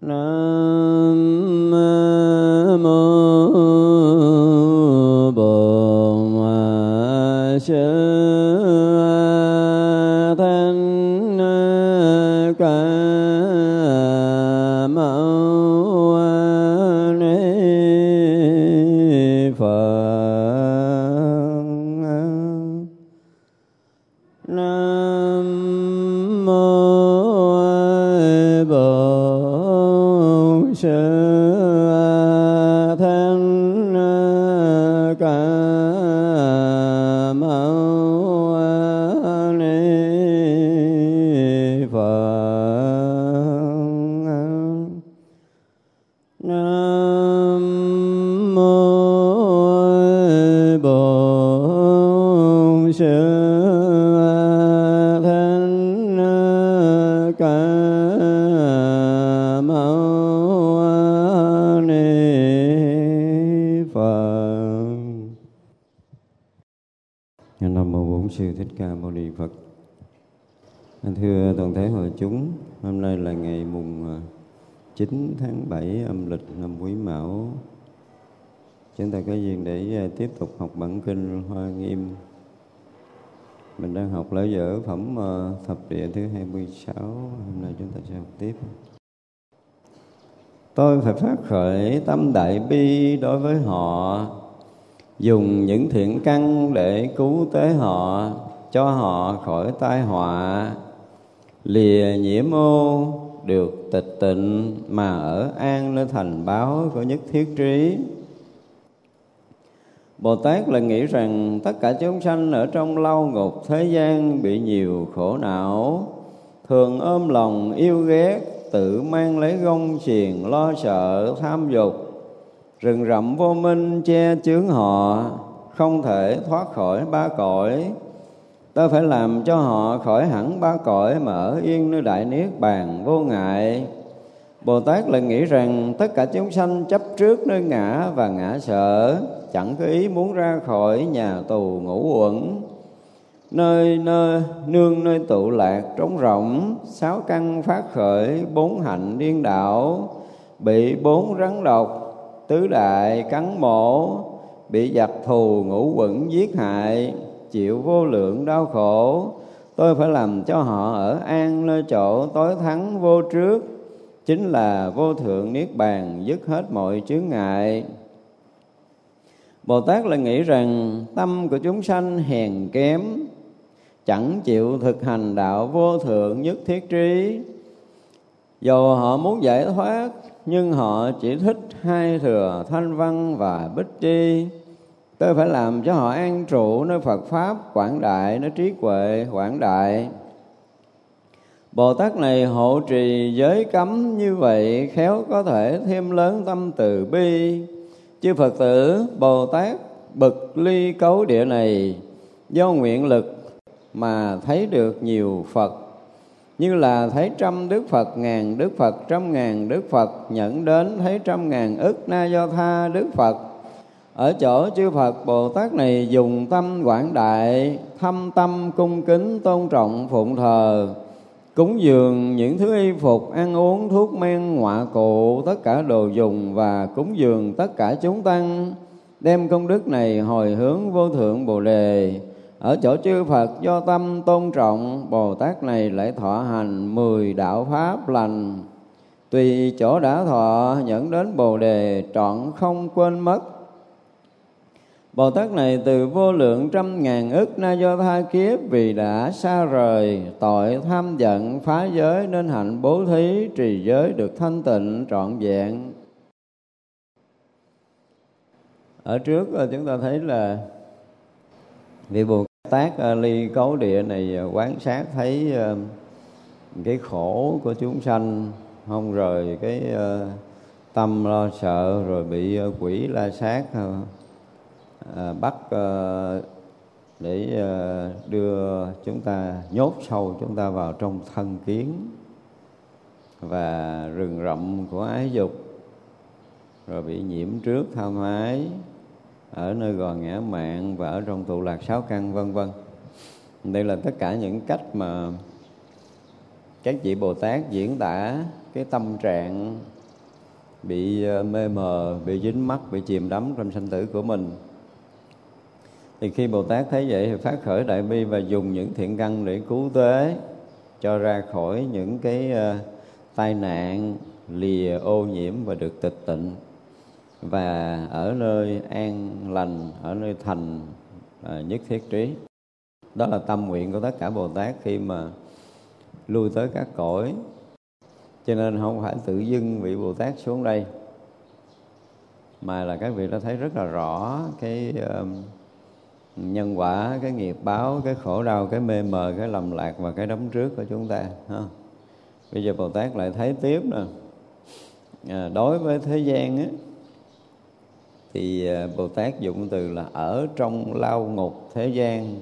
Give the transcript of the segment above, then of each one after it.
Nam tiếp tục học bản kinh Hoa Nghiêm. Mình đang học lễ dở phẩm ờ, thập địa thứ 26, hôm nay chúng ta sẽ học tiếp. Tôi phải phát khởi tâm đại bi đối với họ, dùng những thiện căn để cứu tế họ, cho họ khỏi tai họa, lìa nhiễm ô được tịch tịnh mà ở an nơi thành báo của nhất thiết trí Bồ Tát là nghĩ rằng tất cả chúng sanh ở trong lao ngục thế gian bị nhiều khổ não, thường ôm lòng yêu ghét, tự mang lấy gông xiềng lo sợ tham dục, rừng rậm vô minh che chướng họ, không thể thoát khỏi ba cõi. Ta phải làm cho họ khỏi hẳn ba cõi mà ở yên nơi đại niết bàn vô ngại. Bồ Tát lại nghĩ rằng tất cả chúng sanh chấp trước nơi ngã và ngã sợ, chẳng có ý muốn ra khỏi nhà tù ngũ uẩn. Nơi nơi nương nơi tụ lạc trống rỗng, sáu căn phát khởi, bốn hạnh điên đảo, bị bốn rắn độc, tứ đại cắn mổ, bị giặc thù ngũ quẩn giết hại, chịu vô lượng đau khổ. Tôi phải làm cho họ ở an nơi chỗ tối thắng vô trước, chính là vô thượng niết bàn dứt hết mọi chướng ngại. Bồ Tát lại nghĩ rằng tâm của chúng sanh hèn kém, chẳng chịu thực hành đạo vô thượng nhất thiết trí. Dù họ muốn giải thoát, nhưng họ chỉ thích hai thừa thanh văn và bích chi. Tôi phải làm cho họ an trụ nơi Phật Pháp quảng đại, nơi trí huệ quảng đại. Bồ Tát này hộ trì giới cấm như vậy khéo có thể thêm lớn tâm từ bi. Chư Phật tử Bồ Tát bực ly cấu địa này do nguyện lực mà thấy được nhiều Phật. Như là thấy trăm Đức Phật, ngàn Đức Phật, trăm ngàn Đức Phật nhận đến thấy trăm ngàn ức na do tha Đức Phật. Ở chỗ chư Phật Bồ Tát này dùng tâm quảng đại thâm tâm cung kính tôn trọng phụng thờ cúng dường những thứ y phục, ăn uống thuốc men, ngọa cụ, tất cả đồ dùng và cúng dường tất cả chúng tăng. Đem công đức này hồi hướng vô thượng bồ đề. Ở chỗ chư Phật do tâm tôn trọng, Bồ Tát này lại thọ hành mười đạo pháp lành. Tùy chỗ đã thọ, dẫn đến bồ đề trọn không quên mất. Bồ Tát này từ vô lượng trăm ngàn ức na do tha kiếp vì đã xa rời, tội tham giận phá giới nên hạnh bố thí, trì giới được thanh tịnh, trọn vẹn. Ở trước ờ, chúng ta thấy là vị Bồ Tát ờ, ly cấu địa này ờ, quán sát thấy cái khổ của chúng sanh, không rời cái tâm lo sợ rồi bị quỷ la sát Ờ, bắt ờ, để ờ, đưa chúng ta, nhốt sâu chúng ta vào trong thân kiến và rừng rậm của ái dục, rồi bị nhiễm trước tham ái ở nơi gò ngã mạng và ở trong tụ lạc sáu căn, vân vân. Đây là tất cả những cách mà các vị bồ tát diễn tả cái tâm trạng bị mê mờ, bị dính mắc, bị chìm đắm trong sanh tử của mình thì khi bồ tát thấy vậy thì phát khởi đại bi và dùng những thiện căn để cứu tế cho ra khỏi những cái uh, tai nạn lìa ô nhiễm và được tịch tịnh. Và ở nơi an lành ở nơi thành uh, nhất thiết trí. Đó là tâm nguyện của tất cả bồ tát khi mà lui tới các cõi. Cho nên không phải tự dưng vị bồ tát xuống đây mà là các vị đã thấy rất là rõ cái uh, nhân quả cái nghiệp báo cái khổ đau cái mê mờ cái lầm lạc và cái đấm trước của chúng ta ha. bây giờ bồ tát lại thấy tiếp nè à, đối với thế gian á thì à, bồ tát dụng từ là ở trong lao ngục thế gian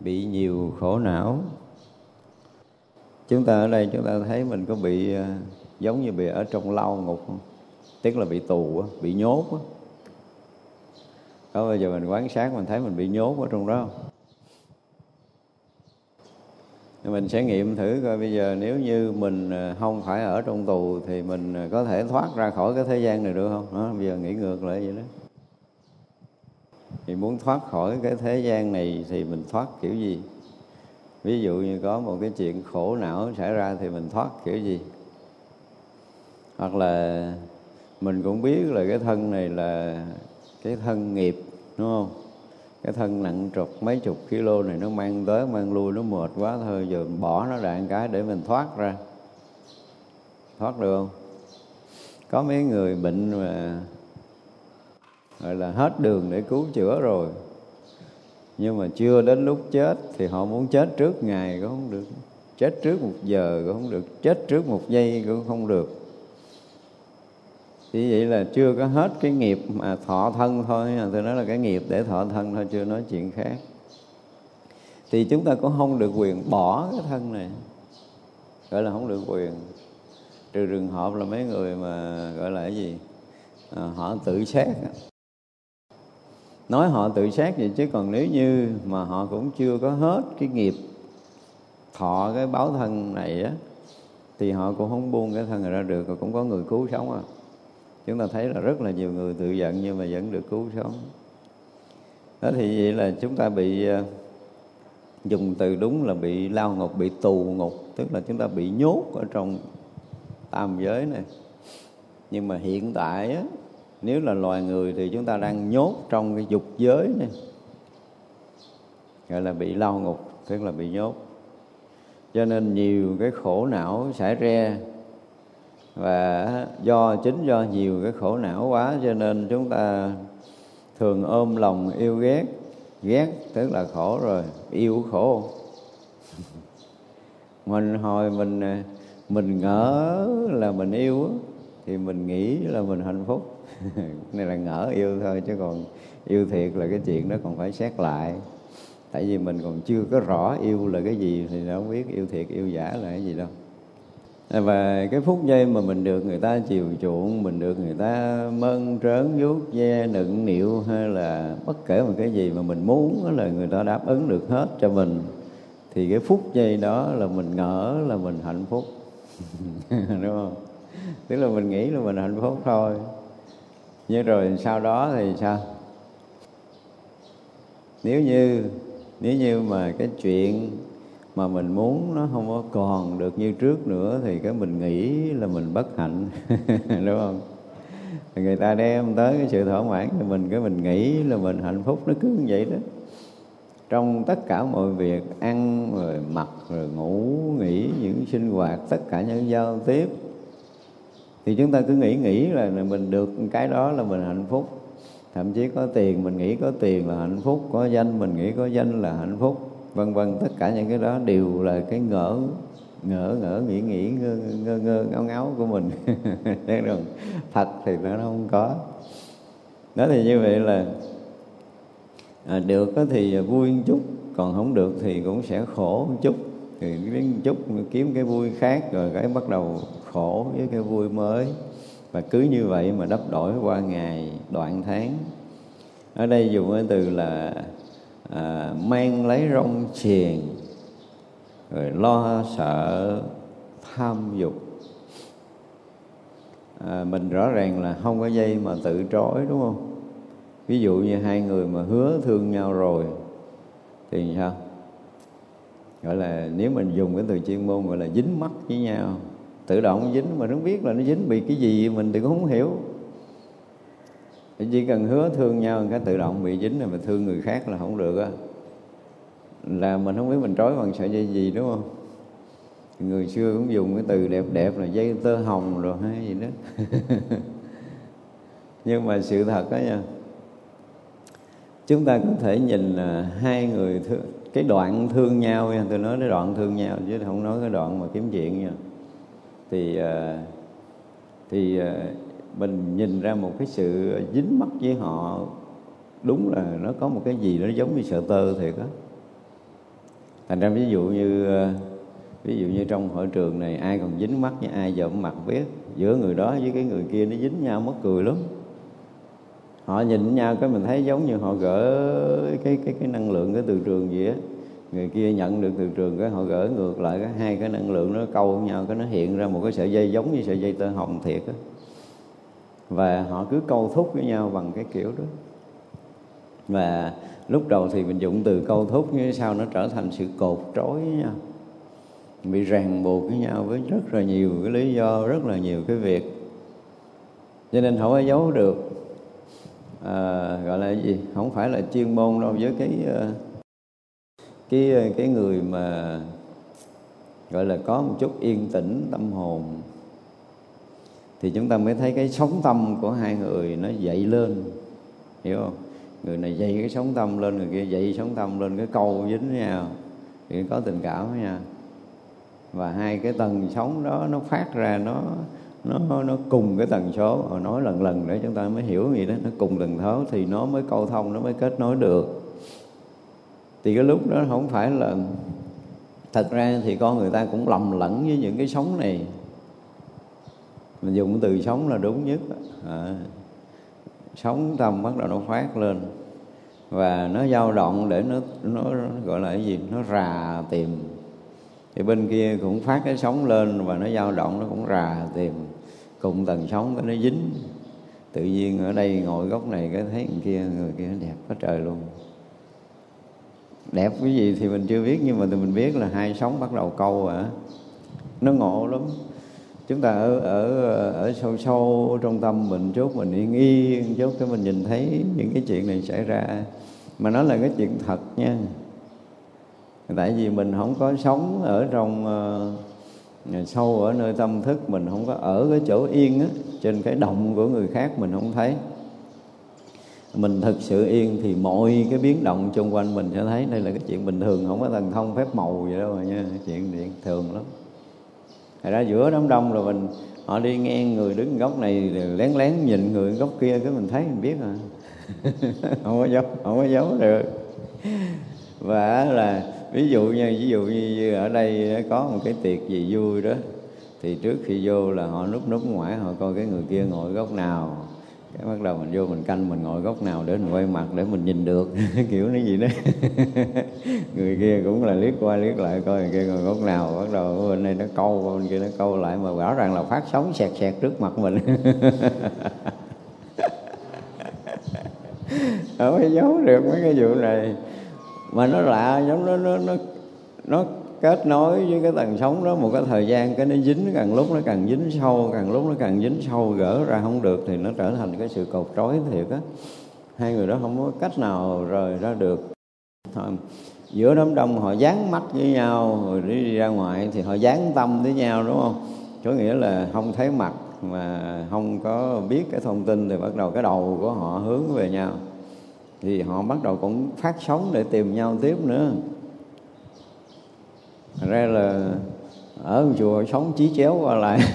bị nhiều khổ não chúng ta ở đây chúng ta thấy mình có bị à, giống như bị ở trong lao ngục không? tức là bị tù bị nhốt có bao giờ mình quán sát mình thấy mình bị nhốt ở trong đó không? Mình sẽ nghiệm thử coi bây giờ nếu như mình ờ, không phải ở trong tù thì mình ờ, có thể thoát ra khỏi cái thế gian này được không? Đó, bây giờ nghĩ ngược lại vậy đó. Thì muốn thoát khỏi cái thế gian này thì mình thoát kiểu gì? Ví dụ như có một cái chuyện khổ não xảy ra thì mình thoát kiểu gì? Hoặc là mình cũng biết là cái thân này là cái thân nghiệp, đúng không? Cái thân nặng trục mấy chục kilo này nó mang tới, mang lui, nó mệt quá thôi, giờ bỏ nó lại cái để mình thoát ra. Thoát được không? Có mấy người bệnh mà, gọi là hết đường để cứu chữa rồi, nhưng mà chưa đến lúc chết thì họ muốn chết trước ngày cũng không được, chết trước một giờ cũng không được, chết trước một giây cũng không được chỉ vậy là chưa có hết cái nghiệp mà thọ thân thôi. Tôi nói là cái nghiệp để thọ thân thôi chưa nói chuyện khác. Thì chúng ta cũng không được quyền bỏ cái thân này. Gọi là không được quyền. Trừ trường hợp là mấy người mà gọi là cái gì? À, họ tự sát nói họ tự sát vậy chứ còn nếu như mà họ cũng chưa có hết cái nghiệp thọ cái báo thân này á thì họ cũng không buông cái thân này ra được rồi cũng có người cứu sống à chúng ta thấy là rất là nhiều người tự giận nhưng mà vẫn được cứu sống. Đó thì vậy là chúng ta bị ờ, dùng từ đúng là bị lao ngục bị tù ngục. Tức là chúng ta bị nhốt ở trong tam giới này. Nhưng mà hiện tại á, nếu là loài người thì chúng ta đang nhốt trong cái dục giới này. Gọi là bị lao ngục tức là bị nhốt. Cho nên nhiều cái khổ não xảy ra và do, chính do nhiều cái khổ não quá, cho nên chúng ta thường ôm lòng yêu ghét. Ghét tức là khổ rồi, yêu khổ. Mình hồi mình mình ngỡ là mình yêu thì mình nghĩ là mình hạnh phúc. Này là ngỡ yêu thôi, chứ còn yêu thiệt là cái chuyện đó còn phải xét lại. Tại vì mình còn chưa có rõ yêu là cái gì, thì đâu biết yêu thiệt, yêu giả là cái gì đâu và cái phút giây mà mình được người ta chiều chuộng, mình được người ta mơn trớn, vuốt ve, nựng nịu hay là bất kể một cái gì mà mình muốn là người ta đáp ứng được hết cho mình, thì cái phút giây đó là mình ngỡ là mình hạnh phúc. Đúng không? Tức là mình nghĩ là mình hạnh phúc thôi. Nhưng rồi sau đó thì sao? Nếu như nếu như mà cái chuyện mà mình muốn nó không có còn được như trước nữa thì cái mình nghĩ là mình bất hạnh, đúng không? Người ta đem tới cái sự thỏa mãn thì mình, cái mình nghĩ là mình hạnh phúc, nó cứ như vậy đó. Trong tất cả mọi việc, ăn rồi mặc rồi ngủ, nghỉ những sinh hoạt, tất cả những giao tiếp, thì chúng ta cứ nghĩ nghĩ là mình được cái đó là mình hạnh phúc. Thậm chí có tiền, mình nghĩ có tiền là hạnh phúc, có danh, mình nghĩ có danh là hạnh phúc vân vân tất cả những cái đó đều là cái ngỡ ngỡ ngỡ nghĩ nghĩ ngơ ngơ, ngơ ngáo ngáo của mình. Thấy rồi thật thì nó không có. Đó thì như vậy là à, được thì vui một chút còn không được thì cũng sẽ khổ một chút. Thì đến chút kiếm cái vui khác rồi cái bắt đầu khổ với cái vui mới. Và cứ như vậy mà đắp đổi qua ngày đoạn tháng. Ở đây dùng cái từ là à, mang lấy rong xiềng rồi lo sợ tham dục. À, mình rõ ràng là không có dây mà tự trói đúng không? Ví dụ như hai người mà hứa thương nhau rồi thì sao? Gọi là nếu mình dùng cái từ chuyên môn gọi là dính mắt với nhau. Tự động dính mà nó biết là nó dính bị cái gì mình thì cũng không hiểu chỉ cần hứa thương nhau cái tự động bị dính rồi mà thương người khác là không được á. Là mình không biết mình trói bằng sợi dây gì đúng không? Người xưa cũng dùng cái từ đẹp đẹp là dây tơ hồng rồi hay gì đó. Nhưng mà sự thật đó nha chúng ta có thể nhìn là hai người thương, cái đoạn thương nhau nha tôi nói cái đoạn thương nhau chứ không nói cái đoạn mà kiếm chuyện nha. Thì à, thì à, mình nhìn ra một cái sự dính mắt với họ, đúng là nó có một cái gì đó giống như sợ tơ thiệt á. Thành ra ví dụ như, ví dụ như trong hội trường này, ai còn dính mắt với ai giờ mặt biết giữa người đó với cái người kia nó dính nhau mất cười lắm. Họ nhìn nhau cái mình thấy giống như họ gỡ cái cái cái năng lượng cái từ trường gì á. Người kia nhận được từ trường cái họ gỡ ngược lại, cái hai cái năng lượng nó câu nhau, cái nó hiện ra một cái sợi dây giống như sợi dây tơ hồng thiệt á và họ cứ câu thúc với nhau bằng cái kiểu đó. Và lúc đầu thì mình dụng từ câu thúc như sau nó trở thành sự cột trói với nhau. Bị ràng buộc với nhau với rất là nhiều cái lý do rất là nhiều cái việc. Cho nên không có giấu được. À, gọi là cái gì? Không phải là chuyên môn đâu với cái ờ, cái ờ, cái người mà gọi là có một chút yên tĩnh tâm hồn thì chúng ta mới thấy cái sống tâm của hai người nó dậy lên. Hiểu không? Người này dậy cái sống tâm lên, người kia dậy sống tâm lên, cái câu dính với nhau. Thì có tình cảm với nhau. Và hai cái tầng sống đó nó phát ra, nó nó nó cùng cái tần số. Họ nói lần lần để chúng ta mới hiểu gì đó, nó cùng tần số thì nó mới câu thông, nó mới kết nối được. Thì cái lúc đó không phải là, thật ra thì con người ta cũng lầm lẫn với những cái sống này mình dùng từ sống là đúng nhất à, sống tâm bắt đầu nó phát lên. Và nó dao động để nó nó gọi là cái gì? Nó rà tìm. Thì bên kia cũng phát cái sóng lên và nó dao động nó cũng rà tìm. Cùng tầng sóng cái nó dính. Tự nhiên ở đây ngồi góc này cái thấy người kia người kia đẹp quá trời luôn. Đẹp cái gì thì mình chưa biết nhưng mà thì mình biết là hai sóng bắt đầu câu à. Nó ngộ lắm chúng ta ở ở ở sâu sâu trong tâm mình chút mình yên yên chút cái mình nhìn thấy những cái chuyện này xảy ra. Mà nó là cái chuyện thật nha. Tại vì mình không có sống ở trong uh, sâu ở nơi tâm thức mình không có ở cái chỗ yên á trên cái động của người khác mình không thấy. Mình thực sự yên thì mọi cái biến động xung quanh mình sẽ thấy. Đây là cái chuyện bình thường không có thần thông phép màu vậy đâu mà nha chuyện chuyện thường lắm. Thật ra giữa đám đông rồi mình, họ đi nghe người đứng góc này lén lén nhìn người góc kia, cái mình thấy mình biết mà không có giấu, không có giấu được. Và là ví dụ như, ví dụ như ở đây có một cái tiệc gì vui đó, thì trước khi vô là họ núp núp ngoài, họ coi cái người kia ngồi góc nào cái bắt đầu mình vô mình canh, mình ngồi góc nào để mình quay mặt, để mình nhìn được. Kiểu nó gì đó. Người kia cũng là liếc qua liếc lại, coi người kia ngồi góc nào. Bắt đầu bên đây nó câu, bên kia nó câu lại, mà rõ ràng là phát sóng sẹt sẹt trước mặt mình. Không phải giấu được mấy cái vụ này. Mà nó lạ, giống nó nó nó nó kết nối với cái tầng sống đó một cái thời gian cái nó dính càng lúc nó càng dính sâu càng lúc nó càng dính sâu gỡ ra không được thì nó trở thành cái sự cột trói thiệt á. Hai người đó không có cách nào rời ra được. Thôi, giữa đám đông họ dán mắt với nhau rồi đi ra ngoài thì họ dán tâm với nhau đúng không? Có nghĩa là không thấy mặt mà không có biết cái thông tin thì bắt đầu cái đầu của họ hướng về nhau. Thì họ bắt đầu cũng phát sóng để tìm nhau tiếp nữa. Thành ra là ở chùa sống chí chéo qua lại.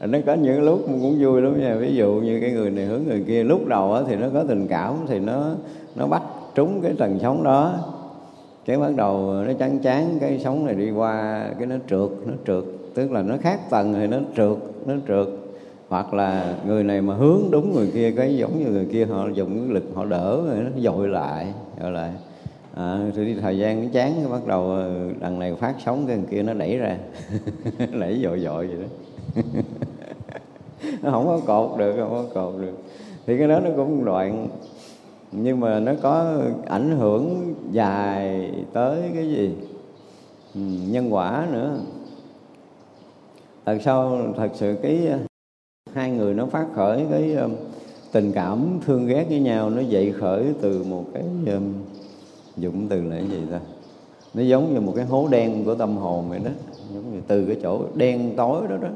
Nó có những lúc cũng vui lắm nha. Ví dụ như cái người này hướng người kia, lúc đầu thì nó có tình cảm, thì nó nó bắt trúng cái tầng sóng đó. Cái bắt đầu nó chán chán, cái sóng này đi qua, cái nó trượt nó trượt. Tức là nó khác tầng thì nó trượt nó trượt hoặc là người này mà hướng đúng người kia cái giống như người kia họ dùng cái lực họ đỡ rồi nó dội lại dội lại à, thì thời gian nó chán bắt đầu ờ, đằng này phát sóng cái kia nó đẩy ra đẩy dội dội vậy đó. Nó không có cột được không có cột được. Thì cái đó nó cũng đoạn nhưng mà nó có ảnh hưởng dài tới cái gì? Ừ, nhân quả nữa. Thật sao thật sự cái hai người nó phát khởi cái um, tình cảm thương ghét với nhau nó dậy khởi từ một cái um, dụng từ là cái gì ta? Nó giống như một cái hố đen của tâm hồn vậy đó giống như từ cái chỗ đen tối đó đó.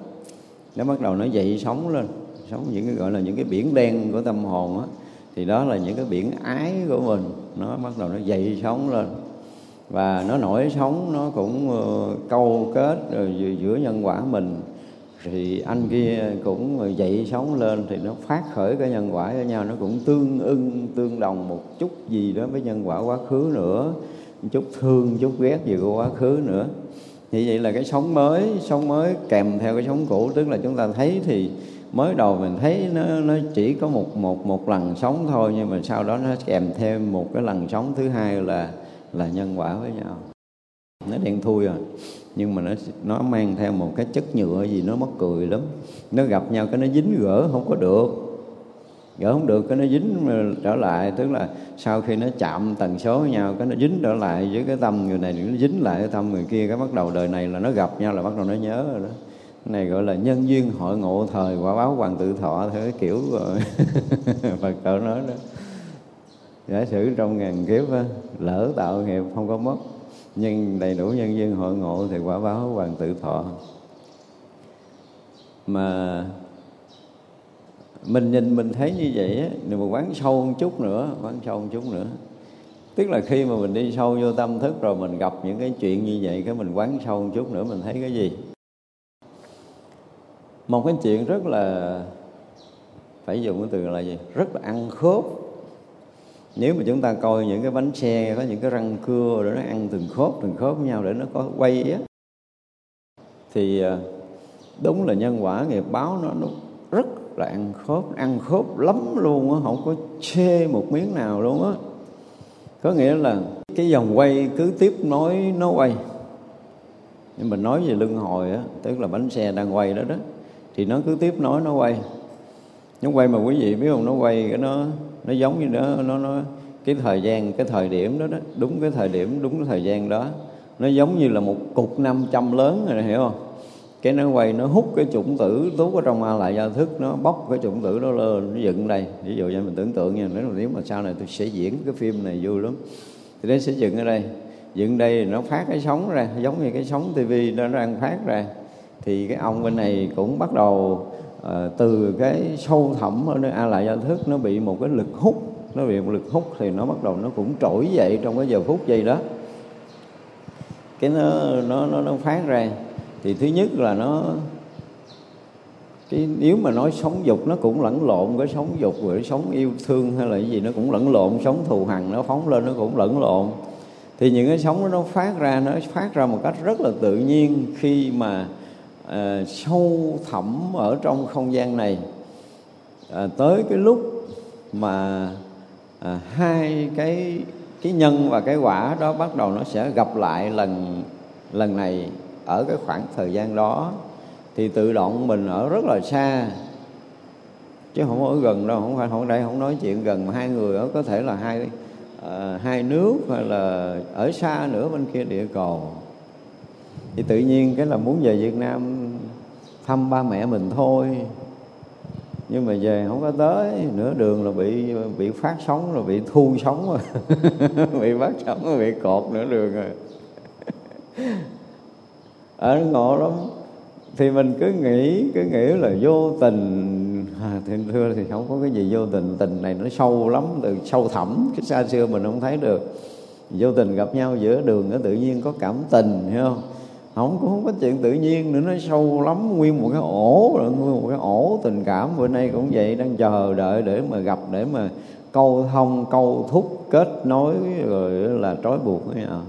Nó bắt đầu nó dậy sóng lên sống những cái gọi là những cái biển đen của tâm hồn á. Thì đó là những cái biển ái của mình nó bắt đầu nó dậy sóng lên. Và nó nổi sóng nó cũng uh, câu kết rồi giữa nhân quả mình thì anh kia cũng dậy sống lên thì nó phát khởi cái nhân quả với nhau. Nó cũng tương ưng, tương đồng một chút gì đó với nhân quả quá khứ nữa. Chút thương chút ghét gì của quá khứ nữa. Như vậy là cái sống mới sống mới kèm theo cái sống cũ. Tức là chúng ta thấy thì mới đầu mình thấy nó nó chỉ có một một một lần sống thôi, nhưng mà sau đó nó kèm thêm một cái lần sống thứ hai là là nhân quả với nhau. Nó đen thui rồi nhưng mà nó nó mang theo một cái chất nhựa gì nó mất cười lắm. Nó gặp nhau cái nó dính gỡ, không có được. Gỡ không được, cái nó dính trở lại. Tức là sau khi nó chạm tần số với nhau, cái nó dính trở lại với cái tâm người này, nó dính lại cái tâm người kia. Cái bắt đầu đời này là nó gặp nhau là bắt đầu nó nhớ rồi đó. Cái này gọi là nhân duyên hội ngộ thời, quả báo hoàng tự thọ, theo cái kiểu phật tử nói đó. Giả sử trong ngàn kiếp lỡ tạo nghiệp, không có mất nhưng đầy đủ nhân duyên hội ngộ thì quả báo hoàng tự thọ. Mà mình nhìn mình thấy như vậy á, thì mình quán sâu một chút nữa, quán sâu một chút nữa. Tức là khi mà mình đi sâu vô tâm thức rồi mình gặp những cái chuyện như vậy, cái mình quán sâu một chút nữa, mình thấy cái gì? Một cái chuyện rất là, phải dùng cái từ là gì? Rất là ăn khớp nếu mà chúng ta coi những cái bánh xe có những cái răng cưa để nó ăn từng khớp từng khớp với nhau để nó có quay á thì à, đúng là nhân quả nghiệp báo nó, nó rất là ăn khớp ăn khớp lắm luôn á không có chê một miếng nào luôn á. Có nghĩa là cái dòng quay cứ tiếp nối nó quay. Nhưng mình nói về lưng hồi á tức là bánh xe đang quay đó đó thì nó cứ tiếp nối nó quay. Nó quay mà quý vị biết không nó quay cái nó nó giống như nó nó nó, cái thời gian, cái thời điểm đó đó, đúng cái thời điểm, đúng cái thời gian đó. Nó giống như là một cục năm trăm lớn rồi hiểu không? Cái nó quay, nó hút cái chủng tử tú ở trong a lại gia thức, nó bóc cái chủng tử đó lên, nó dựng đây. Ví dụ như mình tưởng tượng nha, nếu mà nếu mà sau này tôi sẽ diễn cái phim này vui lắm. Thì nó sẽ dựng ở đây. Dựng đây nó phát cái sóng ra, giống như cái sóng tivi nó đang phát ra. Thì cái ông bên này cũng bắt đầu Ờ, từ cái sâu thẳm ở nơi a lại gia thức nó bị một cái lực hút nó bị một lực hút thì nó bắt đầu nó cũng trỗi dậy trong cái giờ phút giây đó. Cái nó nó nó, nó phát ra. Thì thứ nhất là nó cái nếu mà nói sống dục nó cũng lẫn lộn cái sống dục rồi sống yêu thương hay là cái gì nó cũng lẫn lộn sống thù hằn nó phóng lên nó cũng lẫn lộn. Thì những cái sống đó nó phát ra nó phát ra một cách rất là tự nhiên khi mà à, sâu thẳm ở trong không gian này. À, tới cái lúc mà à, hai cái cái nhân và cái quả đó bắt đầu nó sẽ gặp lại lần lần này ở cái khoảng thời gian đó thì tự động mình ở rất là xa. Chứ không ở gần đâu không phải không đây không nói chuyện gần mà hai người ở có thể là hai à, hai nước hay là ở xa nữa bên kia địa cầu thì tự nhiên cái là muốn về Việt Nam thăm ba mẹ mình thôi. Nhưng mà về không có tới nửa đường là bị bị phát sóng rồi bị thu sóng rồi. Bị phát sóng rồi bị cột nửa đường rồi. Ờ, Ở à, ngộ lắm. Thì mình cứ nghĩ cứ nghĩ là vô tình à, thì thưa thì không có cái gì vô tình. Tình này nó sâu lắm từ sâu thẳm cái xa xưa mình không thấy được. Vô tình gặp nhau giữa đường nó tự nhiên có cảm tình hiểu không? Không, cũng không có chuyện tự nhiên nữa, nó sâu lắm. Nguyên một cái ổ, rồi nguyên một cái ổ tình cảm. Bữa nay cũng vậy, đang chờ đợi để mà gặp, để mà câu thông, câu thúc, kết nối, rồi là trói buộc ấy à.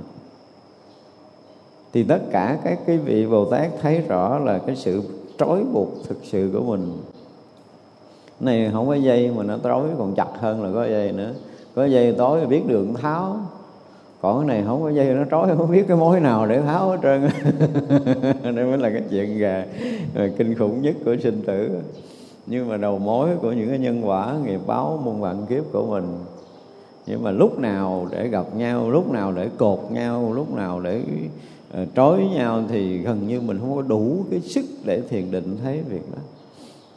thì tất cả các cái vị Bồ Tát thấy rõ là cái sự trói buộc thực sự của mình. Này, không có dây mà nó trói, còn chặt hơn là có dây nữa. Có dây tối, biết đường tháo còn cái này không có dây nó trói không biết cái mối nào để tháo hết trơn. Đây mới là cái chuyện gà à, kinh khủng nhất của sinh tử. Nhưng mà đầu mối của những cái nhân quả nghiệp báo muôn vạn kiếp của mình. Nhưng mà lúc nào để gặp nhau lúc nào để cột nhau lúc nào để uh, trói nhau thì gần như mình không có đủ cái sức để thiền định thấy việc đó.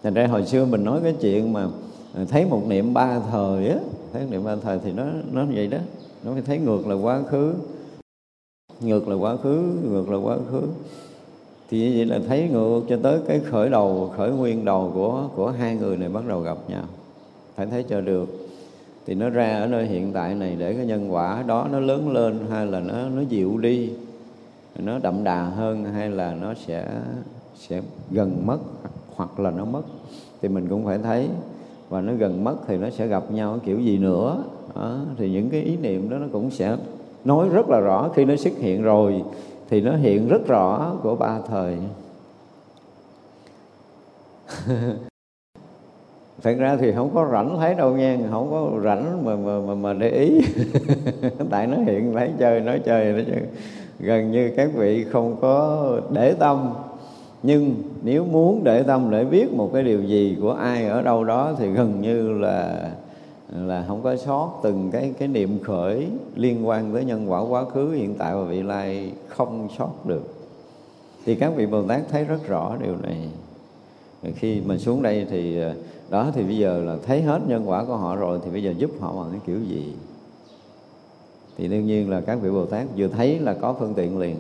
Thành ra hồi xưa mình nói cái chuyện mà à, thấy một niệm ba thời á thấy một niệm ba thời thì nó nó vậy đó nó phải thấy ngược là quá khứ. Ngược là quá khứ, ngược là quá khứ. Thì như vậy là thấy ngược cho tới cái khởi đầu, khởi nguyên đầu của của hai người này bắt đầu gặp nhau. Phải thấy cho được. Thì nó ra ở nơi hiện tại này để cái nhân quả đó nó lớn lên hay là nó nó dịu đi, nó đậm đà hơn hay là nó sẽ sẽ gần mất hoặc là nó mất. Thì mình cũng phải thấy. Và nó gần mất thì nó sẽ gặp nhau kiểu gì nữa đó. thì những cái ý niệm đó nó cũng sẽ nói rất là rõ. Khi nó xuất hiện rồi thì nó hiện rất rõ của ba thời. Thật ra thì không có rảnh thấy đâu nha không có rảnh mà mà mà, mà để ý. Tại nó hiện lấy chơi nói chơi nói chơi. Gần như các vị không có để tâm. Nhưng nếu muốn để tâm để biết một cái điều gì của ai ở đâu đó thì gần như là là không có sót từng cái cái niệm khởi liên quan tới nhân quả quá khứ hiện tại và vị lai không sót được. Thì các vị bồ tát thấy rất rõ điều này. Khi mình xuống đây thì à, đó thì bây giờ là thấy hết nhân quả của họ rồi thì bây giờ giúp họ bằng cái kiểu gì? Thì đương nhiên là các vị bồ tát vừa thấy là có phương tiện liền.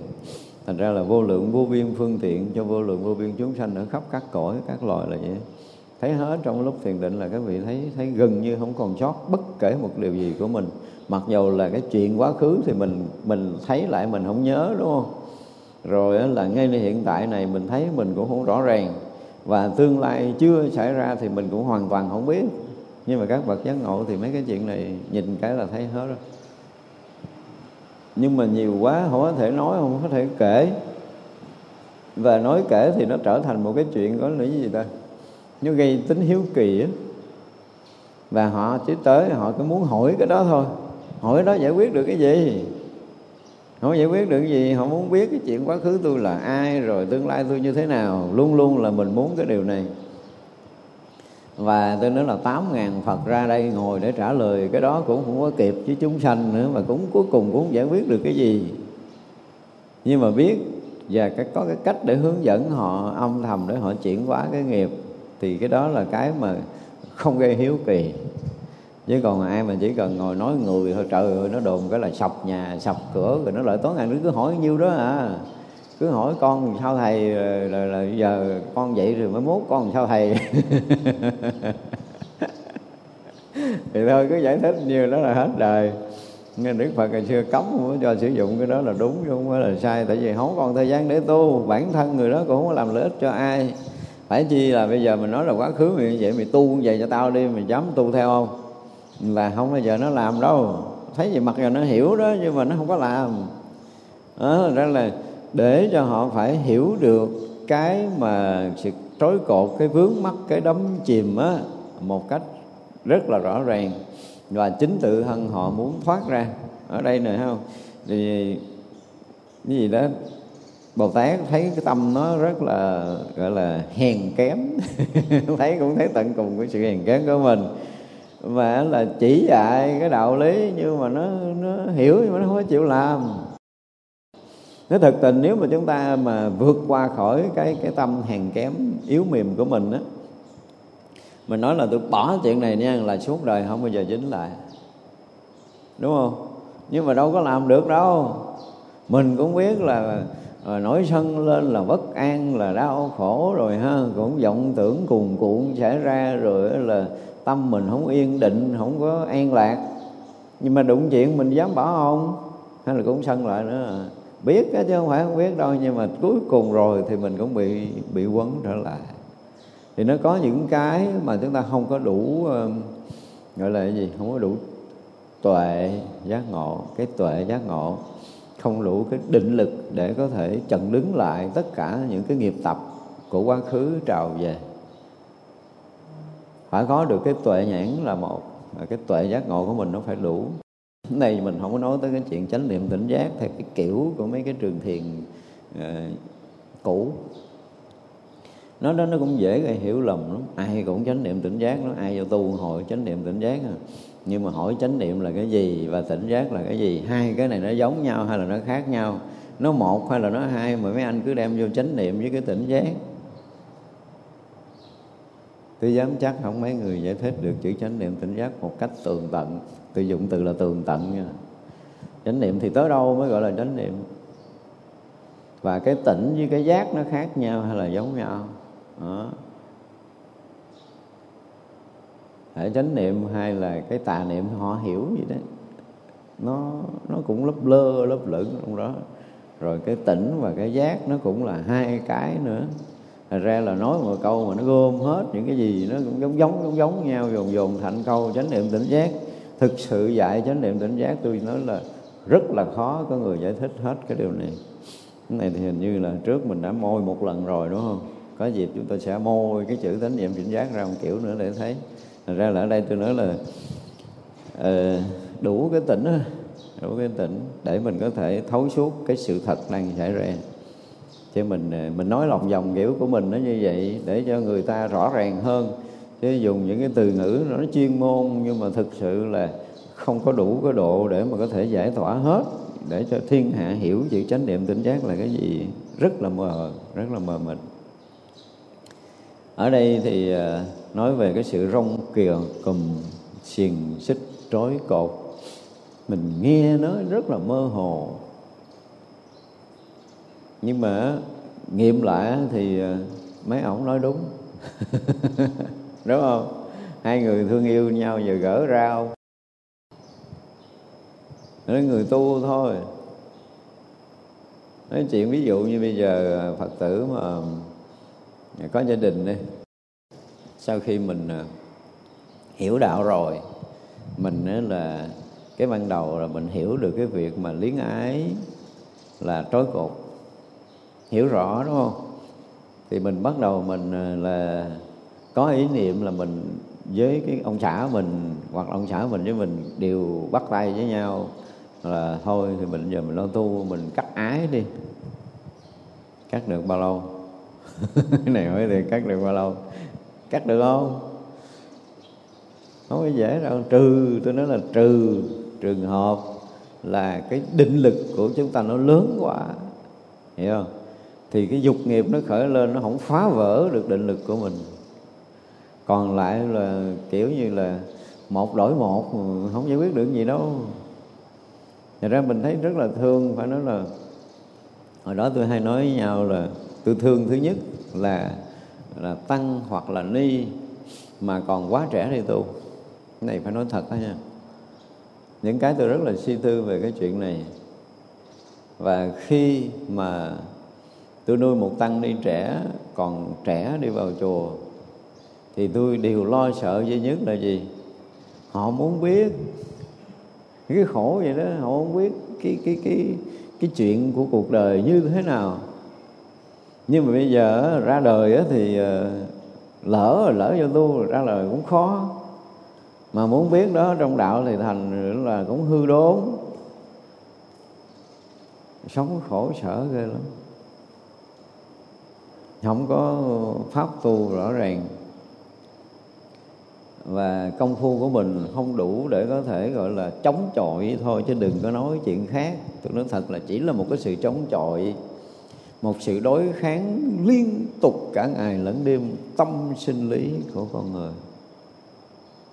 Thành ra là vô lượng vô biên phương tiện cho vô lượng vô biên chúng sanh ở khắp các cõi, các loài là vậy thấy hết trong lúc thiền định là các vị thấy thấy gần như không còn sót bất kể một điều gì của mình. Mặc dầu là cái chuyện quá khứ thì mình mình thấy lại mình không nhớ, đúng không? Rồi là ngay hiện tại này mình thấy mình cũng không rõ ràng. Và tương lai chưa xảy ra thì mình cũng hoàn toàn không biết. Nhưng mà các bậc giác ngộ thì mấy cái chuyện này nhìn cái là thấy hết rồi. Nhưng mà nhiều quá không có thể nói, không có thể kể. Và nói kể thì nó trở thành một cái chuyện có lý gì ta? Nó gây tính hiếu kỳ á. Và họ chỉ tới, họ cứ muốn hỏi cái đó thôi. Hỏi đó giải quyết được cái gì? Không giải quyết được cái gì? Họ muốn biết cái chuyện quá khứ tôi là ai, rồi tương lai tôi như thế nào. Luôn luôn là mình muốn cái điều này. Và tôi nói là tám ngàn Phật ra đây ngồi để trả lời. Cái đó cũng không có kịp với chúng sanh nữa, mà cũng cuối cùng cũng không giải quyết được cái gì. Nhưng mà biết và cái có cái cách để hướng dẫn họ âm thầm để họ chuyển hóa cái nghiệp thì cái đó là cái mà không gây hiếu kỳ. Chứ còn ai mà chỉ cần ngồi nói người thôi trời ơi nó đồn cái là sập nhà sập cửa rồi nó lại tối ngày nó cứ hỏi nhiêu đó à. Cứ hỏi con sao thầy là, là, là giờ con vậy rồi mới mốt con sao thầy. Thì thôi cứ giải thích nhiều đó là hết đời. Nghe đức phật ngày xưa cấm không cho sử dụng cái đó là đúng chứ không phải là sai. Tại vì không còn thời gian để tu bản thân người đó cũng không có làm lợi ích cho ai phải chi là bây giờ mình nói là quá khứ mày vậy, mày tu vậy cho tao đi, mày dám tu theo không? Là không bao giờ nó làm đâu. Thấy gì mặc dù nó hiểu đó, nhưng mà nó không có làm. Đó đó là để cho họ phải hiểu được cái mà sự trói cột, cái vướng mắc, cái đấm chìm á, một cách rất là rõ ràng. Và chính tự thân họ muốn thoát ra. Ở đây này không? Thì cái gì đó Bồ Tát thấy cái tâm nó rất là, gọi là, hèn kém. Thấy cũng thấy tận cùng cái sự hèn kém của mình. Và là chỉ dạy cái đạo lý, nhưng mà nó nó hiểu nhưng mà nó không có chịu làm. Nó thực tình, nếu mà chúng ta mà vượt qua khỏi cái cái tâm hèn kém, yếu mềm của mình á, mình nói là tôi bỏ chuyện này nha, là suốt đời không bao giờ dính lại. Đúng không? Nhưng mà đâu có làm được đâu. Mình cũng biết là rồi nổi sân lên là bất an, là đau khổ rồi ha. Cũng vọng tưởng cuồn cuộn xảy ra rồi là tâm mình không yên định, không có an lạc. Nhưng mà đụng chuyện mình dám bỏ không hay là cũng sân lại nữa. Biết chứ không phải không biết đâu, nhưng mà cuối cùng rồi thì mình cũng bị bị quấn trở lại. Thì nó có những cái mà chúng ta không có đủ gọi là cái gì? Không có đủ tuệ giác ngộ, cái tuệ giác ngộ không đủ cái định lực để có thể chặn đứng lại tất cả những cái nghiệp tập của quá khứ trào về. Phải có được cái tuệ nhãn là một cái tuệ giác ngộ của mình nó phải đủ. Này mình không có nói tới cái chuyện chánh niệm tỉnh giác theo cái kiểu của mấy cái trường thiền uh, cũ nó đó nó cũng dễ gây hiểu lầm lắm. Ai cũng chánh niệm tỉnh giác nó ai vô tu hội chánh niệm tỉnh giác à nhưng mà hỏi chánh niệm là cái gì và tỉnh giác là cái gì? Hai cái này nó giống nhau hay là nó khác nhau? Nó một hay là nó hai mà mấy anh cứ đem vô chánh niệm với cái tỉnh giác? Tôi dám chắc không mấy người giải thích được chữ chánh niệm tỉnh giác một cách tường tận. Tôi dụng từ là tường tận nha. Chánh niệm thì tới đâu mới gọi là chánh niệm? Và cái tỉnh với cái giác nó khác nhau hay là giống nhau? Đó. Thể chánh niệm hay là cái tà niệm họ hiểu gì đó. Nó nó cũng lấp lơ lấp lửng trong đó. Rồi cái tỉnh và cái giác nó cũng là hai cái nữa. Thật ra là nói một câu mà nó gom hết những cái gì nó cũng giống giống giống giống nhau, dồn dồn thành câu chánh niệm tỉnh giác. Thực sự dạy chánh niệm tỉnh giác, tôi nói là rất là khó có người giải thích hết cái điều này. Cái này thì hình như là trước mình đã môi một lần rồi, đúng không? Có dịp chúng tôi sẽ môi cái chữ chánh niệm tỉnh giác ra một kiểu nữa để thấy. Thành ra là ở đây tôi nói là uh, đủ cái tỉnh đủ cái tỉnh để mình có thể thấu suốt cái sự thật đang xảy ra. Chứ mình ờ, mình nói lòng vòng kiểu của mình nó như vậy để cho người ta rõ ràng hơn. Chứ dùng những cái từ ngữ nó chuyên môn nhưng mà thực sự là không có đủ cái độ để mà có thể giải tỏa hết để cho thiên hạ hiểu chữ chánh niệm tỉnh giác là cái gì rất là mờ rất là mờ mịt. Ở đây thì ờ, nói về cái sự rong kìa, cùm xiềng xích trói cột. Mình nghe nó rất là mơ hồ. Nhưng mà nghiệm lại thì à, mấy ổng nói đúng. Đúng không? Hai người thương yêu nhau giờ gỡ rau nói người tu thôi. Nói chuyện ví dụ như bây giờ à, phật tử mà à, có gia đình đi sau khi mình ờ, hiểu đạo rồi, mình là cái ban đầu là mình hiểu được cái việc mà liếng ái là trói cột hiểu rõ, đúng không? Thì mình bắt đầu mình ờ, là có ý niệm là mình với cái ông xã mình hoặc ông xã mình với mình đều bắt tay với nhau là thôi thì mình giờ mình lo tu, mình cắt ái đi. Cắt được bao lâu? Cái này hỏi thì cắt được bao lâu? Cắt được không? Không có dễ đâu trừ, tôi nói là trừ trường hợp là cái định lực của chúng ta nó lớn quá. Hiểu không? Thì cái dục nghiệp nó khởi lên, nó không phá vỡ được định lực của mình. Còn lại là kiểu như là một đổi một, không giải quyết được gì đâu. Thật ra mình thấy rất là thương, phải nói là hồi đó tôi hay nói với nhau là tôi thương thứ nhất là là tăng hoặc là ni, mà còn quá trẻ đi tu. Cái này phải nói thật đó nha. Những cái tôi rất là suy tư về cái chuyện này. Và khi mà tôi nuôi một tăng ni trẻ, còn trẻ đi vào chùa, thì tôi đều lo sợ duy nhất là gì? Họ muốn biết. Cái khổ vậy đó, họ muốn biết cái cái cái cái chuyện của cuộc đời như thế nào nhưng mà bây giờ ra đời thì ờ, lỡ rồi lỡ vô tu, ra đời cũng khó. Mà muốn biết đó, trong đạo thì thành là cũng hư đốn. Sống khổ sở ghê lắm. Không có pháp tu rõ ràng. Và công phu của mình không đủ để có thể gọi là chống chọi thôi, chứ đừng có nói chuyện khác. Tôi nói thật là chỉ là một cái sự chống chọi một sự đối kháng liên tục cả ngày lẫn đêm, tâm sinh lý của con người.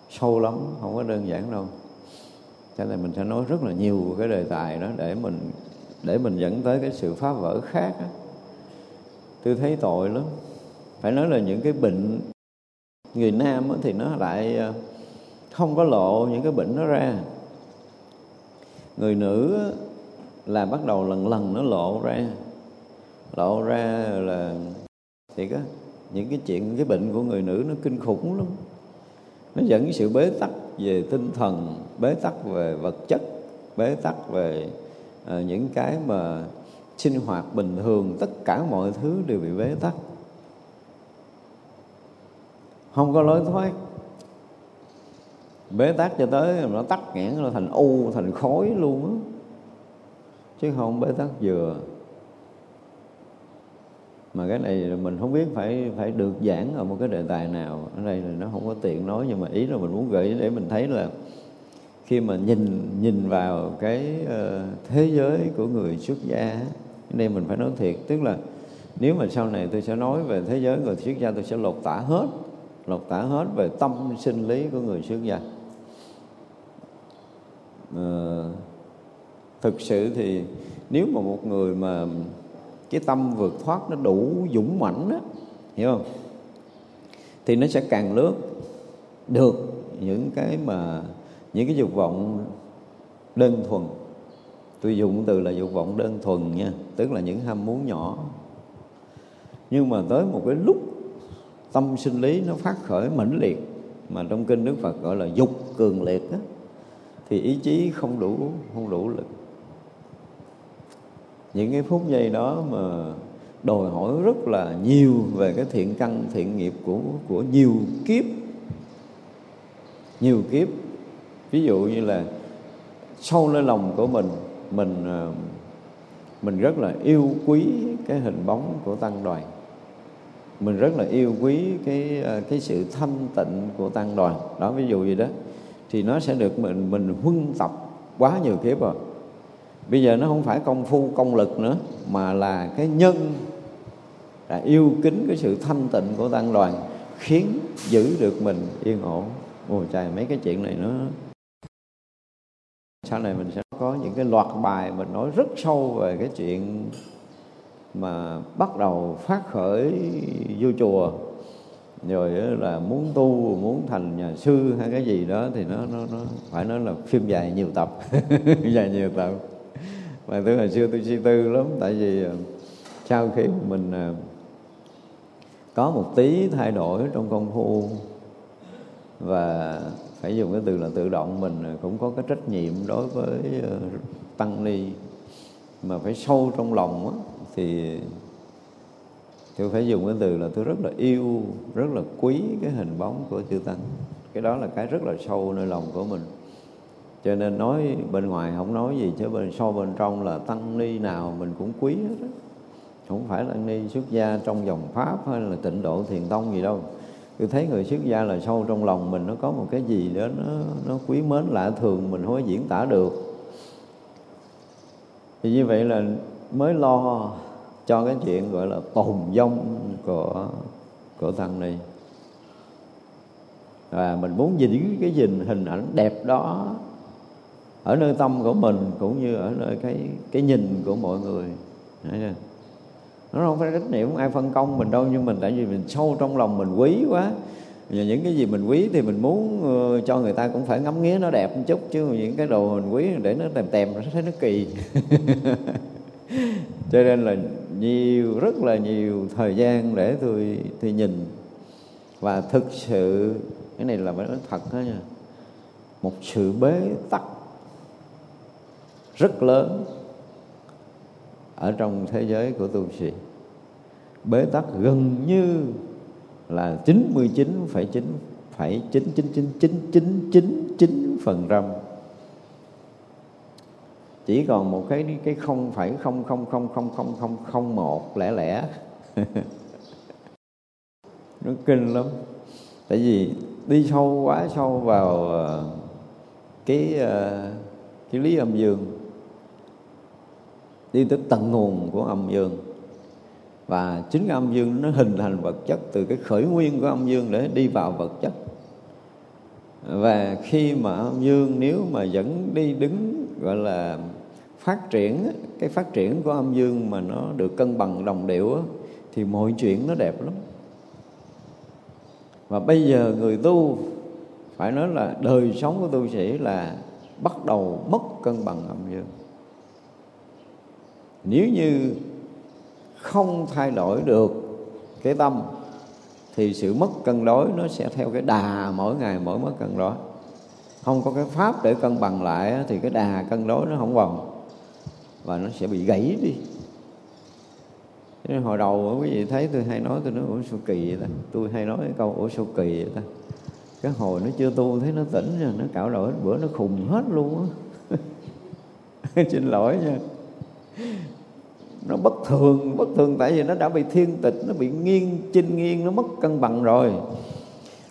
Sâu lắm, không có đơn giản đâu. Cho nên mình sẽ nói rất là nhiều cái đề tài đó để mình để mình dẫn tới cái sự phá vỡ khác đó. tôi thấy tội lắm. Phải nói là những cái bệnh người nam thì nó lại ờ, không có lộ những cái bệnh nó ra. Người nữ là bắt đầu lần lần nó lộ ra lộ ra là thì á những cái chuyện cái bệnh của người nữ nó kinh khủng lắm. Nó dẫn cái sự bế tắc về tinh thần bế tắc về vật chất bế tắc về uh, những cái mà sinh hoạt bình thường tất cả mọi thứ đều bị bế tắc. Không có lối thoát. Bế tắc cho tới nó tắt nghẽn nó thành u thành khối luôn á. Chứ không bế tắc vừa mà cái này mình không biết phải phải được giảng ở một cái đề tài nào. Ở đây là nó không có tiện nói nhưng mà ý là mình muốn gửi để mình thấy là khi mà nhìn nhìn vào cái uh, thế giới của người xuất gia đây mình phải nói thiệt. Tức là nếu mà sau này tôi sẽ nói về thế giới người xuất gia tôi sẽ lột tả hết lột tả hết về tâm sinh lý của người xuất gia. Uh, thực sự thì nếu mà một người mà cái tâm vượt thoát nó đủ dũng mãnh đó hiểu không? Thì nó sẽ càng lướt được những cái mà những cái dục vọng đơn thuần. Tôi dùng từ là dục vọng đơn thuần nha tức là những ham muốn nhỏ. Nhưng mà tới một cái lúc tâm sinh lý nó phát khởi mãnh liệt mà trong kinh Đức Phật gọi là dục cường liệt đó, thì ý chí không đủ không đủ lực những cái phút giây đó mà đòi hỏi rất là nhiều về cái thiện căn, thiện nghiệp của của nhiều kiếp. Nhiều kiếp. Ví dụ như là sâu lên lòng của mình mình ờ, mình rất là yêu quý cái hình bóng của tăng đoàn. Mình rất là yêu quý cái ờ, cái sự thanh tịnh của tăng đoàn. Đó, ví dụ gì đó. Thì nó sẽ được mình mình huân tập quá nhiều kiếp rồi bây giờ nó không phải công phu, công lực nữa, mà là cái nhân, là yêu kính cái sự thanh tịnh của tăng đoàn, khiến giữ được mình yên ổn. Ôi trời, mấy cái chuyện này nó, sau này mình sẽ có những cái loạt bài mình nói rất sâu về cái chuyện mà bắt đầu phát khởi vô chùa. Rồi là muốn tu, muốn thành nhà sư hay cái gì đó, thì nó nó nó phải nói là phim dài nhiều tập dài nhiều tập và tôi hồi xưa tôi suy tư lắm tại vì ờ, sau khi mình ờ, có một tí thay đổi trong công phu và phải dùng cái từ là tự động mình ờ, cũng có cái trách nhiệm đối với tăng ni mà phải sâu trong lòng á, thì tôi phải dùng cái từ là tôi rất là yêu rất là quý cái hình bóng của chư tăng cái đó là cái rất là sâu nơi lòng của mình cho nên nói bên ngoài không nói gì, chứ bên, so bên trong là tăng ni nào mình cũng quý hết đó. không phải là tăng ni xuất gia trong dòng pháp hay là tịnh độ thiền tông gì đâu. Tôi thấy người xuất gia là sâu trong lòng mình, nó có một cái gì đó nó nó quý mến, lạ thường mình không có diễn tả được. Thì như vậy là mới lo cho cái chuyện gọi là tồn vong của của tăng ni. Và mình muốn giữ cái gìn hình ảnh đẹp đó ở nơi tâm của mình cũng như ở nơi cái cái nhìn của mọi người. Nó không phải trách nhiệm ai phân công mình đâu, nhưng mình tại vì mình sâu trong lòng mình quý quá. Và những cái gì mình quý thì mình muốn ờ, cho người ta cũng phải ngắm nghía nó đẹp một chút, chứ những cái đồ mình quý để nó tèm tèm, nó thấy nó kỳ. Cho nên là nhiều, rất là nhiều thời gian để tôi tôi nhìn. Và thực sự, cái này là phải nói thật đó nha, một sự bế tắc rất lớn ở trong thế giới của tu sĩ. Bế tắc gần như là 99,9 phải chín chín chín chín chín chín chín phần trăm. Chỉ còn một cái cái không phải không không không không không không không một lẻ lẻ. Nó kinh lắm. Tại vì đi sâu quá sâu vào ờ, cái ờ, cái lý âm dương đi tới tận nguồn của âm dương. Và chính cái âm dương nó hình thành vật chất từ cái khởi nguyên của âm dương để đi vào vật chất. Và khi mà âm dương nếu mà vẫn đi đứng, gọi là, phát triển, cái phát triển của âm dương mà nó được cân bằng đồng điệu thì mọi chuyện nó đẹp lắm. Và bây giờ người tu, phải nói là đời sống của tu sĩ là bắt đầu mất cân bằng âm dương nếu như không thay đổi được cái tâm, thì sự mất cân đối nó sẽ theo cái đà mỗi ngày mỗi mất cân đối. Không có cái pháp để cân bằng lại thì cái đà cân đối nó không vòng và nó sẽ bị gãy đi. Nên hồi đầu quý vị thấy tôi hay nói, tôi nói, ủa, sao kỳ vậy ta? Tôi hay nói cái câu, ủa, sao kỳ vậy ta? Cái hồi nó chưa tu thấy nó tỉnh rồi nó cạo đổi bữa, nó khùng hết luôn á. Xin lỗi nha nó bất thường bất thường tại vì nó đã bị thiên tịch nó bị nghiêng chinh nghiêng nó mất cân bằng rồi.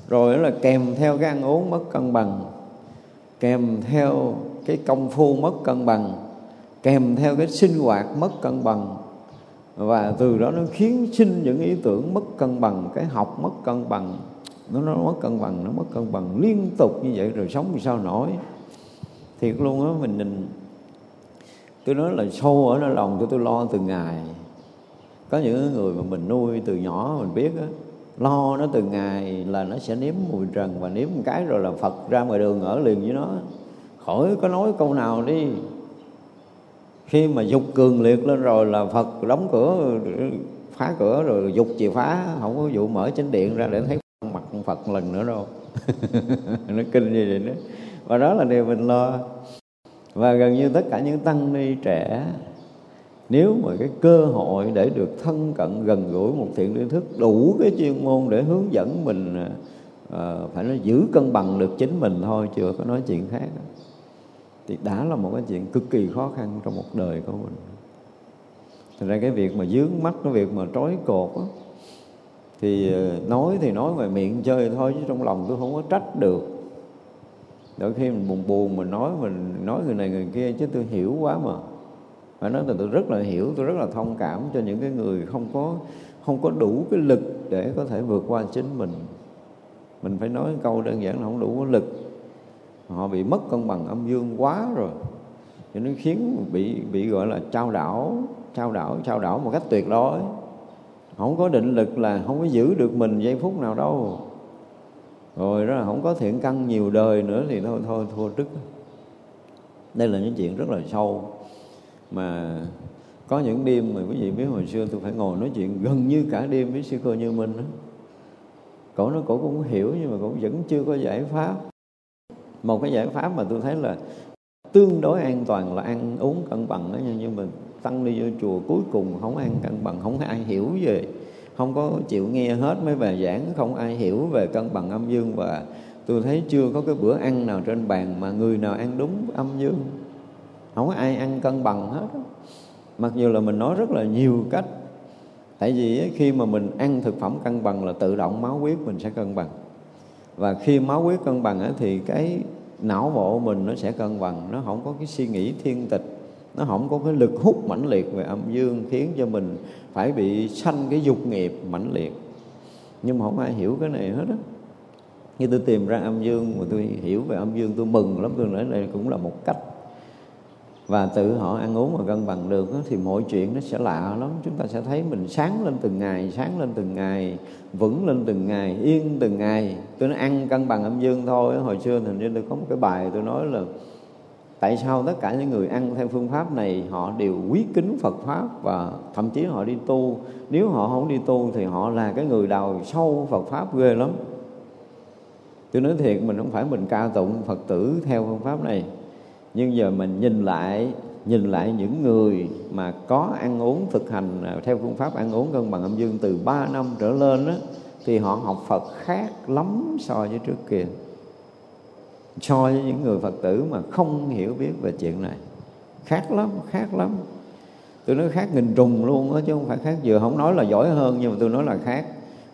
Rồi là kèm theo cái ăn uống mất cân bằng kèm theo cái công phu mất cân bằng kèm theo cái sinh hoạt mất cân bằng. Và từ đó nó khiến sinh những ý tưởng mất cân bằng cái học mất cân bằng. Nó nó mất cân bằng nó mất cân bằng liên tục như vậy rồi sống thì sao nổi. Thiệt luôn á mình, mình tôi nói là sâu ở trong lòng tôi tôi lo từng ngày. Có những người mà mình nuôi từ nhỏ mình biết á, lo nó từng ngày là nó sẽ nếm mùi trần và nếm một cái rồi là phật ra ngoài đường ở liền với nó. Khỏi có nói câu nào đi. Khi mà dục cường liệt lên rồi là phật đóng cửa, phá cửa rồi dục chìa phá, không có vụ mở chánh điện ra để thấy mặt phật lần nữa đâu. Nó kinh như vậy đó. Và đó là điều mình lo và gần như tất cả những tăng ni trẻ nếu mà cái cơ hội để được thân cận gần gũi một thiện tri thức đủ cái chuyên môn để hướng dẫn mình à, à, phải nói giữ cân bằng được chính mình thôi chưa có nói chuyện khác. Thì đã là một cái chuyện cực kỳ khó khăn trong một đời của mình. Thành ra cái việc mà dướng mắt cái việc mà trói cột đó, thì à, nói thì nói ngoài miệng chơi thôi chứ trong lòng tôi không có trách được đôi khi mình buồn buồn, mình nói mình nói người này người kia chứ tôi hiểu quá mà. Phải nói là tôi rất là hiểu, tôi rất là thông cảm cho những cái người không có không có đủ cái lực để có thể vượt qua chính mình. Mình phải nói câu đơn giản là không đủ cái lực. Họ bị mất cân bằng âm dương quá rồi. Cho nên khiến bị bị gọi là trao đảo trao đảo trao đảo một cách tuyệt đối. Không có định lực là không có giữ được mình giây phút nào đâu rồi đó là không có thiện căn nhiều đời nữa thì thôi thôi thua trước đây là những chuyện rất là sâu. Mà có những đêm mà quý vị biết hồi xưa tôi phải ngồi nói chuyện gần như cả đêm với sư cô như minh đó. Cổ nó cổ cũng hiểu nhưng mà cũng vẫn chưa có giải pháp. Một cái giải pháp mà tôi thấy là tương đối an toàn là ăn uống cân bằng đó nhưng mà tăng đi vô chùa cuối cùng không ăn cân bằng, không ai hiểu về không có chịu nghe hết mấy bài giảng, không ai hiểu về cân bằng âm dương và tôi thấy chưa có cái bữa ăn nào trên bàn mà người nào ăn đúng âm dương. Không có ai ăn cân bằng hết mặc dù là mình nói rất là nhiều cách, tại vì khi mà mình ăn thực phẩm cân bằng là tự động máu huyết mình sẽ cân bằng. Và khi máu huyết cân bằng thì cái não bộ mình nó sẽ cân bằng, nó không có cái suy nghĩ thiên tịch nó không có cái lực hút mãnh liệt về âm dương khiến cho mình phải bị sanh cái dục nghiệp mãnh liệt. Nhưng mà không ai hiểu cái này hết á. Như tôi tìm ra âm dương mà tôi hiểu về âm dương, tôi mừng lắm, tôi nói đây cũng là một cách. Và tự họ ăn uống mà cân bằng được thì mọi chuyện nó sẽ lạ lắm. Chúng ta sẽ thấy mình sáng lên từng ngày, sáng lên từng ngày, vững lên từng ngày, yên từng ngày. Tôi nói ăn cân bằng âm dương thôi hồi xưa hình như tôi có một cái bài tôi nói là tại sao tất cả những người ăn theo phương pháp này họ đều quý kính Phật pháp và thậm chí họ đi tu? Nếu họ không đi tu thì họ là cái người đào sâu Phật pháp ghê lắm. Tôi nói thiệt mình không phải mình ca tụng Phật tử theo phương pháp này. Nhưng giờ mình nhìn lại nhìn lại những người mà có ăn uống thực hành theo phương pháp ăn uống cân bằng âm dương từ 3 năm trở lên đó, thì họ học Phật khác lắm so với trước kia cho những người Phật tử mà không hiểu biết về chuyện này. Khác lắm khác lắm. Tôi nói khác nghìn trùng luôn á, chứ không phải khác vừa không nói là giỏi hơn, nhưng mà tôi nói là khác.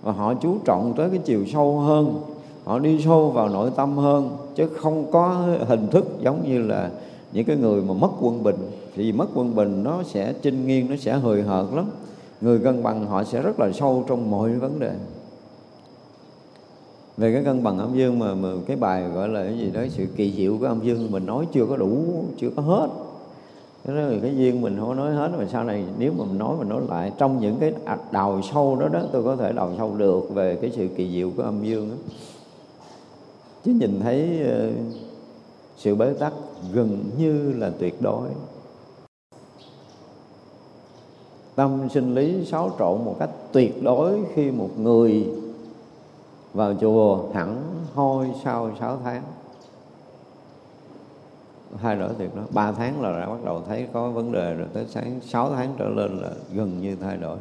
Và họ chú trọng tới cái chiều sâu hơn. Họ đi sâu vào nội tâm hơn. Chứ không có hình thức giống như là những cái người mà mất quân bình. Thì mất quân bình nó sẽ chinh nghiêng, nó sẽ hời hợt lắm. Người cân bằng họ sẽ rất là sâu trong mọi vấn đề về cái cân bằng âm dương mà, mà cái bài gọi là cái gì đó sự kỳ diệu của âm dương mình nói chưa có đủ chưa có hết. Cái đó là cái duyên mình không nói hết mà sau này nếu mà mình nói mình nói lại trong những cái đào sâu đó đó tôi có thể đào sâu được về cái sự kỳ diệu của âm dương đó chứ nhìn thấy ờ, sự bế tắc gần như là tuyệt đối. Tâm sinh lý xáo trộn một cách tuyệt đối khi một người vào chùa hẳn hôi sau 6 tháng. Thay đổi tuyệt đó. Ba tháng là đã bắt đầu thấy có vấn đề rồi. Tới sáng 6 tháng trở lên là gần như thay đổi.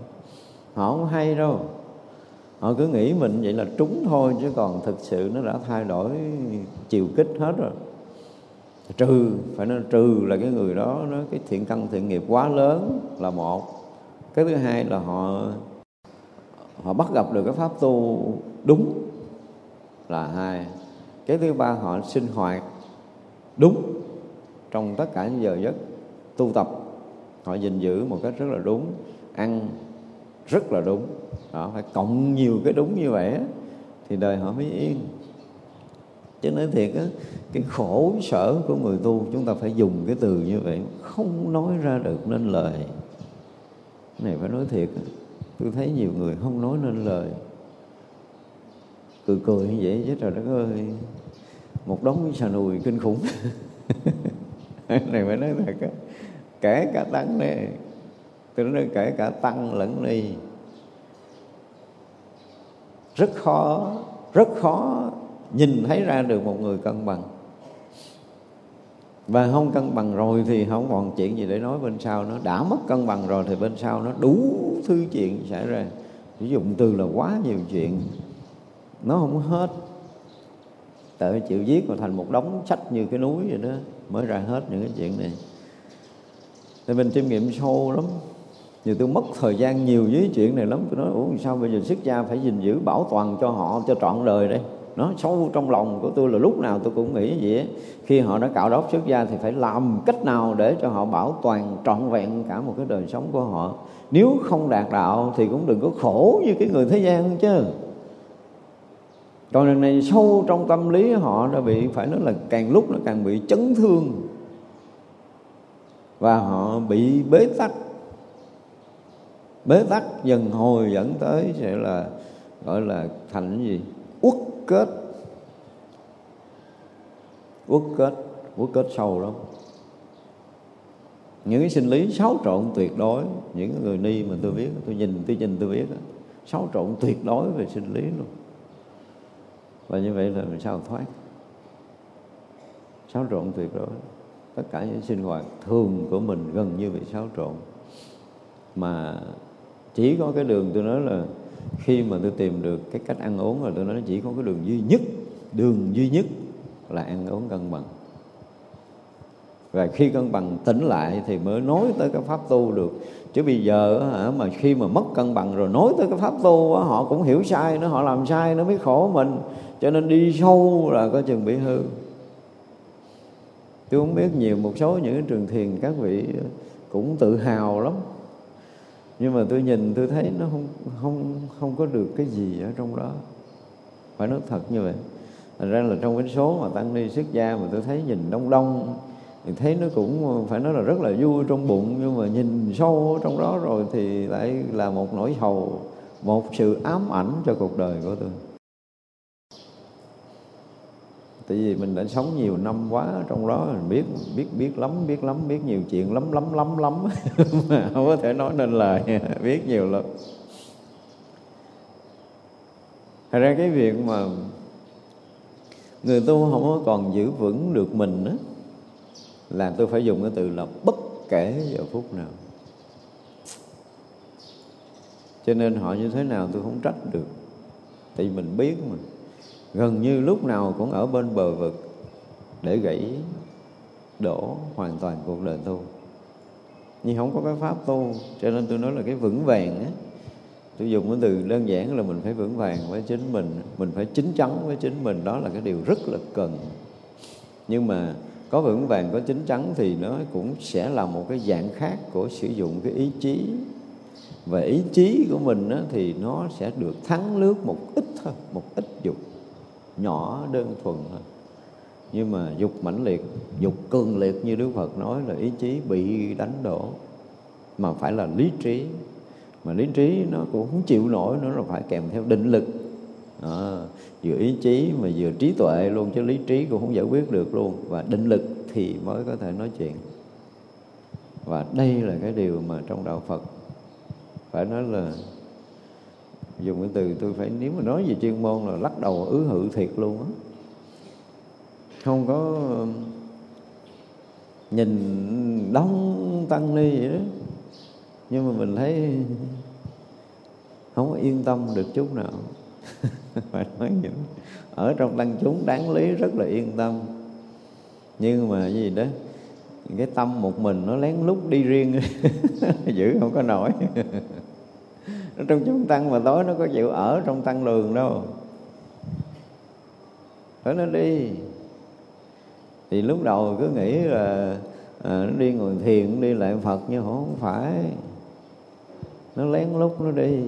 Họ không hay đâu. Họ cứ nghĩ mình vậy là trúng thôi, chứ còn thực sự nó đã thay đổi chiều kích hết rồi. Trừ, phải nói trừ là cái người đó, nó cái thiện căn thiện nghiệp quá lớn là một. Cái thứ hai là họ họ bắt gặp được cái pháp tu đúng là hai. Cái thứ ba họ sinh hoạt đúng trong tất cả những giờ giấc tu tập. Họ gìn giữ một cách rất là đúng ăn rất là đúng. Đó, phải cộng nhiều cái đúng như vậy thì đời họ mới yên. Chứ nói thiệt á cái khổ sở của người tu chúng ta phải dùng cái từ như vậy không nói ra được nên lời. Cái này phải nói thiệt tôi thấy nhiều người không nói nên lời cười cười như vậy chứ rồi đất ơi. Một đống xà nùi kinh khủng. Này phải nói thật á kể cả tăng này tôi nói kể cả tăng lẫn ni. Rất khó rất khó nhìn thấy ra được một người cân bằng. Và không cân bằng rồi thì không còn chuyện gì để nói bên sau nó đã mất cân bằng rồi thì bên sau nó đủ thứ chuyện xảy ra. Sử dụng từ là quá nhiều chuyện nó không hết. Tại chịu viết mà thành một đống sách như cái núi vậy đó, mới ra hết những cái chuyện này. Thì mình chiêm nghiệm sâu lắm. Nhiều tôi mất thời gian nhiều với chuyện này lắm. Tôi nói, ủa, sao bây giờ xuất gia phải gìn giữ bảo toàn cho họ cho trọn đời đây? Nó sâu trong lòng của tôi là lúc nào tôi cũng nghĩ vậy ấy. khi họ đã cạo đốc xuất gia thì phải làm cách nào để cho họ bảo toàn trọn vẹn cả một cái đời sống của họ. Nếu không đạt đạo thì cũng đừng có khổ như cái người thế gian chứ còn lần này sâu trong tâm lý họ đã bị, phải nói là càng lúc nó càng bị chấn thương. Và họ bị bế tắc. Bế tắc dần hồi dẫn tới sẽ là, gọi là thành gì? Uất kết. Uất kết. Uất kết sâu lắm. Những cái sinh lý xáo trộn tuyệt đối. Những người ni mà tôi biết, tôi nhìn tôi nhìn, tôi biết xáo trộn tuyệt đối về sinh lý luôn và như vậy là mình sao thoát? Xáo trộn tuyệt đối. Tất cả những sinh hoạt thường của mình gần như bị xáo trộn. Mà chỉ có cái đường tôi nói là khi mà tôi tìm được cái cách ăn uống là tôi nói chỉ có cái đường duy nhất, đường duy nhất là ăn uống cân bằng. Và khi cân bằng tỉnh lại thì mới nói tới cái pháp tu được chứ bây giờ hả, mà khi mà mất cân bằng rồi nói tới cái pháp tu họ cũng hiểu sai nó họ làm sai nó mới khổ mình. Cho nên đi sâu là có chừng bị hư. Tôi không biết nhiều một số những trường thiền các vị cũng tự hào lắm. Nhưng mà tôi nhìn tôi thấy nó không không không có được cái gì ở trong đó. Phải nói thật như vậy. Thành ra là trong cái số mà tăng ni xuất gia mà tôi thấy nhìn đông đông thì thấy nó cũng phải nói là rất là vui trong bụng, nhưng mà nhìn sâu trong đó rồi thì lại là một nỗi sầu một sự ám ảnh cho cuộc đời của tôi. Tại vì mình đã sống nhiều năm quá trong đó, mình biết biết biết lắm biết lắm, biết nhiều chuyện lắm lắm lắm lắm. Mà không có thể nói nên lời, biết nhiều lắm. Thật ra cái việc mà người tu không có còn giữ vững được mình á là tôi phải dùng cái từ là bất kể giờ phút nào. Cho nên họ như thế nào tôi không trách được. Tại vì mình biết mà. Gần như lúc nào cũng ở bên bờ vực để gãy đổ hoàn toàn cuộc đời tu nhưng không có cái pháp tu, cho nên tôi nói là cái vững vàng á. Tôi dùng cái từ đơn giản là mình phải vững vàng với chính mình mình phải chính chắn với chính mình, đó là cái điều rất là cần. Nhưng mà có vững vàng có chính chắn thì nó cũng sẽ là một cái dạng khác của sử dụng cái ý chí. Và ý chí của mình á, thì nó sẽ được thắng lướt một ít thôi một ít dục nhỏ đơn thuần thôi. Nhưng mà dục mãnh liệt dục cường liệt như đức phật nói là ý chí bị đánh đổ. Mà phải là lý trí. Mà lý trí nó cũng không chịu nổi nữa là phải kèm theo định lực à, vừa ý chí mà vừa trí tuệ luôn chứ lý trí cũng không giải quyết được luôn. Và định lực thì mới có thể nói chuyện. Và đây là cái điều mà trong đạo Phật phải nói là dùng cái từ tôi phải nếu mà nói về chuyên môn là lắc đầu ứ hự thiệt luôn á. Không có um, nhìn đông tăng ni vậy đó. Nhưng mà mình thấy không có yên tâm được chút nào. phải nói những ở trong tăng chúng đáng lý rất là yên tâm. Nhưng mà gì đó cái tâm một mình nó lén lút đi riêng. Giữ không có nổi. Trong chúng tăng mà tối nó có chịu ở trong tăng lường đâu. Phải nó đi. Thì lúc đầu cứ nghĩ là à, nó đi ngồi thiền đi lại phật nhưng không phải. Nó lén lút nó đi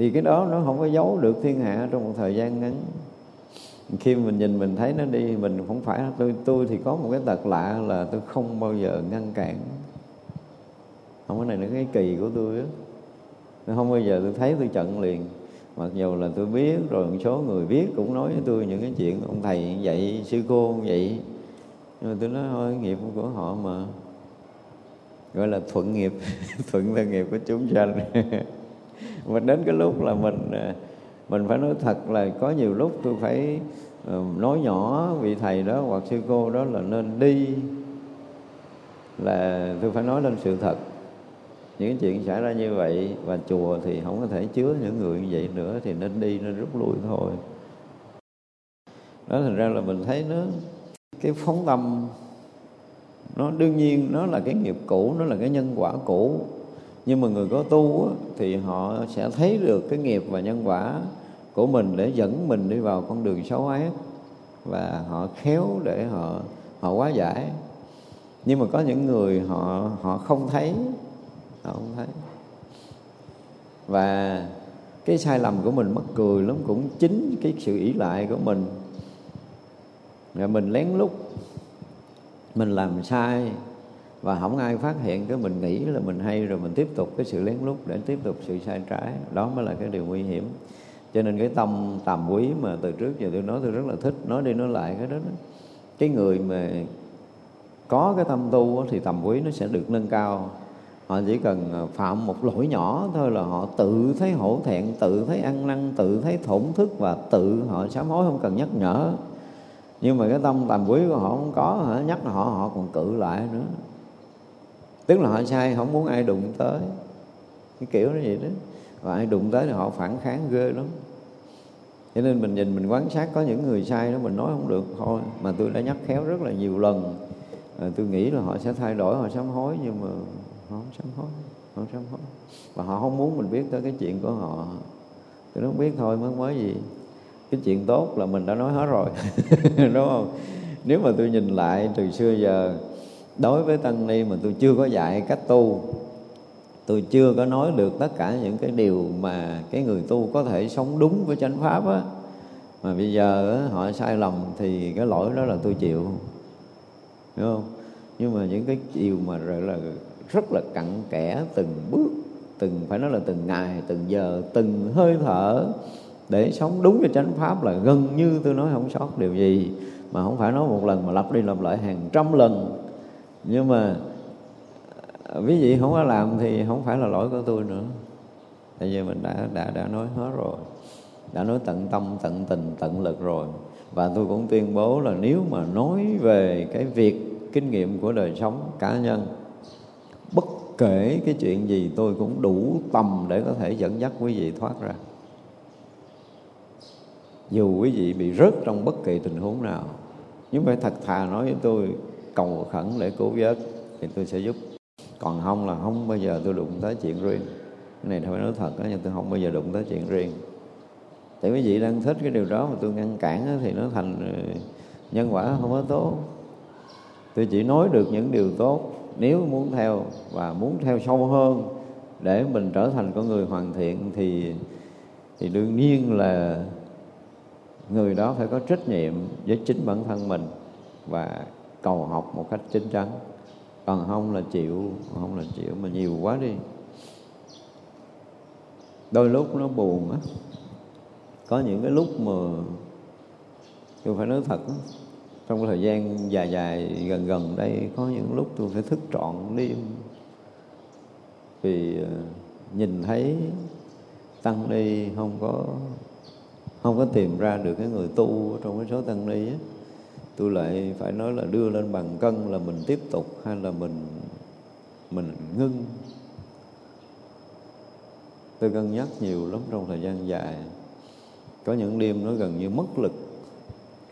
thì cái đó nó không có giấu được thiên hạ trong một thời gian ngắn. Khi mình nhìn, mình thấy nó đi, mình không phải. Tôi tôi thì có một cái tật lạ là tôi không bao giờ ngăn cản. Không, cái này là cái kỳ của tôi á. Không bao giờ tôi thấy tôi chận liền. Mặc dù là tôi biết rồi một số người biết cũng nói với tôi những cái chuyện ông thầy vậy sư cô vậy nhưng mà tôi nói, thôi, nghiệp của họ mà. Gọi là thuận nghiệp, thuận theo nghiệp của chúng sanh. và đến cái lúc là mình à, mình phải nói thật là có nhiều lúc tôi phải ờ, nói nhỏ vị thầy đó hoặc sư cô đó là nên đi, là tôi phải nói lên sự thật. Những chuyện xảy ra như vậy và chùa thì không có thể chứa những người như vậy nữa thì nên đi nên rút lui thôi. Đó, thành ra là mình thấy nó, cái phóng tâm, nó đương nhiên nó là cái nghiệp cũ, nó là cái nhân quả cũ nhưng mà người có tu á, thì họ sẽ thấy được cái nghiệp và nhân quả của mình để dẫn mình đi vào con đường xấu ác và họ khéo để họ họ quá giải. Nhưng mà có những người họ họ không thấy họ không thấy. Và cái sai lầm của mình mắc cười lắm cũng chính cái sự ỷ lại của mình. Rồi mình lén lút mình làm sai và không ai phát hiện cái mình nghĩ là mình hay rồi mình tiếp tục cái sự lén lút để tiếp tục sự sai trái. Đó mới là cái điều nguy hiểm. Cho nên cái tâm tàm quý mà từ trước giờ tôi nói tôi rất là thích nói đi nói lại cái đó, đó. cái người mà có cái tâm tu thì tầm quý nó sẽ được nâng cao. Họ chỉ cần à, phạm một lỗi nhỏ thôi là họ tự thấy hổ thẹn tự thấy ăn năn tự thấy thổn thức và tự họ sám hối không cần nhắc nhở. Nhưng mà cái tâm tầm quý của họ không có hả? Nhắc họ họ còn cự lại nữa tức là họ sai không muốn ai đụng tới. Cái kiểu nó vậy đó. Và ai đụng tới thì họ phản kháng ghê lắm. Cho nên mình nhìn mình quan sát có những người sai đó mình nói không được. Thôi mà tôi đã nhắc khéo rất là nhiều lần. À, tôi nghĩ là họ sẽ thay đổi họ sám hối nhưng mà họ không sám hối họ không sám hối. Và họ không muốn mình biết tới cái chuyện của họ. Tôi không biết thôi mới mới gì. Cái chuyện tốt là mình đã nói hết rồi đúng không? Nếu mà tôi nhìn lại từ xưa giờ đối với tăng ni mà tôi chưa có dạy cách tu tôi chưa có nói được tất cả những cái điều mà cái người tu có thể sống đúng với chánh pháp á. Mà bây giờ á, họ sai lầm thì cái lỗi đó là tôi chịu đúng không? Nhưng mà những cái điều mà rồi là rất là cặn kẽ từng bước từng phải nói là từng ngày từng giờ từng hơi thở để sống đúng với chánh pháp là gần như tôi nói không sót điều gì. Mà không phải nói một lần mà lặp đi lặp lại hàng trăm lần nhưng mà quý vị không có làm thì không phải là lỗi của tôi nữa. Tại vì mình đã đã đã nói hết rồi. Đã nói tận tâm, tận tình, tận lực rồi. Và tôi cũng tuyên bố là nếu mà nói về cái việc kinh nghiệm của đời sống cá nhân, bất kể cái chuyện gì tôi cũng đủ tầm để có thể dẫn dắt quý vị thoát ra. Dù quý vị bị rớt trong bất kỳ tình huống nào. Nhưng phải thật thà nói với tôi cầu khẩn để cứu vớt thì tôi sẽ giúp. Còn không là không bao giờ tôi đụng tới chuyện riêng. Cái này phải nói thật đó nhưng tôi không bao giờ đụng tới chuyện riêng. Tại quý vị đang thích cái điều đó mà tôi ngăn cản thì nó thành ờ, nhân quả không có tốt. Tôi chỉ nói được những điều tốt, nếu muốn theo và muốn theo sâu hơn để mình trở thành con người hoàn thiện thì thì đương nhiên là người đó phải có trách nhiệm với chính bản thân mình và cầu học một cách chính chắn. Còn không là chịu không là chịu, mà nhiều quá đi. Đôi lúc nó buồn á. Có những cái lúc mà tôi phải nói thật trong cái thời gian dài dài gần gần đây, có những lúc tôi phải thức trọn đêm. Vì ờ, nhìn thấy tăng ni không có không có tìm ra được cái người tu trong cái số tăng ni á tôi lại phải nói là đưa lên bằng cân là mình tiếp tục hay là mình mình ngưng? Tôi cân nhắc nhiều lắm trong thời gian dài. Có những đêm nó gần như mất lực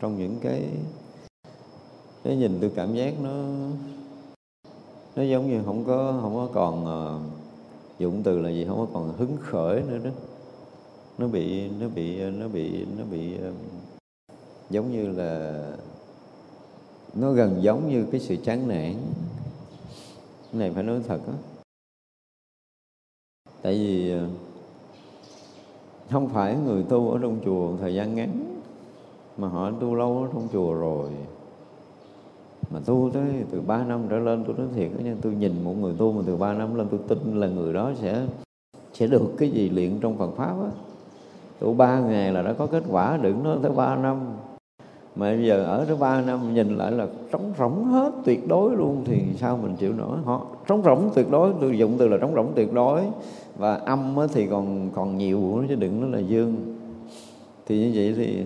trong những cái cái nhìn tôi cảm giác nó nó giống như không có không có còn ờ, dụng từ là gì, không có còn hứng khởi nữa đó. Nó bị nó bị nó bị nó bị ờ, giống như là nó gần giống như cái sự chán nản. Cái này phải nói thật á. Tại vì ờ, không phải người tu ở trong chùa thời gian ngắn, mà họ tu lâu ở trong chùa rồi. Mà tu tới từ 3 năm trở lên, tôi nói thiệt nha, tôi nhìn một người tu mà từ 3 năm lên, tôi tin là người đó sẽ sẽ được cái gì luyện trong Phật pháp á. Tu ba ngày là đã có kết quả, đừng nói tới 3 năm mà bây giờ ở đó ba năm, nhìn lại là trống rỗng hết, tuyệt đối luôn, thì sao mình chịu nổi? Họ trống rỗng tuyệt đối, tôi dụng từ là trống rỗng tuyệt đối. Và âm thì còn còn nhiều, chứ đừng nói là dương. Thì như vậy thì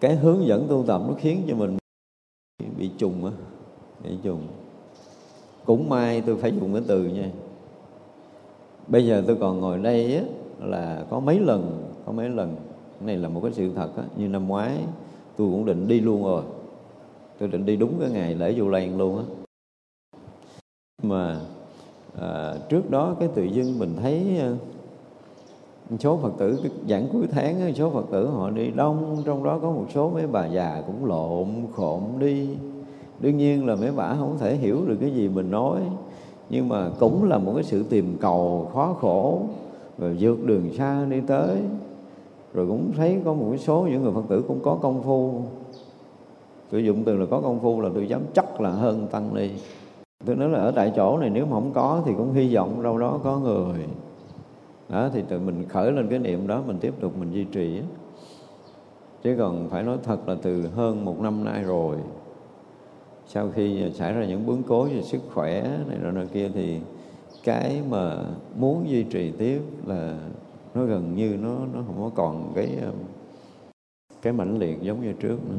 cái hướng dẫn tu tập nó khiến cho mình bị trùng á, bị trùng. Cũng may tôi phải dùng cái từ nha. Bây giờ tôi còn ngồi đây á, là có mấy lần, có mấy lần cái này là một cái sự thật á như năm ngoái tôi cũng định đi luôn rồi. Tôi định đi đúng cái ngày lễ Vu Lan luôn á. Mà à, trước đó cái tự dưng mình thấy à, số phật tử cái giảng cuối tháng số phật tử họ đi đông trong đó có một số mấy bà già cũng lộn khộn đi. Đương nhiên là mấy bà không thể hiểu được cái gì mình nói nhưng mà cũng là một cái sự tìm cầu khó khổ rồi vượt đường xa đi tới rồi cũng thấy có một số những người phật tử cũng có công phu. Tôi dụng từ là có công phu là tôi dám chắc là hơn tăng đi tôi nói là ở tại chỗ này nếu mà không có thì cũng hy vọng đâu đó có người. Đó, thì tự mình khởi lên cái niệm đó, mình tiếp tục mình duy trì chứ còn phải nói thật là từ hơn một năm nay rồi, sau khi xảy ra những biến cố về sức khỏe này rồi nọ kia thì cái mà muốn duy trì tiếp là nó gần như nó nó không có còn cái um, cái mãnh liệt giống như trước nữa.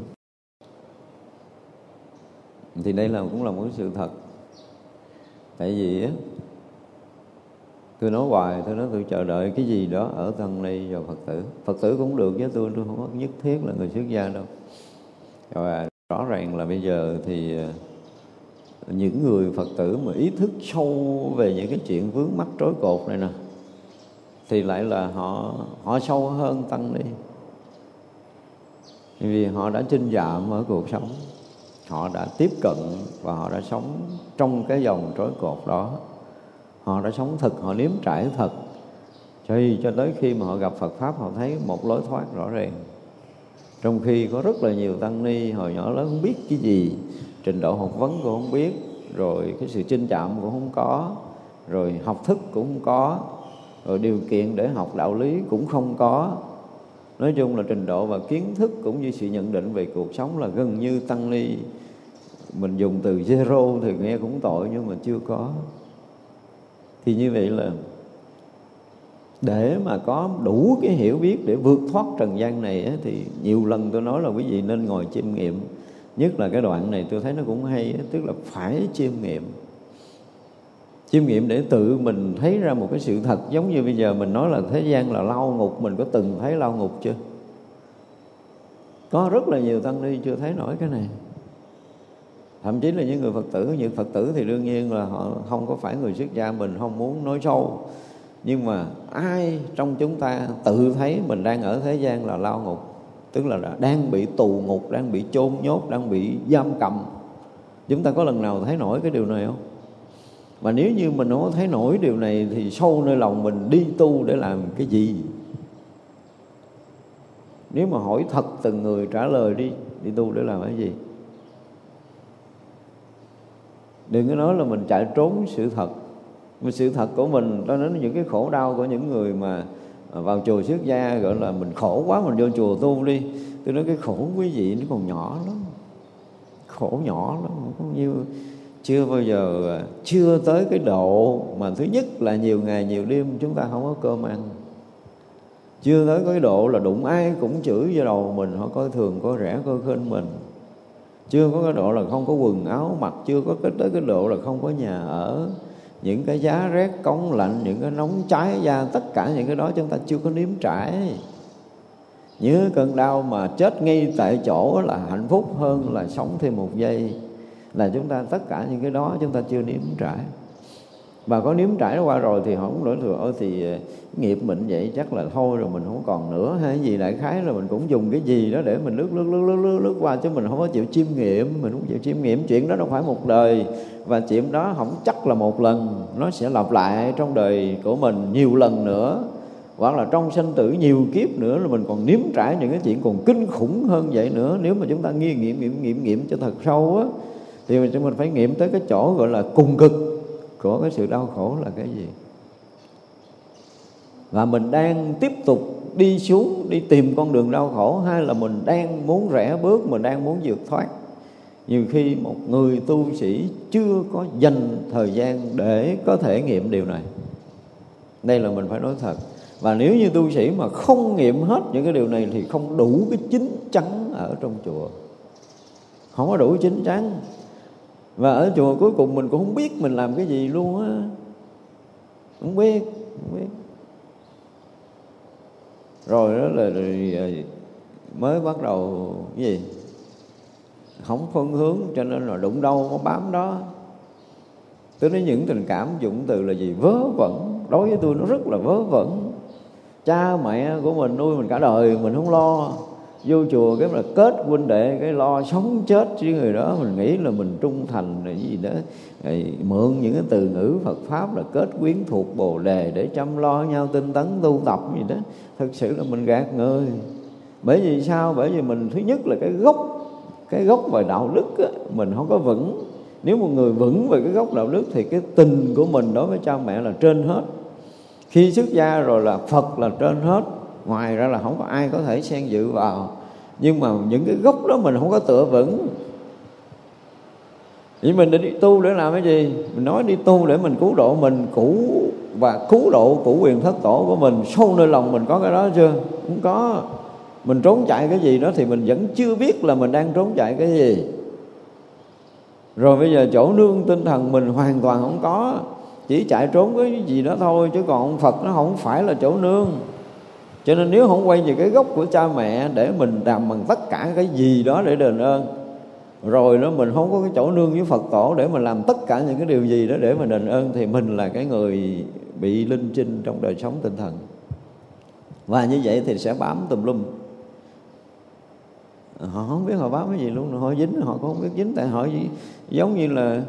Thì đây là, cũng là một sự thật. Tại vì á, tôi nói hoài, tôi nói tôi chờ đợi cái gì đó ở tăng ni và phật tử. Phật tử cũng được với tôi tôi không có nhất thiết là người xuất gia đâu. Và rõ ràng là bây giờ thì à, những người phật tử mà ý thức sâu về những cái chuyện vướng mắc rối cột này nè thì lại là họ họ sâu hơn tăng ni. Vì họ đã chinh dạm ở cuộc sống, họ đã tiếp cận và họ đã sống trong cái dòng trói cột đó. Họ đã sống thật họ nếm trải thật. Cho cho tới khi mà họ gặp Phật pháp, họ thấy một lối thoát rõ ràng. Trong khi có rất là nhiều tăng ni, hồi nhỏ lớn không biết cái gì, trình độ học vấn cũng không biết, rồi cái sự chinh chạm cũng không có, rồi học thức cũng không có rồi điều kiện để học đạo lý cũng không có. Nói chung là trình độ và kiến thức cũng như sự nhận định về cuộc sống là gần như tăng ni. Mình dùng từ zero thì nghe cũng tội nhưng mà chưa có. Thì như vậy là để mà có đủ cái hiểu biết để vượt thoát trần gian này ấy, thì nhiều lần tôi nói là quý vị nên ngồi chiêm nghiệm. Nhất là cái đoạn này tôi thấy nó cũng hay ấy, tức là phải chiêm nghiệm chiêm nghiệm để tự mình thấy ra một cái sự thật, giống như bây giờ mình nói là thế gian là lao ngục, mình có từng thấy lao ngục chưa? Có rất là nhiều tăng ni chưa thấy nổi cái này. Thậm chí là những người phật tử những phật tử thì đương nhiên là họ không có phải người xuất gia mình, không muốn nói sâu nhưng mà ai trong chúng ta tự thấy mình đang ở thế gian là lao ngục? Tức là đang bị tù ngục, đang bị chôn nhốt, đang bị giam cầm. Chúng ta có lần nào thấy nổi cái điều này không? Mà nếu như mình không thấy nổi điều này thì sâu nơi lòng mình đi tu để làm cái gì? Nếu mà hỏi thật từng người trả lời đi đi tu để làm cái gì? Đừng có nói là mình chạy trốn sự thật. Mà sự thật của mình, đó đến những cái khổ đau của những người mà à, vào chùa xuất gia, gọi là mình khổ quá mình vô chùa tu đi. Tôi nói cái khổ quý vị nó còn nhỏ lắm. Khổ nhỏ lắm, không nhiêu chưa bao giờ à, chưa tới cái độ mà thứ nhất là nhiều ngày, nhiều đêm chúng ta không có cơm ăn. Chưa tới cái độ là đụng ai cũng chửi vào đầu mình, họ coi thường, coi rẻ, coi khinh mình. Chưa có cái độ là không có quần áo mặc, chưa có cái, tới cái độ là không có nhà ở. Những cái giá rét cống lạnh, những cái nóng cháy da, tất cả những cái đó chúng ta chưa có nếm trải. Nhớ cơn đau mà chết ngay tại chỗ là hạnh phúc hơn là sống thêm một giây là chúng ta tất cả những cái đó chúng ta chưa nếm trải. Và có nếm trải qua rồi thì họ cũng đổi thừa ôi thì ờ, nghiệp mình vậy chắc là thôi rồi mình không còn nữa hay gì đại khái là mình cũng dùng cái gì đó để mình lướt lướt lướt lướt lướt, lướt qua chứ mình không có chịu chiêm nghiệm mình không chịu chiêm nghiệm chuyện đó đâu phải một đời. Và chuyện đó không chắc là một lần nó sẽ lặp lại trong đời của mình nhiều lần nữa. Hoặc là trong sinh tử nhiều kiếp nữa là mình còn nếm trải những cái chuyện còn kinh khủng hơn vậy nữa. Nếu mà chúng ta nghi nghiệm nghiệm nghiệm nghiệm cho thật sâu á thì mình mình phải nghiệm tới cái chỗ gọi là cùng cực của cái sự đau khổ là cái gì. Và mình đang tiếp tục đi xuống, đi tìm con đường đau khổ, hay là mình đang muốn rẽ bước, mình đang muốn vượt thoát. Nhiều khi một người tu sĩ chưa có dành thời gian để có thể nghiệm điều này. Đây là mình phải nói thật. Và nếu như tu sĩ mà không nghiệm hết những cái điều này thì không đủ cái chính chắn ở trong chùa. Không có đủ chính chắn và ở chùa cuối cùng mình cũng không biết mình làm cái gì luôn á. Không biết không biết. Rồi đó là rồi mới bắt đầu cái gì? Không phân hướng, cho nên là đụng đâu có bám đó. Tôi nói những tình cảm dụng từ là gì? Vớ vẩn. Đối với tôi nó rất là vớ vẩn. Cha mẹ của mình nuôi mình cả đời, mình không lo vô chùa cái là kết huynh đệ cái lo sống chết với người đó mình nghĩ là mình trung thành là gì đó. Rồi mượn những cái từ ngữ Phật pháp là kết quyến thuộc bồ đề để chăm lo nhau tinh tấn tu tập gì đó. Thực sự là mình gạt người. Bởi vì sao? Bởi vì mình thứ nhất là cái gốc cái gốc về đạo đức á, mình không có vững. Nếu một người vững về cái gốc đạo đức thì cái tình của mình đối với cha mẹ là trên hết. Khi xuất gia rồi là phật là trên hết ngoài ra là không có ai có thể xen dự vào. Nhưng mà những cái gốc đó mình không có tựa vững. Thì mình đi tu để làm cái gì? Mình nói đi tu để mình cứu độ mình cũ và cứu độ của quyền thất tổ của mình. Sâu nơi lòng mình có cái đó chưa? Không có. Mình trốn chạy cái gì đó thì mình vẫn chưa biết là mình đang trốn chạy cái gì. Rồi bây giờ chỗ nương tinh thần mình hoàn toàn không có. Chỉ chạy trốn cái gì đó thôi, chứ còn phật nó không phải là chỗ nương cho nên nếu không quay về cái gốc của cha mẹ để mình làm bằng tất cả cái gì đó để đền ơn, rồi đó mình không có cái chỗ nương với Phật tổ để mình làm tất cả những cái điều gì đó để mà đền ơn, thì mình là cái người bị linh chinh trong đời sống tinh thần. Và như vậy thì sẽ bám tùm lum. Họ không biết họ bám cái gì luôn, họ dính, họ cũng không biết dính, tại họ giống như là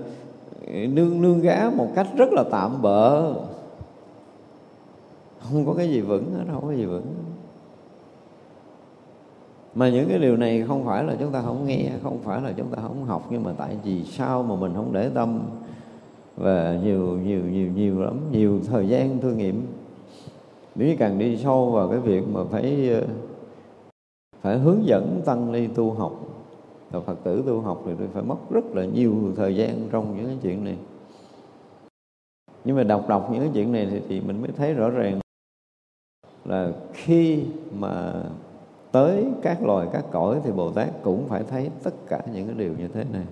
nương nương gá một cách rất là tạm bợ không có cái gì vững hết không có gì vững mà những cái điều này không phải là chúng ta không nghe không phải là chúng ta không học nhưng mà tại vì sao mà mình không để tâm? Và nhiều nhiều nhiều nhiều lắm nhiều thời gian thương nghiệm. Nếu càng đi sâu vào cái việc mà phải ờ, phải hướng dẫn tăng ni tu học và phật tử tu học thì tôi phải mất rất là nhiều thời gian trong những cái chuyện này. Nhưng mà đọc đọc những cái chuyện này thì, thì mình mới thấy rõ ràng là khi mà tới các loài, các cõi thì Bồ Tát cũng phải thấy tất cả những cái điều như thế này.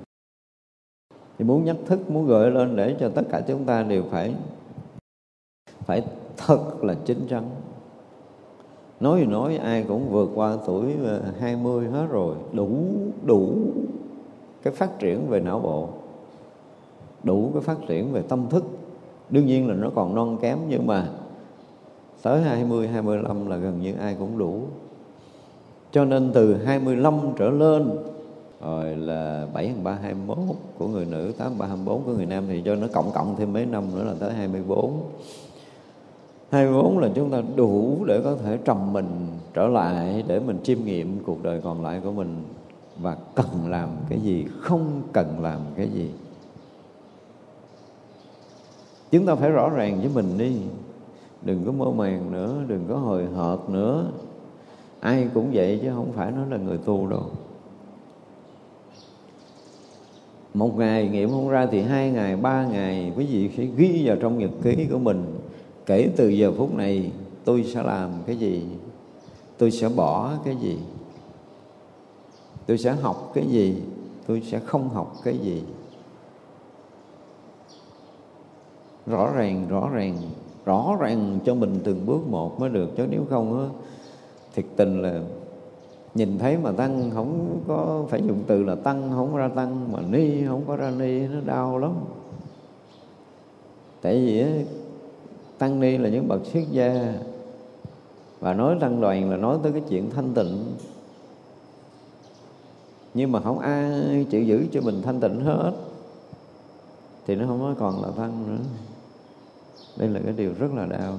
Thì muốn nhắc thức, muốn gợi lên để cho tất cả chúng ta đều phải phải thật là chính chắn. Nói gì nói, ai cũng vượt qua tuổi ờ, 20 hết rồi, đủ đủ cái phát triển về não bộ, đủ cái phát triển về tâm thức. Đương nhiên là nó còn non kém nhưng mà tới 20, 25 là gần như ai cũng đủ. Cho nên từ 25 trở lên rồi là 7 hàng 3 21 của người nữ 8 3 24 của người nam thì cho nó cộng cộng thêm mấy năm nữa là tới 24 24 là chúng ta đủ để có thể trầm mình trở lại để mình chiêm nghiệm cuộc đời còn lại của mình và cần làm cái gì không cần làm cái gì. Chúng ta phải rõ ràng với mình đi đừng có mơ màng nữa, đừng có hồi hộp nữa. Ai cũng vậy chứ không phải nó là người tu đâu. Một ngày nghiệm không ra thì hai ngày, ba ngày. Quý vị sẽ ghi vào trong nhật ký của mình. Kể từ giờ phút này, tôi sẽ làm cái gì? Tôi sẽ bỏ cái gì? Tôi sẽ học cái gì? Tôi sẽ không học cái gì? Rõ ràng rõ ràng rõ ràng cho mình từng bước một mới được chứ nếu không á thiệt tình là nhìn thấy mà tăng không có phải dùng từ là tăng không ra tăng mà ni không có ra ni nó đau lắm. Tại vì á, tăng ni là những bậc xuất gia và nói tăng đoàn là nói tới cái chuyện thanh tịnh. Nhưng mà không ai chịu giữ cho mình thanh tịnh hết thì nó không có còn là tăng nữa đây là cái điều rất là đau.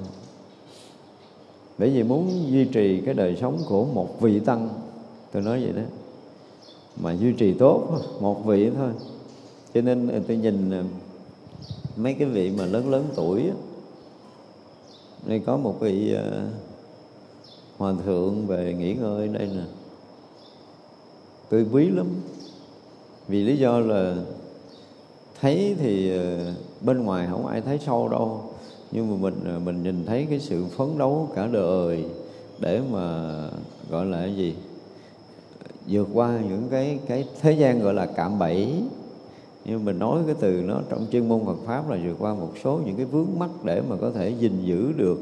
Bởi vì muốn duy trì cái đời sống của một vị tăng, tôi nói vậy đó, mà duy trì tốt một vị thôi. Cho nên tôi nhìn ờ, mấy cái vị mà lớn lớn tuổi đây có một vị ờ, hòa thượng về nghỉ ngơi đây nè. Tôi quý lắm. Vì lý do là thấy thì ờ, bên ngoài không ai thấy sâu đâu nhưng mà mình à, mình nhìn thấy cái sự phấn đấu cả đời để mà, gọi là cái gì, vượt qua những cái cái thế gian gọi là cạm bẫy. Nhưng mình nói cái từ nó trong chuyên môn Phật pháp là vượt qua một số những cái vướng mắc để mà có thể gìn giữ được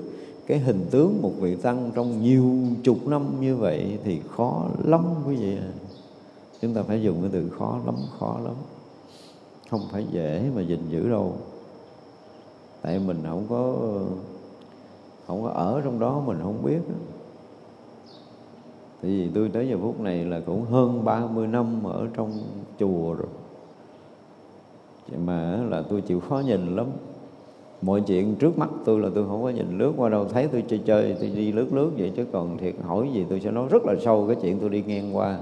cái hình tướng một vị tăng trong nhiều chục năm như vậy thì khó lắm quý vị à. chúng ta phải dùng cái từ khó lắm khó lắm. Không phải dễ mà gìn giữ đâu tại mình không có không có ở trong đó, mình không biết. Tại vì tôi tới giờ phút này là cũng hơn 30 năm ở trong chùa rồi. Mà là tôi chịu khó nhìn lắm. Mọi chuyện trước mắt tôi là tôi không có nhìn lướt qua đâu. Thấy tôi chơi chơi, tôi đi lướt lướt vậy chứ còn thiệt hỏi gì tôi sẽ nói rất là sâu cái chuyện tôi đi ngang qua.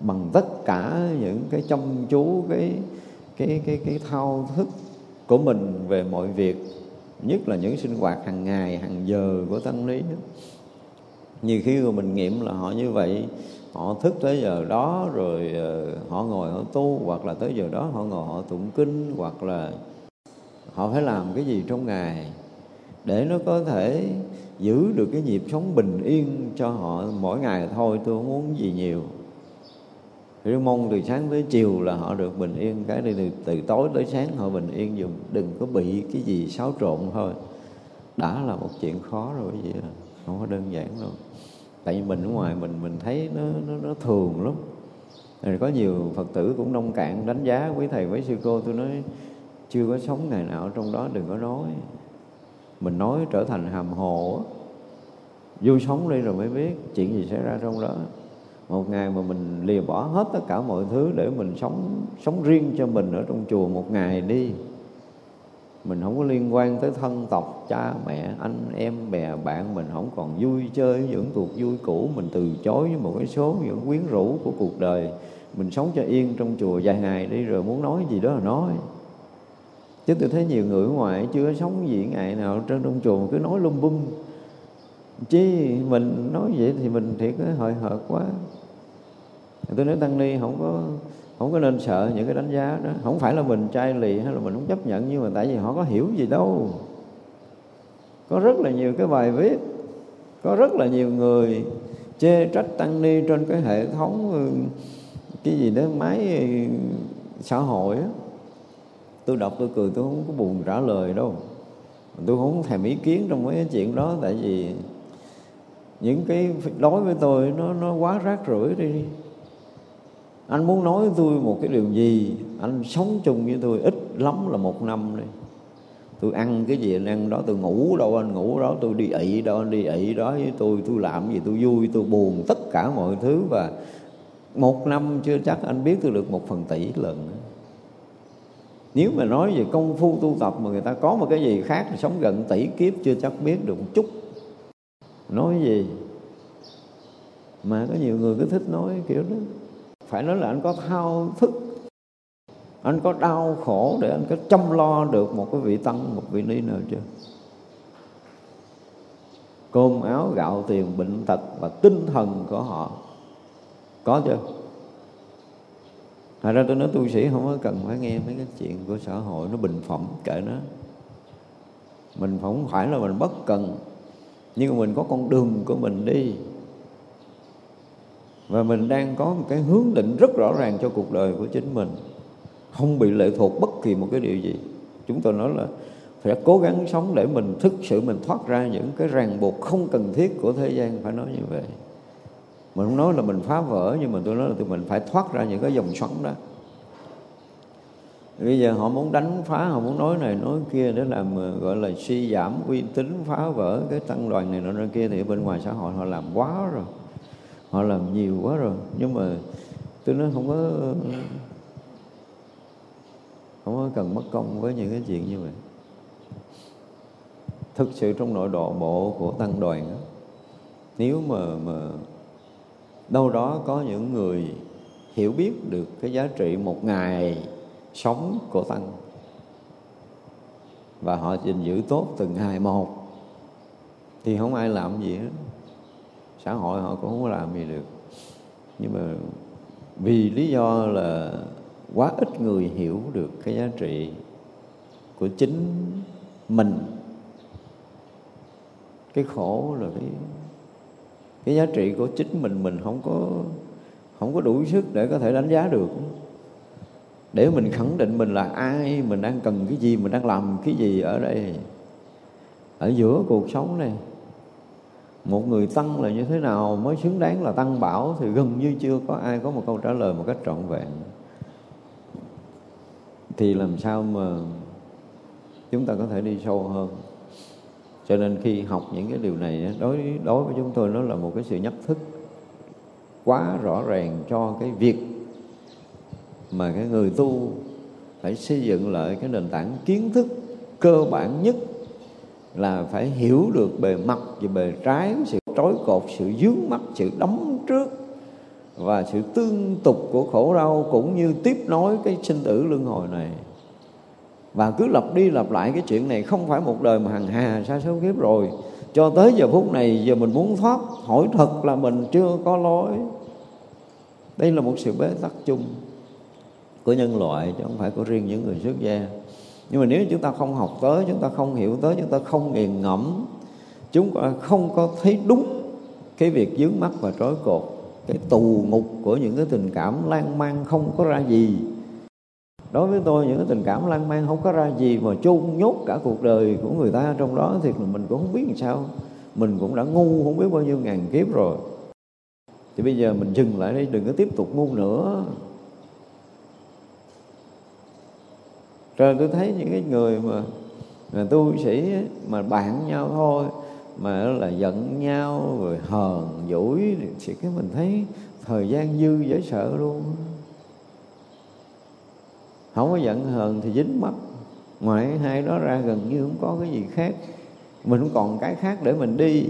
Bằng tất cả những cái chăm chú, cái cái cái cái thao thức của mình về mọi việc, nhất là những sinh hoạt hàng ngày, hàng giờ của tăng lý nhiều khi mà mình nghiệm là họ như vậy, họ thức tới giờ đó rồi ờ, họ ngồi họ tu, hoặc là tới giờ đó họ ngồi họ tụng kinh, hoặc là họ phải làm cái gì trong ngày để nó có thể giữ được cái nhịp sống bình yên cho họ mỗi ngày. Thôi tôi không muốn gì nhiều tôi mong từ sáng tới chiều là họ được bình yên. Cái này từ, từ tối tới sáng họ bình yên dùng đừng có bị cái gì xáo trộn thôi. Đã là một chuyện khó rồi vậy không có đơn giản đâu. Tại vì mình ở ngoài mình mình thấy nó nó, nó thường lắm. Rồi có nhiều phật tử cũng nông cạn đánh giá quý thầy với sư cô tôi nói chưa có sống ngày nào trong đó đừng có nói. Mình nói trở thành hàm hồ vô sống đi rồi mới biết chuyện gì xảy ra trong đó một ngày mà mình lìa bỏ hết tất cả mọi thứ để mình sống sống riêng cho mình ở trong chùa một ngày đi. Mình không có liên quan tới thân tộc, cha, mẹ, anh, em, bè, bạn. Mình không còn vui chơi những cuộc vui cũ. Mình từ chối với một cái số những quyến rũ của cuộc đời. Mình sống cho yên trong chùa vài ngày đi rồi muốn nói gì đó là nói. Chứ tôi thấy nhiều người ngoại ngoài chưa sống gì ngày nào trên trong chùa cứ nói lung bung. Chứ mình nói vậy thì mình thiệt hơi hợt quá tôi nói, tăng ni, không có không có nên sợ những cái đánh giá đó. Không phải là mình trai lì hay là mình không chấp nhận, nhưng mà tại vì họ có hiểu gì đâu. Có rất là nhiều cái bài viết, có rất là nhiều người chê trách tăng ni trên cái hệ thống ừ, cái gì đó, máy ừ, xã hội á. Tôi đọc, tôi cười, tôi không có buồn trả lời đâu. Tôi không thèm ý kiến trong mấy cái chuyện đó, tại vì những cái đối với tôi nó nó quá rác rưởi đi anh muốn nói với tôi một cái điều gì? Anh sống chung với tôi ít lắm là một năm đi. Tôi ăn cái gì anh ăn đó, tôi ngủ đâu anh ngủ đó, tôi đi ị đâu anh đi ị đó với tôi tôi làm gì tôi vui, tôi buồn tất cả mọi thứ và một năm chưa chắc anh biết tôi được một phần tỷ lần. Nếu mà nói về công phu tu tập mà người ta có một cái gì khác thì sống gần tỷ kiếp chưa chắc biết được một chút. Nói gì? Mà có nhiều người cứ thích nói kiểu đó phải nói là anh có thao thức. Anh có đau khổ để anh có chăm lo được một cái vị tăng, một vị ni nào chưa? Cơm áo gạo tiền bệnh tật và tinh thần của họ. Có chưa? Thật ra tôi nói tu sĩ không có cần phải nghe mấy cái chuyện của xã hội, nó bình phẩm kệ nó. Mình không phải là mình bất cần, nhưng mà mình có con đường của mình đi và mình đang có một cái hướng định rất rõ ràng cho cuộc đời của chính mình. Không bị lệ thuộc bất kỳ một cái điều gì. Chúng tôi nói là phải cố gắng sống để mình thực sự mình thoát ra những cái ràng buộc không cần thiết của thế gian, phải nói như vậy. Mình không nói là mình phá vỡ, nhưng mà tôi nói là tụi mình phải thoát ra những cái dòng xoắn đó. Bây giờ họ muốn đánh phá, họ muốn nói này, nói kia để làm ờ, gọi là suy giảm uy tín, phá vỡ cái tăng đoàn này nọ kia thì bên ngoài xã hội họ làm quá rồi họ làm nhiều quá rồi. Nhưng mà tôi nói không có không có cần mất công với những cái chuyện như vậy. Thực sự trong nội độ bộ của tăng đoàn đó, nếu mà mà đâu đó có những người hiểu biết được cái giá trị một ngày sống của tăng và họ gìn giữ tốt từng ngày một thì không ai làm gì hết xã hội họ cũng không có làm gì được. Nhưng mà vì lý do là quá ít người hiểu được cái giá trị của chính mình. Cái khổ là cái cái giá trị của chính mình mình không có không có đủ sức để có thể đánh giá được. Để mình khẳng định mình là ai, mình đang cần cái gì, mình đang làm cái gì ở đây, ở giữa cuộc sống này một người tăng là như thế nào, mới xứng đáng là tăng bảo thì gần như chưa có ai có một câu trả lời một cách trọn vẹn. Thì làm sao mà chúng ta có thể đi sâu hơn? Cho nên khi học những cái điều này đối đối với chúng tôi nó là một cái sự nhắc thức quá rõ ràng cho cái việc mà cái người tu phải xây dựng lại cái nền tảng kiến thức cơ bản nhất là phải hiểu được bề mặt và bề trái sự trói cột, sự dướng mắt, sự đóng trước và sự tương tục của khổ đau cũng như tiếp nối cái sinh tử luân hồi này. Và cứ lặp đi lặp lại cái chuyện này không phải một đời mà hằng hà sa số kiếp rồi. Cho tới giờ phút này, giờ mình muốn thoát, hỏi thật là mình chưa có lối. Đây là một sự bế tắc chung của nhân loại chứ không phải của riêng những người xuất gia nhưng mà nếu chúng ta không học tới, chúng ta không hiểu tới, chúng ta không nghiền ngẫm, chúng ta không có thấy đúng cái việc dướng mắt và trói cột, cái tù ngục của những cái tình cảm lan man không có ra gì. Đối với tôi, những cái tình cảm lan man không có ra gì mà chôn nhốt cả cuộc đời của người ta trong đó, thì mình cũng không biết làm sao. Mình cũng đã ngu không biết bao nhiêu ngàn kiếp rồi. Thì bây giờ mình dừng lại đi đừng có tiếp tục ngu nữa. Rồi tôi thấy những cái người mà, mà tu sĩ mà bạn nhau thôi mà là giận nhau rồi hờn dỗi thì cái mình thấy thời gian dư dễ sợ luôn không có giận hờn thì dính mắt. Ngoài hai đó ra gần như không có cái gì khác. Mình không còn cái khác để mình đi.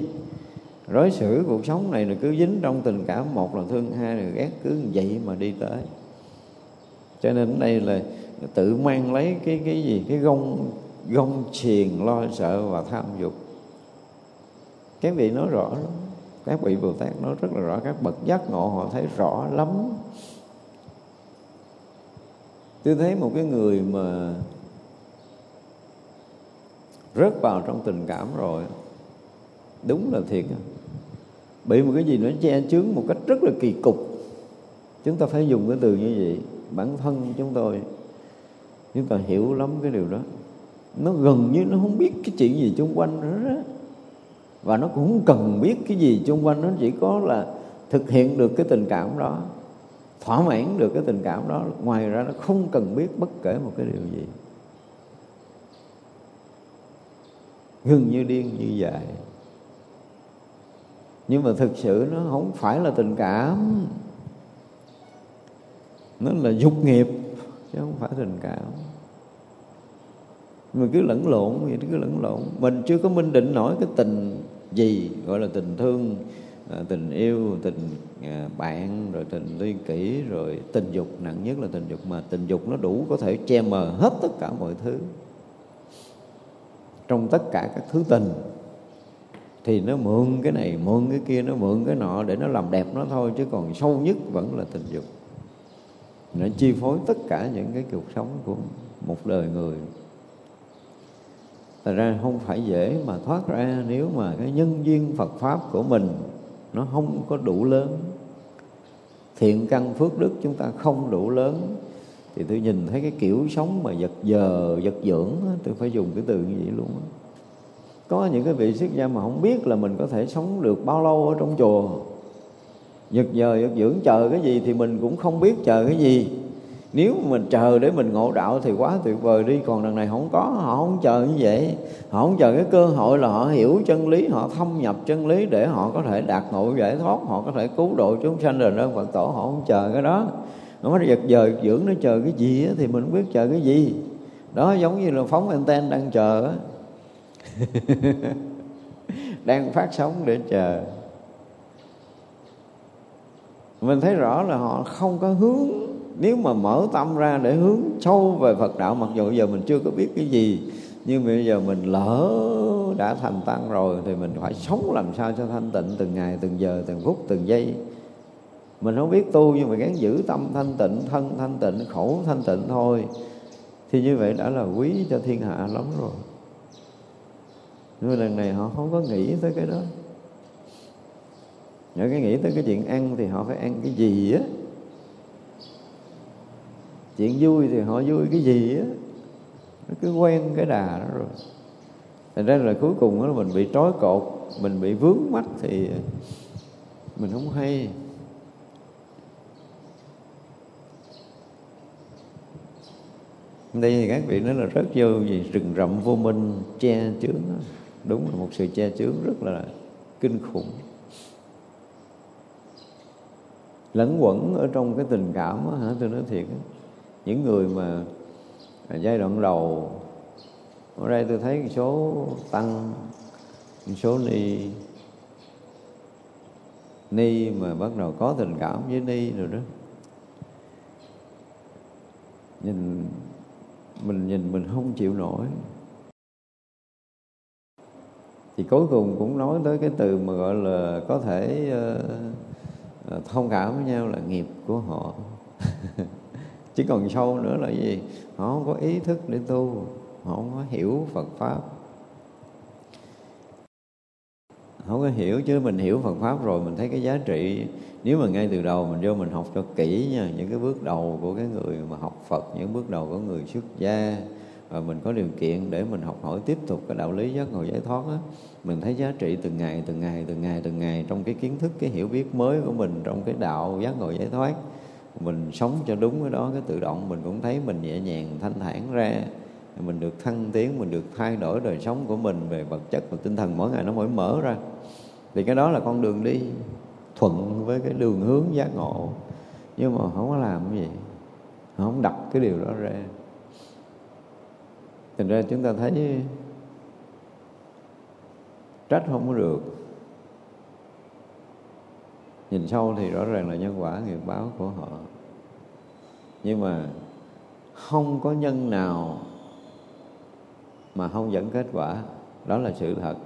Rối xử cuộc sống này là cứ dính trong tình cảm một là thương hai là ghét cứ vậy mà đi tới. Cho nên đây là tự mang lấy cái cái gì? Cái gông gông xiền lo sợ và tham dục. Các vị nói rõ lắm. Các vị bồ tát nói rất là rõ. Các bậc giác ngộ họ thấy rõ lắm. Tôi thấy một cái người mà rớt vào trong tình cảm rồi, đúng là thiệt bị một cái gì nó che chướng một cách rất là kỳ cục. Chúng ta phải dùng cái từ như vậy. Bản thân chúng tôi chúng ta hiểu lắm cái điều đó, nó gần như nó không biết cái chuyện gì xung quanh nữa đó. Và nó cũng không cần biết cái gì xung quanh, nó chỉ có là thực hiện được cái tình cảm đó, thỏa mãn được cái tình cảm đó. Ngoài ra nó không cần biết bất kể một cái điều gì. Gần như điên như vậy nhưng mà thực sự nó không phải là tình cảm. Nó là dục nghiệp chứ không phải tình cảm. Mình cứ lẫn lộn, vậy cứ lẫn lộn. Mình chưa có minh định nổi cái tình gì, gọi là tình thương à, tình yêu, tình à, bạn, rồi tình liên kỷ, rồi tình dục. Nặng nhất là tình dục mà tình dục nó đủ có thể che mờ hết tất cả mọi thứ. Trong tất cả các thứ tình, thì nó mượn cái này, mượn cái kia, nó mượn cái nọ để nó làm đẹp nó thôi, chứ còn sâu nhất vẫn là tình dục nó chi phối tất cả những cái cuộc sống của một đời người. Thật ra không phải dễ mà thoát ra nếu mà cái nhân duyên Phật Pháp của mình nó không có đủ lớn. Thiện căn phước đức chúng ta không đủ lớn. Thì tôi nhìn thấy cái kiểu sống mà giật giờ giật dưỡng tôi phải dùng cái từ như vậy luôn có những cái vị xuất gia mà không biết là mình có thể sống được bao lâu ở trong chùa giật giờ giật dưỡng chờ cái gì thì mình cũng không biết chờ cái gì. Nếu mình chờ để mình ngộ đạo thì quá tuyệt vời đi, còn đằng này không có, họ không chờ như vậy. Họ không chờ cái cơ hội là họ hiểu chân lý, họ thâm nhập chân lý để họ có thể đạt ngộ, giải thoát, họ có thể cứu độ chúng sanh. Rồi đó phật tổ họ không chờ cái đó. Nó giật giờ dưỡng nó chờ cái gì thì mình không biết chờ cái gì. Đó, giống như là phóng anten đang chờ đang phát sóng để chờ mình thấy rõ là họ không có hướng. Nếu mà mở tâm ra để hướng sâu về Phật đạo, mặc dù giờ mình chưa có biết cái gì, nhưng bây giờ mình lỡ đã thành tăng rồi thì mình phải sống làm sao cho thanh tịnh từng ngày, từng giờ, từng phút, từng giây. Mình không biết tu nhưng mà gắng giữ tâm thanh tịnh, thân thanh tịnh, khẩu thanh tịnh thôi. Thì như vậy đã là quý cho thiên hạ lắm rồi. Nhưng mà lần này họ không có nghĩ tới cái đó những cái nghĩ tới cái chuyện ăn thì họ phải ăn cái gì á? Chuyện vui thì họ vui cái gì á? Nó cứ quen cái đà đó rồi. Thành ra là cuối cùng đó là mình bị trói cột, mình bị vướng mắt thì mình không hay. Đây thì các vị nói là rất vô gì rừng rậm vô minh che chướng đúng là một sự che chướng rất là kinh khủng. Lẫn quẩn ở trong cái tình cảm đó, hả tôi nói thiệt đó. những người mà à, giai đoạn đầu ở đây tôi thấy một số tăng một số ni ni mà bắt đầu có tình cảm với ni rồi đó nhìn mình nhìn mình không chịu nổi thì cuối cùng cũng nói tới cái từ mà gọi là có thể uh, Ờ, thông cảm với nhau là nghiệp của họ. Chỉ còn sâu nữa là gì? Họ không có ý thức để tu, họ không có hiểu Phật pháp. Không có hiểu chứ mình hiểu Phật pháp rồi mình thấy cái giá trị. Nếu mà ngay từ đầu mình vô mình học cho kỹ nha, những cái bước đầu của cái người mà học Phật, những bước đầu của người xuất gia và mình có điều kiện để mình học hỏi tiếp tục cái đạo lý giác ngộ giải thoát á. Mình thấy giá trị từng ngày từng ngày từng ngày từng ngày trong cái kiến thức, cái hiểu biết mới của mình trong cái đạo giác ngộ giải thoát. Mình sống cho đúng cái đó, cái tự động mình cũng thấy mình nhẹ nhàng, thanh thản ra. Mình được thăng tiến, mình được thay đổi đời sống của mình về vật chất và tinh thần, mỗi ngày nó mỗi mở ra. Thì cái đó là con đường đi thuận với cái đường hướng giác ngộ. Nhưng mà không có làm cái gì, không đặt cái điều đó ra thành ra chúng ta thấy trách không có được. Nhìn sâu thì rõ ràng là nhân quả, nghiệp báo của họ. Nhưng mà không có nhân nào mà không dẫn kết quả, đó là sự thật.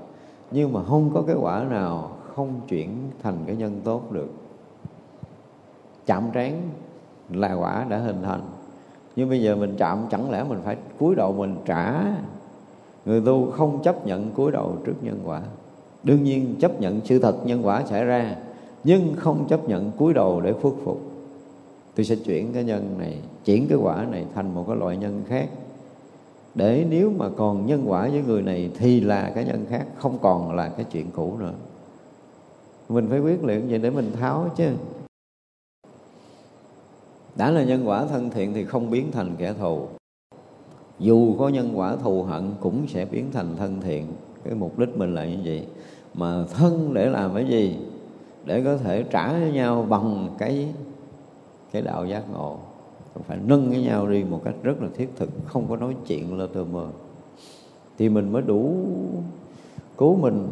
Nhưng mà không có cái quả nào không chuyển thành cái nhân tốt được. Chạm trán là quả đã hình thành nhưng bây giờ mình chạm, chẳng lẽ mình phải cúi đầu mình trả? Người tu không chấp nhận cúi đầu trước nhân quả. Đương nhiên chấp nhận sự thật nhân quả xảy ra, nhưng không chấp nhận cúi đầu để khuất phục. Tôi sẽ chuyển cái nhân này, chuyển cái quả này thành một cái loại nhân khác. Để nếu mà còn nhân quả với người này thì là cái nhân khác, không còn là cái chuyện cũ nữa. Mình phải quyết liệt vậy để mình tháo chứ đã là nhân quả thân thiện thì không biến thành kẻ thù. Dù có nhân quả thù hận cũng sẽ biến thành thân thiện. Cái mục đích mình là như vậy mà thân để làm cái gì? Để có thể trả cho nhau bằng cái cái đạo giác ngộ. Phải nâng với nhau đi một cách rất là thiết thực, không có nói chuyện lơ tơ mơ. Thì mình mới đủ cứu mình.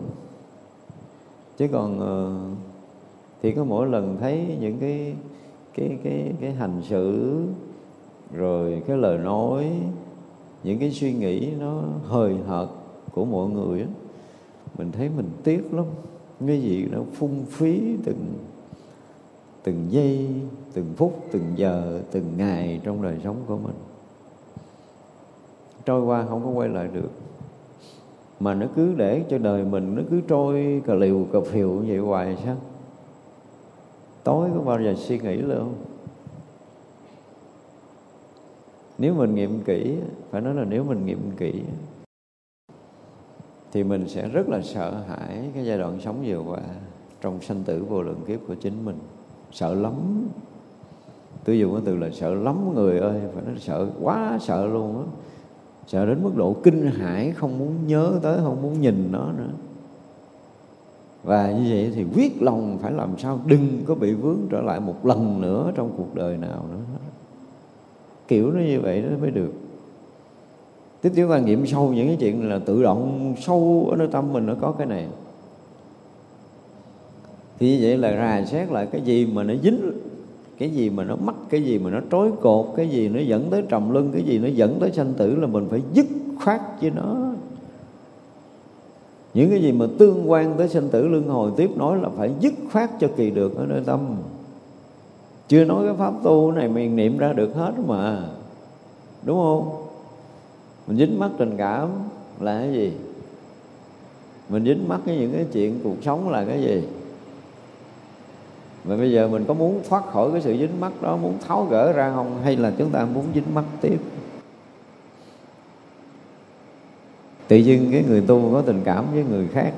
Chứ còn ờ, thì có mỗi lần thấy những cái cái cái cái hành xử rồi cái lời nói những cái suy nghĩ nó hời hợt của mọi người đó, mình thấy mình tiếc lắm. Cái gì nó phung phí từng từng giây từng phút từng giờ từng ngày trong đời sống của mình. Trôi qua không có quay lại được. Mà nó cứ để cho đời mình nó cứ trôi cà liều cà phiều như vậy hoài sao? Tối có bao giờ suy nghĩ luôn nếu mình nghiệm kỹ, phải nói là nếu mình nghiệm kỹ, thì mình sẽ rất là sợ hãi cái giai đoạn sống vừa qua trong sanh tử vô lượng kiếp của chính mình. Sợ lắm. Tôi dùng cái từ là sợ lắm người ơi, phải nói sợ quá sợ luôn á. Sợ đến mức độ kinh hãi, không muốn nhớ tới, không muốn nhìn nó nữa và như vậy thì quyết lòng phải làm sao đừng có bị vướng trở lại một lần nữa trong cuộc đời nào nữa. Kiểu nó như vậy nó mới được. Tiếp theo quan nghiệm sâu những cái chuyện là tự động sâu ở nơi tâm mình nó có cái này. Thì như vậy là rà xét lại cái gì mà nó dính, cái gì mà nó mắc, cái gì mà nó trói cột, cái gì nó dẫn tới trầm lưng cái gì nó dẫn tới sanh tử là mình phải dứt khoát với nó những cái gì mà tương quan tới sinh tử luân hồi tiếp nói là phải dứt khoát cho kỳ được ở nơi tâm. Chưa nói cái pháp tu này mình niệm ra được hết mà. Đúng không? Mình dính mắt tình cảm là cái gì? Mình dính mắt cái những cái chuyện cuộc sống là cái gì? Mà bây giờ mình có muốn thoát khỏi cái sự dính mắt đó, muốn tháo gỡ ra không? Hay là chúng ta muốn dính mắt tiếp? Tự dưng cái người tu có tình cảm với người khác.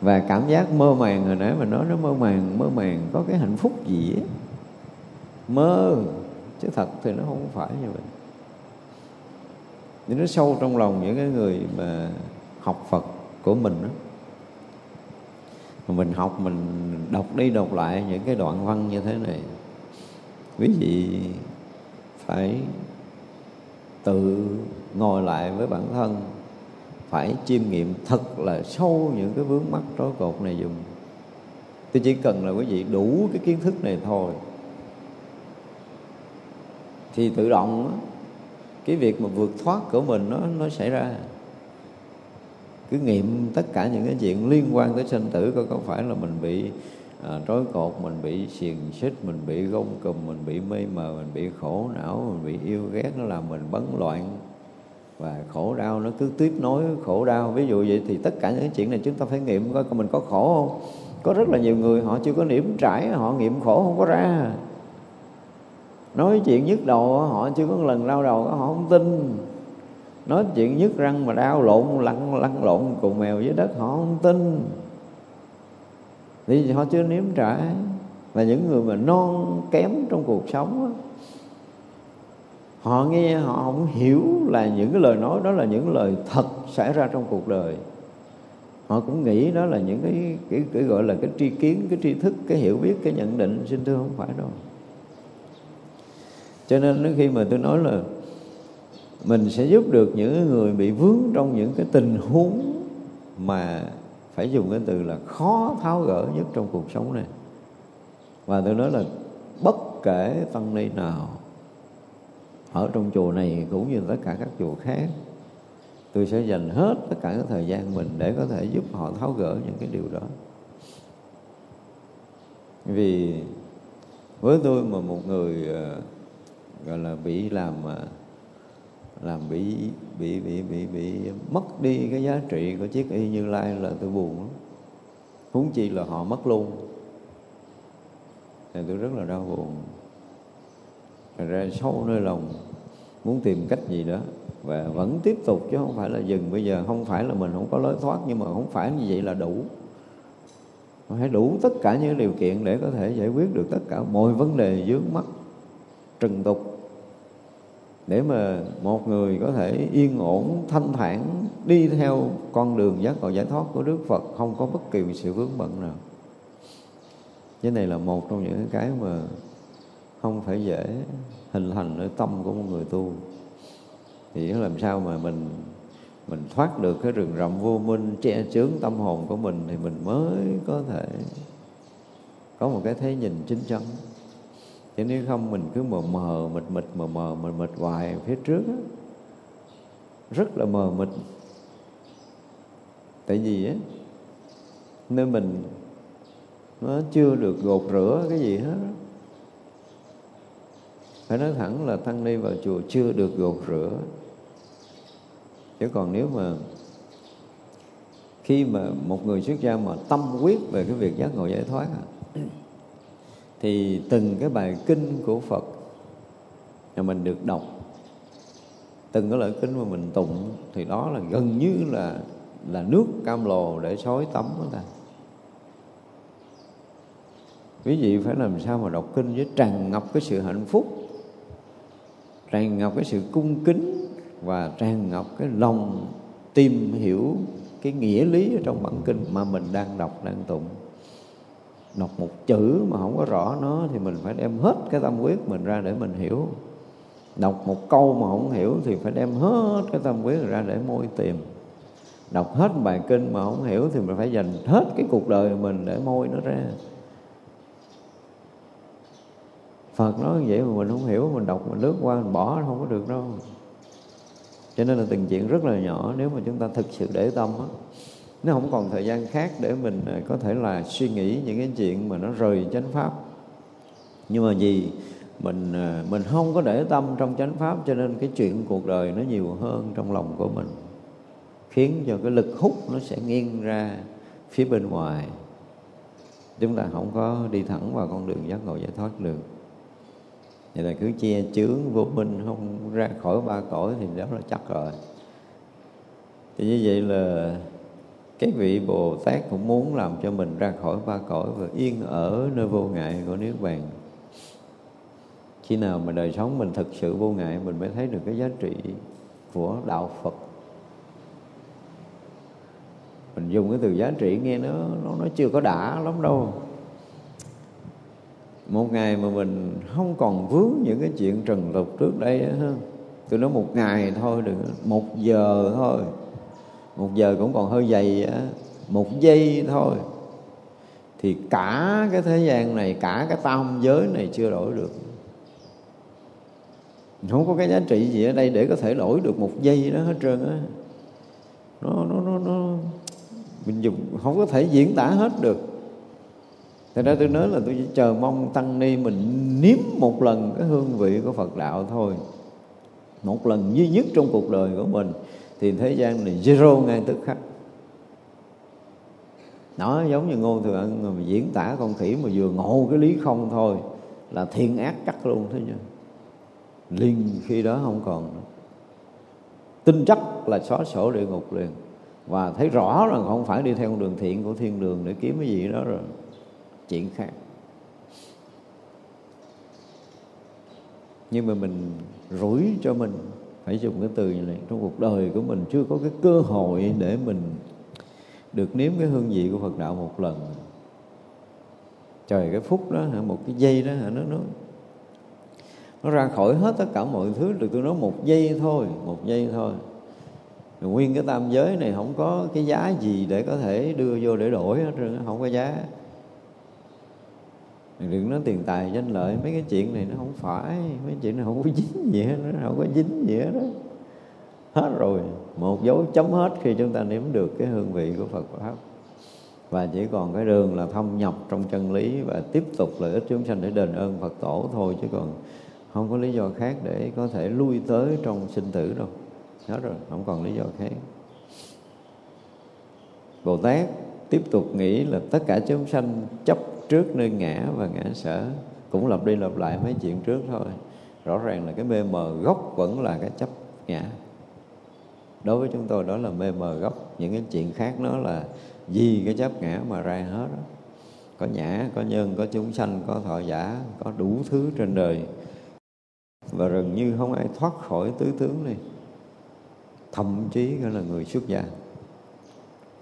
Và cảm giác mơ màng hồi nãy mình nói nó mơ màng mơ màng có cái hạnh phúc gì ấy. mơ, chứ thật thì nó không phải như vậy. Nhưng nó sâu trong lòng những cái người mà học Phật của mình đó. Mà mình học, mình đọc đi đọc lại những cái đoạn văn như thế này. Quý vị phải tự ngồi lại với bản thân, phải chiêm nghiệm thật là sâu những cái vướng mắc trói cột này dùng tôi chỉ cần là quý vị đủ cái kiến thức này thôi, thì tự động cái việc mà vượt thoát của mình nó nó xảy ra. Cứ nghiệm tất cả những cái chuyện liên quan tới sinh tử coi có phải là mình bị à, trói cột mình bị xiềng xích mình bị gông cùm mình bị mê mờ mình bị khổ não mình bị yêu ghét nó làm mình bấn loạn. Và khổ đau nó cứ tiếp nối khổ đau. Ví dụ vậy thì tất cả những chuyện này chúng ta phải nghiệm coi mình có khổ không. Có rất là nhiều người họ chưa có niệm trải họ nghiệm khổ không có ra. Nói chuyện nhức đầu họ chưa có lần đau đầu họ không tin. Nói chuyện nhức răng mà đau lộn lăn lăn lộn cùng mèo dưới đất họ không tin vì họ chưa nếm trải. Và những người mà non kém trong cuộc sống họ nghe họ không hiểu là những cái lời nói đó là những lời thật xảy ra trong cuộc đời. Họ cũng nghĩ đó là những cái, cái, cái gọi là cái tri kiến cái tri thức cái hiểu biết cái nhận định. Xin thưa không phải đâu. Cho nên khi mà tôi nói là mình sẽ giúp được những người bị vướng trong những cái tình huống mà phải dùng cái từ là khó tháo gỡ nhất trong cuộc sống này. Và tôi nói là bất kể tăng ni nào, ở trong chùa này cũng như tất cả các chùa khác, tôi sẽ dành hết tất cả cái thời gian mình để có thể giúp họ tháo gỡ những cái điều đó. Vì với tôi mà một người ờ, gọi là bị làm ờ, làm bị bị bị bị bị mất đi cái giá trị của chiếc y như lai là tôi buồn lắm. Huống chi là họ mất luôn. Thì tôi rất là đau buồn. Thật ra sâu nơi lòng, muốn tìm cách gì đó và vẫn tiếp tục chứ không phải là dừng. Bây giờ không phải là mình không có lối thoát, nhưng mà không phải như vậy là đủ. Phải đủ tất cả những điều kiện để có thể giải quyết được tất cả mọi vấn đề vướng mắt trần tục để mà một người có thể yên ổn, thanh thản, đi theo con đường giác ngộ giải thoát của Đức Phật, không có bất kỳ sự vướng bận nào. Cái này là một trong những cái mà không phải dễ hình thành ở tâm của một người tu. Thì làm sao mà mình mình thoát được cái rừng rậm vô minh, che chướng tâm hồn của mình thì mình mới có thể có một cái thế nhìn chính chắn chứ nếu không mình cứ mờ mờ mịt mịt mờ mờ mịt mịt hoài phía trước đó. rất là mờ mịt tại vì á nên mình nó chưa được gột rửa cái gì hết đó. phải nói thẳng là tăng ni vào chùa chưa được gột rửa chứ còn nếu mà khi mà một người xuất gia mà tâm quyết về cái việc giác ngộ giải thoát à, thì từng cái bài kinh của Phật mà mình được đọc, từng cái lời kinh mà mình tụng, thì đó là gần như là là nước cam lồ để xối tắm đó ta. Quý vị phải làm sao mà đọc kinh với tràn ngập cái sự hạnh phúc, tràn ngập cái sự cung kính và tràn ngập cái lòng tìm hiểu cái nghĩa lý ở trong bản kinh mà mình đang đọc, đang tụng đọc một chữ mà không có rõ nó thì mình phải đem hết cái tâm quyết mình ra để mình hiểu. Đọc một câu mà không hiểu thì phải đem hết cái tâm quyết ra để môi tìm. Đọc hết bài kinh mà không hiểu thì mình phải dành hết cái cuộc đời mình để môi nó ra. Phật nói như vậy mà mình không hiểu, mình đọc mình lướt qua mình bỏ không có được đâu. Cho nên là từng chuyện rất là nhỏ, nếu mà chúng ta thực sự để tâm á nó không còn thời gian khác để mình à, có thể là suy nghĩ những cái chuyện mà nó rời chánh pháp. Nhưng mà vì mình à, mình không có để tâm trong chánh pháp, cho nên cái chuyện cuộc đời nó nhiều hơn trong lòng của mình, khiến cho cái lực hút nó sẽ nghiêng ra phía bên ngoài. Chúng ta không có đi thẳng vào con đường giác ngộ giải thoát được. Vậy là cứ che chướng vô minh, không ra khỏi ba cõi thì đó là chắc rồi. Thì như vậy là cái vị Bồ Tát cũng muốn làm cho mình ra khỏi ba cõi và yên ở nơi vô ngại của Niết Bàn. Khi nào mà đời sống mình thực sự vô ngại, mình mới thấy được cái giá trị của đạo Phật. Mình dùng cái từ giá trị nghe nó nó nó chưa có đã lắm đâu. Một ngày mà mình không còn vướng những cái chuyện trần tục trước đây ha tôi nói một ngày thôi, đừng, một giờ thôi một giờ cũng còn hơi dày á, một giây thôi. Thì cả cái thế gian này, cả cái tam giới này chưa đổi được. Không có cái giá trị gì ở đây để có thể đổi được một giây đó hết trơn á. Nó nó nó nó, mình dùng, không có thể diễn tả hết được. Thật ra tôi nói là tôi chỉ chờ mong Tăng Ni mình nếm một lần cái hương vị của Phật Đạo thôi. Một lần duy nhất trong cuộc đời của mình. Thì thế gian này zero ngay tức khắc. Nó giống như Ngô Thừa Ân mà diễn tả con khỉ mà vừa ngộ cái lý không thôi Là thiên ác cắt luôn thế chứ liền khi đó không còn. Nữa. tin chắc là xóa sổ địa ngục liền. Và thấy rõ rằng không phải đi theo con đường thiện của thiên đường để kiếm cái gì đó rồi. Chuyện khác. Nhưng mà mình rủi cho mình phải dùng cái từ này, trong cuộc đời của mình chưa có cái cơ hội để mình được nếm cái hương vị của Phật đạo một lần. Trời, cái phút đó một cái giây đó nó nó nó ra khỏi hết tất cả mọi thứ, được tôi nói một giây thôi, một giây thôi. Rồi nguyên cái tam giới này không có cái giá gì để có thể đưa vô để đổi hết trơn không có giá đừng nói tiền tài danh lợi, mấy cái chuyện này nó không phải. Mấy chuyện này không có dính gì hết nó không có dính gì hết đó. Hết rồi. Một dấu chấm hết khi chúng ta nếm được cái hương vị của Phật pháp. Và chỉ còn cái đường là thâm nhập trong chân lý và tiếp tục lợi ích chúng sanh để đền ơn Phật tổ thôi, chứ còn không có lý do khác để có thể lui tới trong sinh tử đâu. Hết rồi, không còn lý do khác. Bồ Tát tiếp tục nghĩ là tất cả chúng sanh chấp trước nơi ngã và ngã sở. Cũng lặp đi lặp lại mấy chuyện trước thôi. Rõ ràng là cái mê mờ gốc vẫn là cái chấp ngã. Đối với chúng tôi, đó là mê mờ gốc. Những cái chuyện khác nó là vì cái chấp ngã mà ra hết. Đó. có nhã, có nhân, có chúng sanh, có thọ giả, có đủ thứ trên đời. Và gần như không ai thoát khỏi tứ tướng này. Thậm chí gọi là người xuất gia.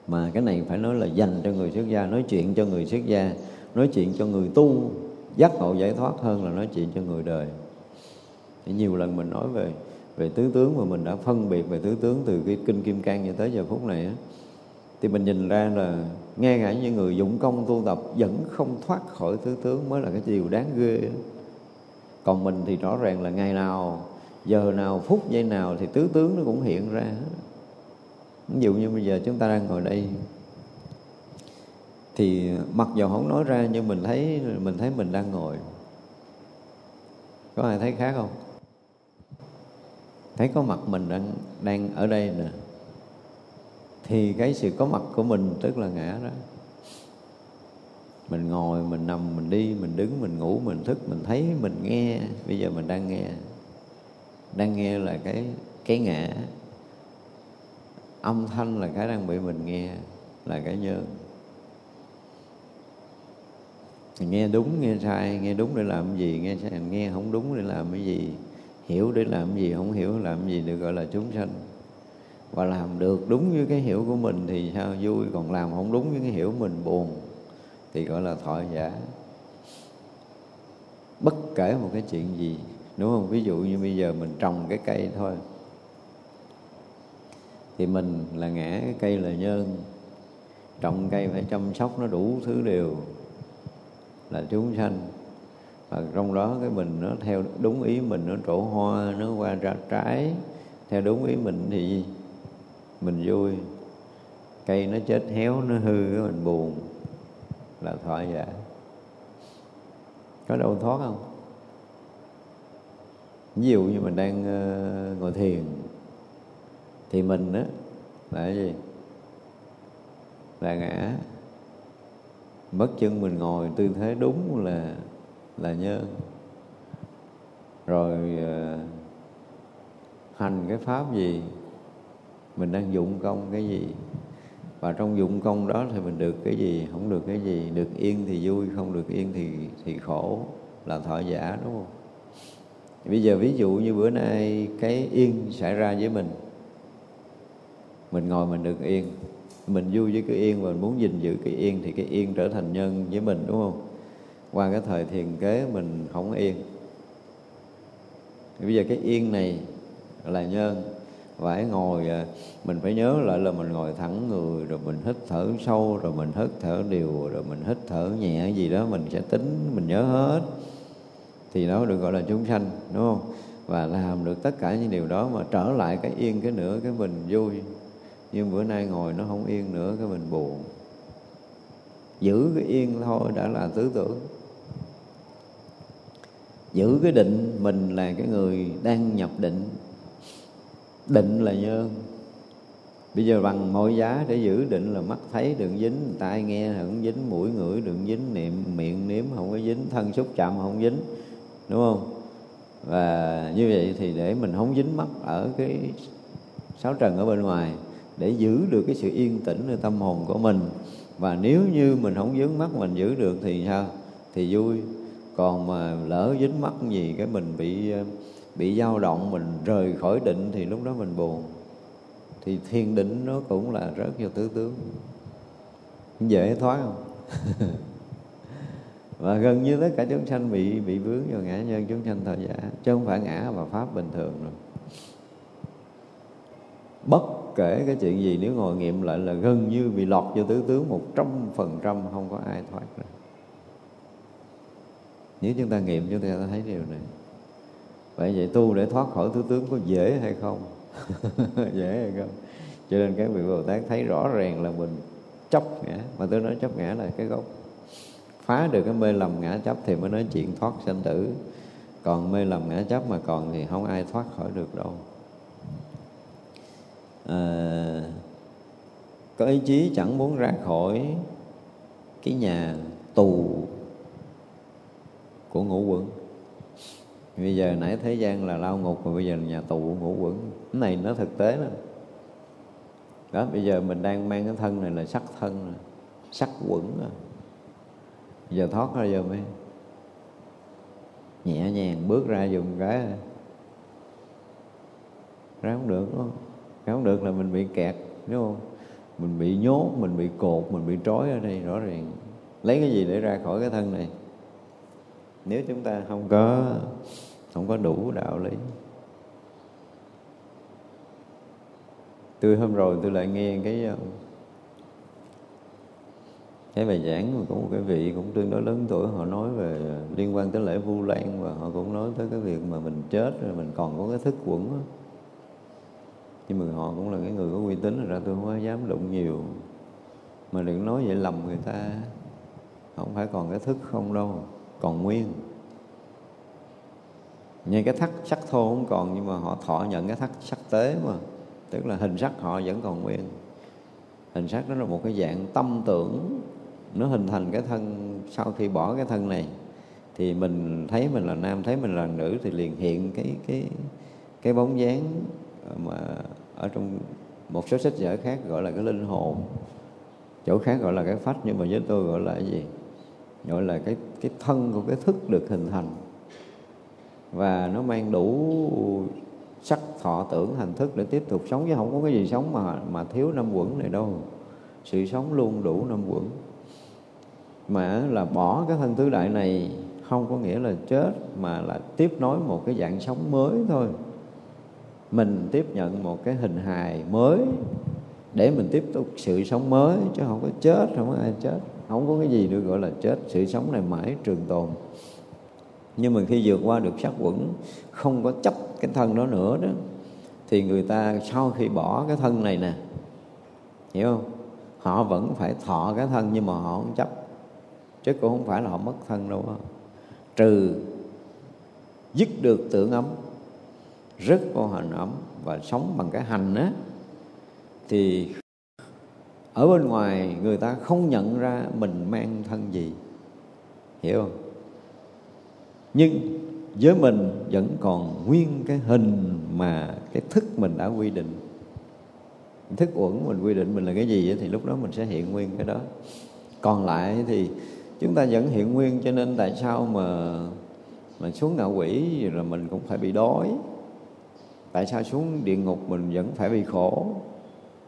Mà cái này phải nói là dành cho người xuất gia, nói chuyện cho người xuất gia nói chuyện cho người tu, giác ngộ giải thoát hơn là nói chuyện cho người đời. Thì nhiều lần mình nói về về tứ tướng mà mình đã phân biệt về tứ tướng từ cái kinh kim cang cho tới giờ phút này á, thì mình nhìn ra là nghe cả những người dụng công tu tập vẫn không thoát khỏi tứ tướng mới là cái điều đáng ghê còn mình thì rõ ràng là ngày nào, giờ nào, phút giây nào thì tứ tướng nó cũng hiện ra ví dụ như bây giờ chúng ta đang ngồi đây thì mặc dù không nói ra, nhưng mình thấy mình thấy mình đang ngồi. Có ai thấy khác không? Thấy có mặt mình đang đang ở đây nè. Thì cái sự có mặt của mình tức là ngã đó. Mình ngồi, mình nằm, mình đi, mình đứng, mình ngủ, mình thức, mình thấy, mình nghe. Bây giờ mình đang nghe. Đang nghe là cái cái ngã. Âm thanh là cái đang bị mình nghe, là cái nhơn nghe đúng, nghe sai, nghe đúng để làm cái gì, nghe sai, nghe không đúng để làm cái gì, hiểu để làm cái gì, không hiểu làm cái gì được gọi là chúng sanh. Và làm được đúng với cái hiểu của mình thì sao vui, còn làm không đúng với cái hiểu mình buồn thì gọi là thọ giả. Bất kể một cái chuyện gì, đúng không? Ví dụ như bây giờ mình trồng cái cây thôi, thì mình là ngã cái cây là nhân trồng cây phải chăm sóc nó đủ thứ đều là chúng sanh. Và trong đó cái mình nó theo đúng ý mình nó trổ hoa nó qua ra trái. Theo đúng ý mình thì mình vui. Cây nó chết héo nó hư cái mình buồn. Là thọ giả. Có đâu thoát không? Ví dụ như mình đang uh, ngồi thiền thì mình á là cái gì? Là ngã bất chân mình ngồi tư thế đúng là là nhân rồi uh, hành cái pháp gì? Mình đang dụng công cái gì? Và trong dụng công đó thì mình được cái gì? Không được cái gì? Được yên thì vui không được yên thì thì khổ là thọ giả đúng không? Bây giờ ví dụ như bữa nay cái yên xảy ra với mình. Mình ngồi mình được yên mình vui với cái yên và mình muốn gìn giữ cái yên thì cái yên trở thành nhân với mình, đúng không? Qua cái thời thiền kế mình không yên. Bây giờ cái yên này là nhân. Phải ngồi à, mình phải nhớ lại là mình ngồi thẳng người, rồi mình hít thở sâu, rồi mình hít thở đều, rồi mình hít thở nhẹ gì đó, mình sẽ tính, mình nhớ hết. Thì nó được gọi là chúng sanh, đúng không? Và làm được tất cả những điều đó mà trở lại cái yên, cái nữa cái mình vui nhưng bữa nay ngồi nó không yên nữa, cái mình buồn. Giữ cái yên thôi đã là tứ tưởng. Giữ cái định mình là cái người đang nhập định. Định là nhân bây giờ bằng mọi giá để giữ định là mắt thấy đừng dính tai nghe không dính, mũi ngửi đừng dính, niệm, miệng nếm không có dính, thân xúc chạm không dính, đúng không? Và như vậy thì để mình không dính mắt ở cái sáu trần ở bên ngoài để giữ được cái sự yên tĩnh tâm hồn của mình. Và nếu như mình không dướng mắt mình giữ được thì sao? Thì vui. Còn mà lỡ dính mắt gì cái mình bị bị dao động, mình rời khỏi định thì lúc đó mình buồn. Thì thiên định nó cũng là rất nhiều tứ tướng. Dễ thoát không? Và gần như tất cả chúng sanh bị bị vướng vào ngã nhân chúng sanh thời giả dạ. chứ không phải ngã và pháp bình thường rồi. Bất kể cái chuyện gì nếu ngồi nghiệm lại là gần như bị lọt vô tứ tướng một trăm phần trăm, không có ai thoát ra. Nếu chúng ta nghiệm, chúng ta thấy điều này. Vậy vậy tu để thoát khỏi tứ tướng có dễ hay không? Dễ hay không? Cho nên các vị bồ tát thấy rõ ràng là mình chấp ngã. Mà tôi nói chấp ngã là cái gốc. Phá được cái mê lầm ngã chấp thì mới nói chuyện thoát sanh tử. Còn mê lầm ngã chấp mà còn thì không ai thoát khỏi được đâu à, có ý chí chẳng muốn ra khỏi cái nhà tù của ngũ quẩn. Bây giờ nãy thế gian là lao ngục mà bây giờ là nhà tù của ngũ quẩn. Cái này nó thực tế đó đó bây giờ mình đang mang cái thân này là sắc thân này, sắc quẩn à. rồi giờ thoát ra giờ mới nhẹ nhàng bước ra dùng cái à. ra không được đúng không? Không được là mình bị kẹt, đúng không? Mình bị nhốt, mình bị cột, mình bị trói ở đây, rõ ràng. Lấy cái gì để ra khỏi cái thân này? Nếu chúng ta không có không có đủ đạo lý. Tôi hôm rồi tôi lại nghe cái ờ, cái bài giảng mà có một cái vị cũng tương đối lớn tuổi, họ nói về liên quan tới lễ vu lan và họ cũng nói tới cái việc mà mình chết rồi mình còn có cái thức quẩn đó nhưng mà họ cũng là cái người có uy tín ra tôi không có dám đụng nhiều. Mà đừng nói vậy, lầm người ta, không phải còn cái thức không đâu, còn nguyên. Như cái thắt sắc thô không còn, nhưng mà họ thọ nhận cái thắt sắc tế mà. Tức là hình sắc họ vẫn còn nguyên. Hình sắc đó là một cái dạng tâm tưởng. Nó hình thành cái thân, sau khi bỏ cái thân này, thì mình thấy mình là nam, thấy mình là nữ, thì liền hiện cái cái cái bóng dáng mà ở trong một số sách vở khác gọi là cái linh hồn, chỗ khác gọi là cái phách, nhưng mà với tôi gọi là cái gì? Gọi là cái cái thân của cái thức được hình thành. Và nó mang đủ sắc thọ tưởng hành thức để tiếp tục sống, chứ không có cái gì sống mà mà thiếu năm quẩn này đâu. Sự sống luôn đủ năm quẩn. Mà là bỏ cái thân tứ đại này không có nghĩa là chết, mà là tiếp nối một cái dạng sống mới thôi mình tiếp nhận một cái hình hài mới để mình tiếp tục sự sống mới, chứ không có chết, không có ai chết. Không có cái gì được gọi là chết, sự sống này mãi trường tồn. Nhưng mà khi vượt qua được sắc quẩn, không có chấp cái thân đó nữa đó, thì người ta sau khi bỏ cái thân này nè, hiểu không? Họ vẫn phải thọ cái thân nhưng mà họ không chấp. Chứ cũng không phải là họ mất thân đâu. Đó. trừ dứt được tưởng ấm rất vô hình ấm và sống bằng cái hành á, thì ở bên ngoài người ta không nhận ra mình mang thân gì. Hiểu không? Nhưng với mình vẫn còn nguyên cái hình mà cái thức mình đã quy định. Thức uẩn mình quy định mình là cái gì thì lúc đó mình sẽ hiện nguyên cái đó. Còn lại thì chúng ta vẫn hiện nguyên cho nên tại sao mà mà xuống ngạ quỷ là mình cũng phải bị đói? Tại sao xuống địa ngục mình vẫn phải bị khổ?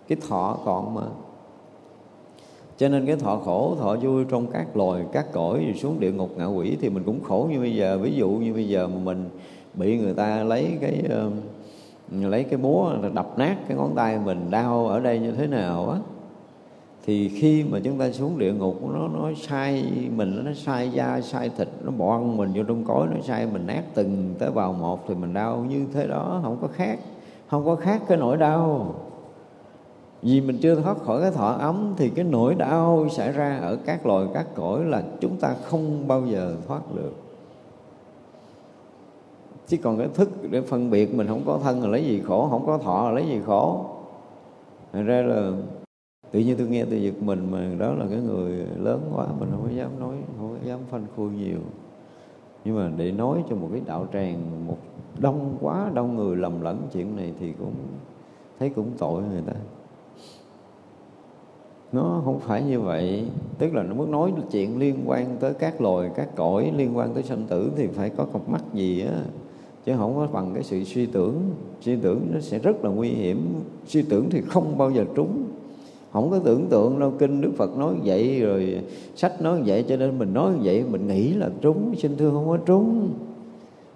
Cái thọ còn mà. Cho nên cái thọ khổ thọ vui trong các loài các cõi rồi xuống địa ngục ngạ quỷ thì mình cũng khổ như bây giờ. Ví dụ như bây giờ mà mình bị người ta lấy cái uh, lấy cái búa đập nát cái ngón tay mình đau ở đây như thế nào á? Thì khi mà chúng ta xuống địa ngục, nó nó sai mình, nó sai da, sai thịt, nó bỏ ăn mình vô trong cõi nó sai mình nát từng tế bào một thì mình đau. Như thế đó, không có khác, không có khác cái nỗi đau. Vì mình chưa thoát khỏi cái thọ ấm thì cái nỗi đau xảy ra ở các loài, các cõi là chúng ta không bao giờ thoát được. Chứ còn cái thức để phân biệt mình không có thân là lấy gì khổ, không có thọ là lấy gì khổ. Thật ra là tự nhiên tôi nghe từ giật mình mà đó là cái người lớn quá, mình không có dám nói, không có dám phanh khui nhiều. Nhưng mà để nói cho một cái đạo tràng một đông quá, đông người lầm lẫn chuyện này thì cũng thấy cũng tội người ta. Nó không phải như vậy. Tức là nó muốn nói chuyện liên quan tới các loài, các cõi, liên quan tới sanh tử thì phải có cặp mắt gì á. Chứ không có bằng cái sự suy tưởng. Suy tưởng nó sẽ rất là nguy hiểm. Suy tưởng thì không bao giờ trúng không có tưởng tượng đâu, kinh đức phật nói vậy rồi sách nói vậy, cho nên mình nói vậy, mình nghĩ là trúng, xin thưa không có trúng.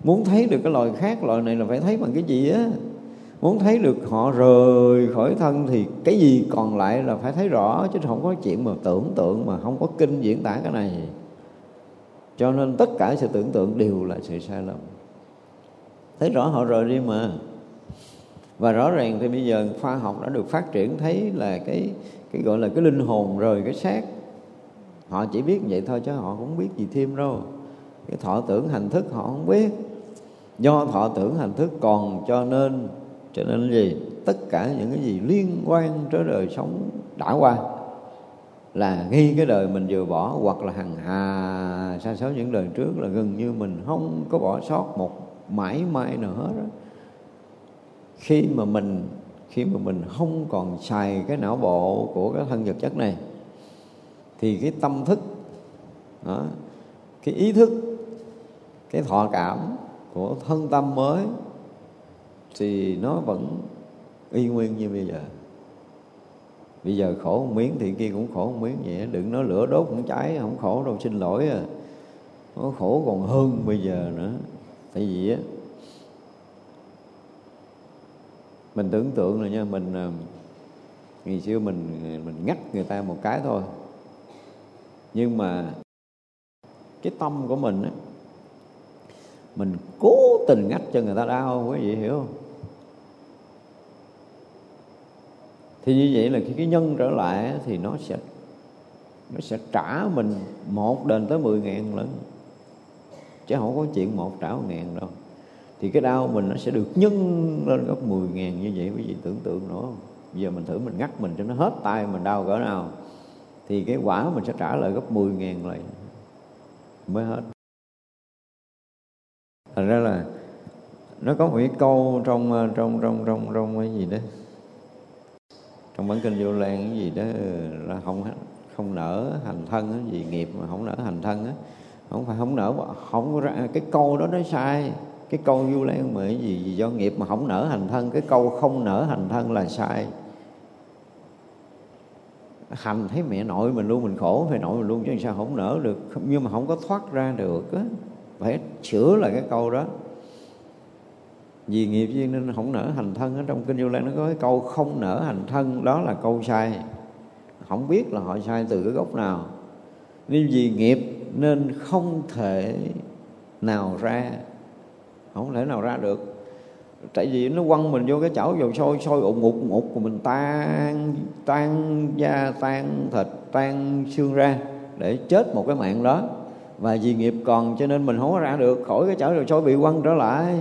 Muốn thấy được cái loài khác, loài này là phải thấy bằng cái gì á? Muốn thấy được họ rời khỏi thân thì cái gì còn lại là phải thấy rõ, chứ không có chuyện mà tưởng tượng mà không có kinh diễn tả cái này. Cho nên tất cả sự tưởng tượng đều là sự sai lầm. Thấy rõ họ rời đi mà và rõ ràng thì bây giờ khoa học đã được phát triển thấy là cái cái gọi là cái linh hồn rời cái xác. Họ chỉ biết vậy thôi chứ họ cũng biết gì thêm đâu. Cái thọ tưởng hành thức họ không biết. Do thọ tưởng hành thức còn cho nên cho nên gì? Tất cả những cái gì liên quan tới đời sống đã qua là ngay cái đời mình vừa bỏ hoặc là hằng hà. Xa số những đời trước là gần như mình không có bỏ sót một mãi mãi nào hết đó khi mà mình khi mà mình không còn xài cái não bộ của cái thân vật chất này thì cái tâm thức đó, cái ý thức cái thọ cảm của thân tâm mới thì nó vẫn y nguyên như bây giờ. Bây giờ khổ một miếng thì kia cũng khổ một miếng vậy đừng nói lửa đốt cũng cháy không khổ đâu xin lỗi à. Nó khổ còn hơn bây giờ nữa. Tại vì á mình tưởng tượng là nha, mình ờ, ngày xưa mình mình ngắt người ta một cái thôi. Nhưng mà cái tâm của mình á, mình cố tình ngắt cho người ta đau, quý vị hiểu không? Thì như vậy là khi cái nhân trở lại thì nó sẽ nó sẽ trả mình một đền tới mười ngàn lần. Chứ không có chuyện một trả một ngàn đâu thì cái đau mình nó sẽ được nhân lên gấp mười ngàn như vậy, quý vị tưởng tượng nữa. Không bây giờ mình thử mình ngắt mình cho nó hết tay mình đau cỡ nào, thì cái quả mình sẽ trả lại gấp mười ngàn lại mới hết. Thành ra là nó có một cái câu trong trong trong trong trong cái gì đó, trong bản kinh vô lan cái gì đó, là không không nở hành thân cái gì nghiệp mà không nở hành thân á. Không phải không nở không ra, cái câu đó nó sai cái câu du lan mà cái gì, gì do nghiệp mà không nở hành thân cái câu không nở hành thân là sai. Hành thấy mẹ nội mình luôn mình khổ phải nội mình luôn chứ sao không nở được. Nhưng mà không có thoát ra được á. Phải sửa lại cái câu đó. Vì nghiệp duyên nên không nở hành thân ở trong kinh du lan nó có cái câu không nở hành thân đó là câu sai. Không biết là họ sai từ cái gốc nào. Nên vì nghiệp nên không thể nào ra không thể nào ra được. Tại vì nó quăng mình vô cái chảo dầu sôi sôi ụt ngục ngục của mình tan tan da, tan thịt, tan xương ra để chết một cái mạng đó. Và vì nghiệp còn cho nên mình không có ra được, khỏi cái chảo dầu sôi bị quăng trở lại.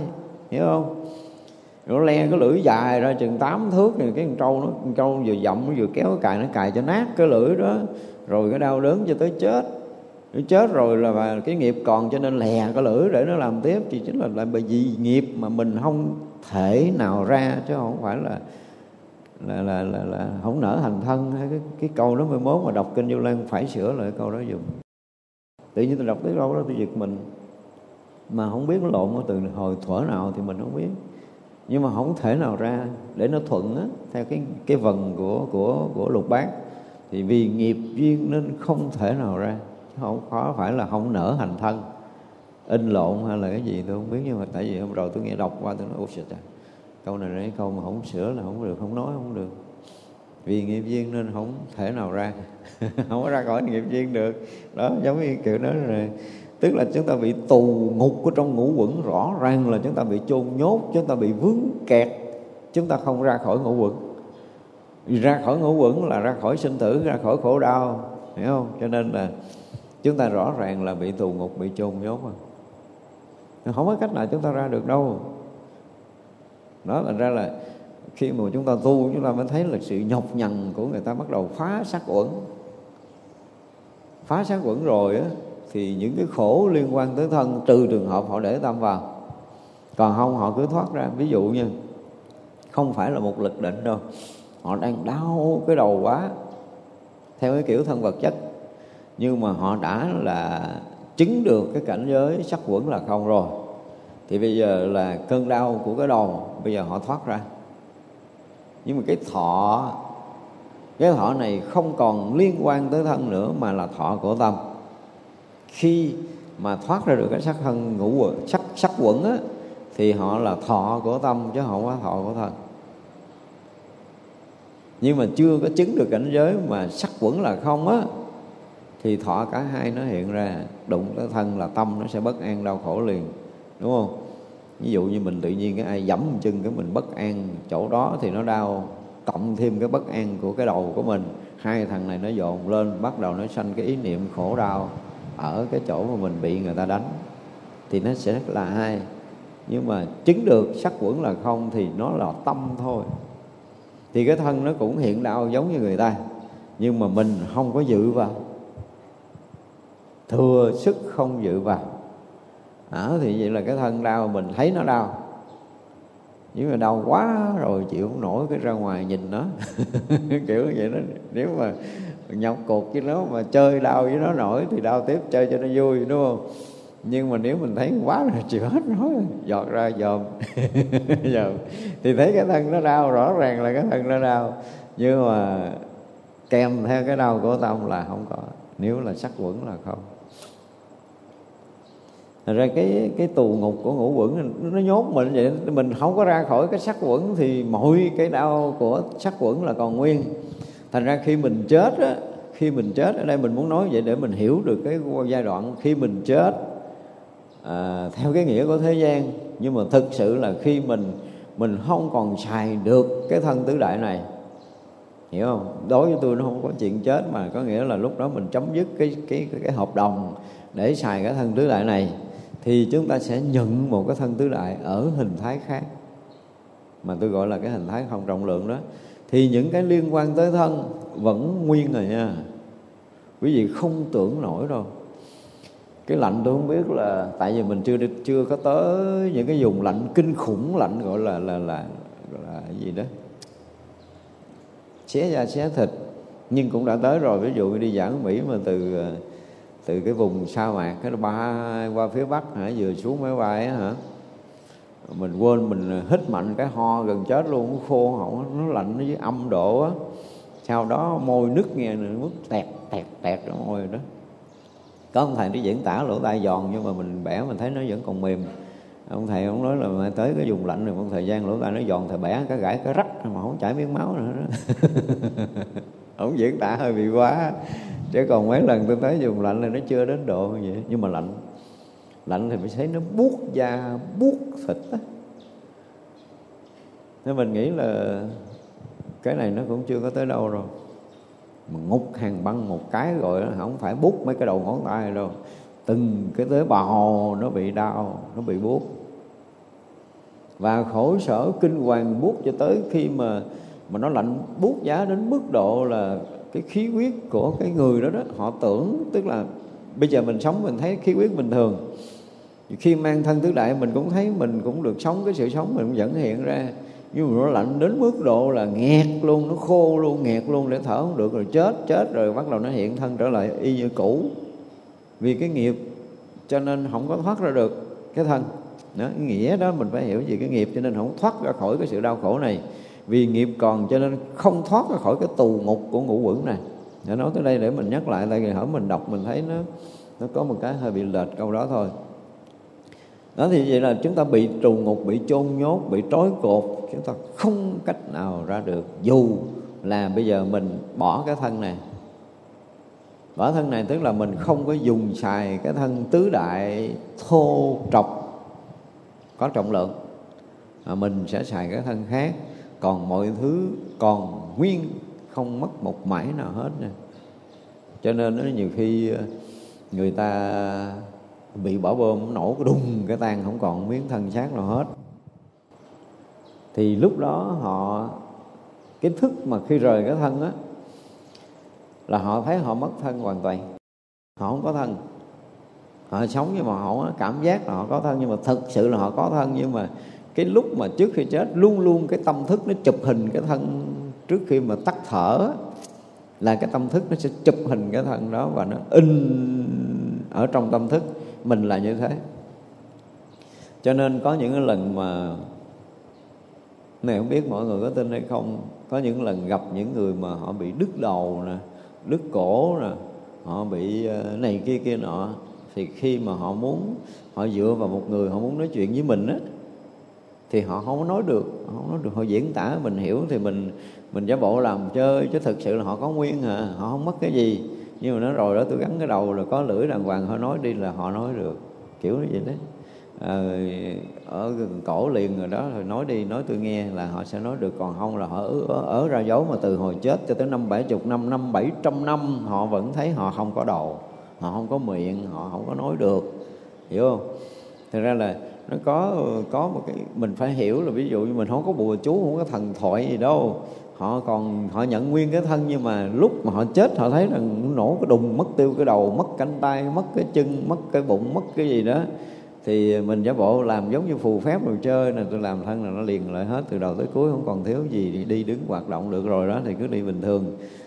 Hiểu không? Nó le cái lưỡi dài ra chừng 8 thước thì cái con trâu nó, con trâu vừa dậm nó vừa kéo cái cài, nó cài cho nát cái lưỡi đó. Rồi cái đau đớn cho tới chết nó chết rồi là và cái nghiệp còn cho nên lè cái lưỡi để nó làm tiếp thì chính là lại bởi vì nghiệp mà mình không thể nào ra chứ không phải là là là là, là không nở hành thân. Hay cái cái câu đó mới mốt mà đọc kinh vô lan phải sửa lại câu đó dùng. Tự nhiên tôi đọc cái câu đó tôi giật mình. Mà không biết nó lộn từ hồi thuở nào thì mình không biết. Nhưng mà không thể nào ra để nó thuận á, theo cái cái vần của của của lục bát. Thì vì nghiệp duyên nên không thể nào ra không, khó phải là không nở hành thân. In lộn hay là cái gì tôi không biết, nhưng mà tại vì hôm rồi tôi nghe đọc qua tôi nói, ôi trời, câu này là cái câu mà không sửa là không được, không nói không được. Vì nghiệp duyên nên không thể nào ra, không có ra khỏi nghiệp duyên được. Đó, giống như kiểu đó rồi tức là chúng ta bị tù ngục của trong ngũ quẩn, rõ ràng là chúng ta bị chôn nhốt, chúng ta bị vướng kẹt, chúng ta không ra khỏi ngũ quẩn. Ra khỏi ngũ quẩn là ra khỏi sinh tử, ra khỏi khổ đau, hiểu không? Cho nên là chúng ta rõ ràng là bị tù ngục, bị chôn nhốt rồi không có cách nào chúng ta ra được đâu. Đó là ra là khi mà chúng ta tu, chúng ta mới thấy là sự nhọc nhằn của người ta bắt đầu phá sát uẩn phá sát uẩn rồi á, thì những cái khổ liên quan tới thân, trừ trường hợp họ để tâm vào. Còn không, họ cứ thoát ra. Ví dụ như, không phải là một lực định đâu. Họ đang đau cái đầu quá. Theo cái kiểu thân vật chất nhưng mà họ đã là chứng được cái cảnh giới sắc quẩn là không rồi. Thì bây giờ là cơn đau của cái đầu bây giờ họ thoát ra. Nhưng mà cái thọ cái thọ này không còn liên quan tới thân nữa mà là thọ của tâm. Khi mà thoát ra được cái sắc thân ngũ quẩn sắc sắc quẩn á, thì họ là thọ của tâm chứ không có thọ của thân. Nhưng mà chưa có chứng được cảnh giới mà sắc quẩn là không á thì thọ cả hai nó hiện ra, đụng tới thân là tâm nó sẽ bất an, đau khổ liền. Đúng không? Ví dụ như mình tự nhiên cái ai dẫm chân cái mình bất an chỗ đó thì nó đau, cộng thêm cái bất an của cái đầu của mình, hai thằng này nó dồn lên, bắt đầu nó sanh cái ý niệm khổ đau ở cái chỗ mà mình bị người ta đánh. Thì nó sẽ rất là hai. Nhưng mà chứng được sắc quẩn là không thì nó là tâm thôi. Thì cái thân nó cũng hiện đạo giống như người ta, nhưng mà mình không có dự vào thừa sức không dự vào à, thì vậy là cái thân đau mình thấy nó đau. Nhưng mà đau quá rồi chịu không nổi cái ra ngoài nhìn nó. Kiểu vậy đó. Nếu mà nhọc cuộc với nó mà chơi đau với nó nổi thì đau tiếp chơi cho nó vui đúng không? Nhưng mà nếu mình thấy quá là chịu hết nói giọt ra dòm. Dòm. Thì thấy cái thân nó đau rõ ràng là cái thân nó đau. Nhưng mà kèm theo cái đau của tâm là không có. Nếu là sắc quẩn là không thành ra cái cái tù ngục của ngũ quẩn nó nhốt mình vậy. Mình không có ra khỏi cái sắc quẩn thì mọi cái đau của sắc quẩn là còn nguyên. Thành ra khi mình chết á khi mình chết ở đây mình muốn nói vậy để mình hiểu được cái giai đoạn khi mình chết à, theo cái nghĩa của thế gian. Nhưng mà thực sự là khi mình mình không còn xài được cái thân tứ đại này. Hiểu không? Đối với tôi nó không có chuyện chết mà có nghĩa là lúc đó mình chấm dứt cái cái cái, cái hợp đồng để xài cái thân tứ đại này thì chúng ta sẽ nhận một cái thân tứ đại ở hình thái khác, mà tôi gọi là cái hình thái không trọng lượng đó. Thì những cái liên quan tới thân vẫn nguyên rồi nha. Quý vị không tưởng nổi đâu. Cái lạnh tôi không biết là, tại vì mình chưa chưa có tới những cái vùng lạnh kinh khủng, lạnh gọi là là là là gì đó. Xé da, xé thịt, nhưng cũng đã tới rồi. Ví dụ đi giảng Mỹ mà từ ờ, từ cái vùng sa mạc cái ba, qua phía bắc hả? Vừa xuống máy bay á hả? Mình quên, mình hít mạnh cái ho gần chết luôn nó khô họng nó lạnh, nó với âm độ á. Sau đó môi nứt nghe nước tẹt tẹt tẹt ở môi đó. Có ông thầy nó diễn tả lỗ tai giòn, nhưng mà mình bẻ mình thấy nó vẫn còn mềm. Ông thầy ông nói là mà tới cái vùng lạnh rồi một thời gian lỗ tai nó giòn, thầy bẻ cái gãy cái rách mà không chảy miếng máu nữa đó. Ông diễn tả hơi bị quá chứ còn mấy lần tôi tới dùng lạnh là nó chưa đến độ như vậy. Nhưng mà lạnh. Lạnh thì phải thấy nó buốt da, buốt thịt á. Nên mình nghĩ là cái này nó cũng chưa có tới đâu rồi. Mà ngục hàng băng một cái rồi không phải bút mấy cái đầu ngón tay đâu. Từng cái tế bào nó bị đau, nó bị buốt. Và khổ sở kinh hoàng buốt cho tới khi mà mà nó lạnh, buốt giá đến mức độ là cái khí huyết của cái người đó đó họ tưởng tức là bây giờ mình sống mình thấy khí huyết bình thường. Khi mang thân tứ đại mình cũng thấy mình cũng được sống cái sự sống mình cũng vẫn hiện ra. Nhưng mà nó lạnh đến mức độ là nghẹt luôn nó khô luôn nghẹt luôn để thở không được rồi chết chết rồi bắt đầu nó hiện thân trở lại y như cũ. Vì cái nghiệp cho nên không có thoát ra được cái thân. Đó, cái nghĩa đó mình phải hiểu gì cái nghiệp cho nên không thoát ra khỏi cái sự đau khổ này vì nghiệp còn cho nên không thoát ra khỏi cái tù ngục của ngũ quẩn này. Để nói tới đây để mình nhắc lại, tại vì hỏi mình đọc mình thấy nó nó có một cái hơi bị lệch câu đó thôi. Đó thì vậy là chúng ta bị trù ngục, bị chôn nhốt, bị trói cột, chúng ta không cách nào ra được. Dù là bây giờ mình bỏ cái thân này, bỏ thân này tức là mình không có dùng xài cái thân tứ đại thô trọc có trọng lượng, mà mình sẽ xài cái thân khác còn mọi thứ, còn nguyên, không mất một mãi nào hết nè. Cho nên nó nhiều khi ờ, người ta bị bỏ bơm nổ cái đùng, cái tan không còn miếng thân xác nào hết. Thì lúc đó họ, cái thức mà khi rời cái thân á, là họ thấy họ mất thân hoàn toàn. Họ không có thân. Họ sống nhưng mà họ cảm giác là họ có thân, nhưng mà thực sự là họ có thân, nhưng mà cái lúc mà trước khi chết luôn luôn cái tâm thức nó chụp hình cái thân trước khi mà tắt thở, là cái tâm thức nó sẽ chụp hình cái thân đó và nó in ở trong tâm thức. Mình là như thế. Cho nên có những cái lần mà này không biết mọi người có tin hay không, có những lần gặp những người mà họ bị đứt đầu nè, đứt cổ nè, họ bị ờ, này kia kia nọ, thì khi mà họ muốn, họ dựa vào một người họ muốn nói chuyện với mình á thì họ không có nói được họ không nói được. Họ diễn tả mình hiểu thì mình mình giả bộ làm chơi chứ thực sự là họ có nguyên à. Họ không mất cái gì. Nhưng mà nó rồi đó tôi gắn cái đầu rồi có lưỡi đàng hoàng họ nói đi là họ nói được. Kiểu như vậy đấy à, ờ, ở gần cổ liền rồi đó rồi nói đi nói tôi nghe là họ sẽ nói được. Còn không là họ ở, ở ra dấu mà từ hồi chết cho tới năm bảy chục năm năm bảy trăm năm họ vẫn thấy họ không có đầu họ không có miệng họ không có nói được. Hiểu không? Thực ra là nó có có một cái, mình phải hiểu là ví dụ như mình không có bùa chú, không có thần thoại gì đâu. Họ còn, họ nhận nguyên cái thân nhưng mà lúc mà họ chết, họ thấy rằng nổ cái đùng, mất tiêu cái đầu, mất cánh tay, mất cái chân, mất cái bụng, mất cái gì đó. Thì mình giả bộ làm giống như phù phép rồi chơi nè, tôi làm thân là nó liền lại hết từ đầu tới cuối, không còn thiếu gì đi đứng hoạt động được rồi đó, thì cứ đi bình thường.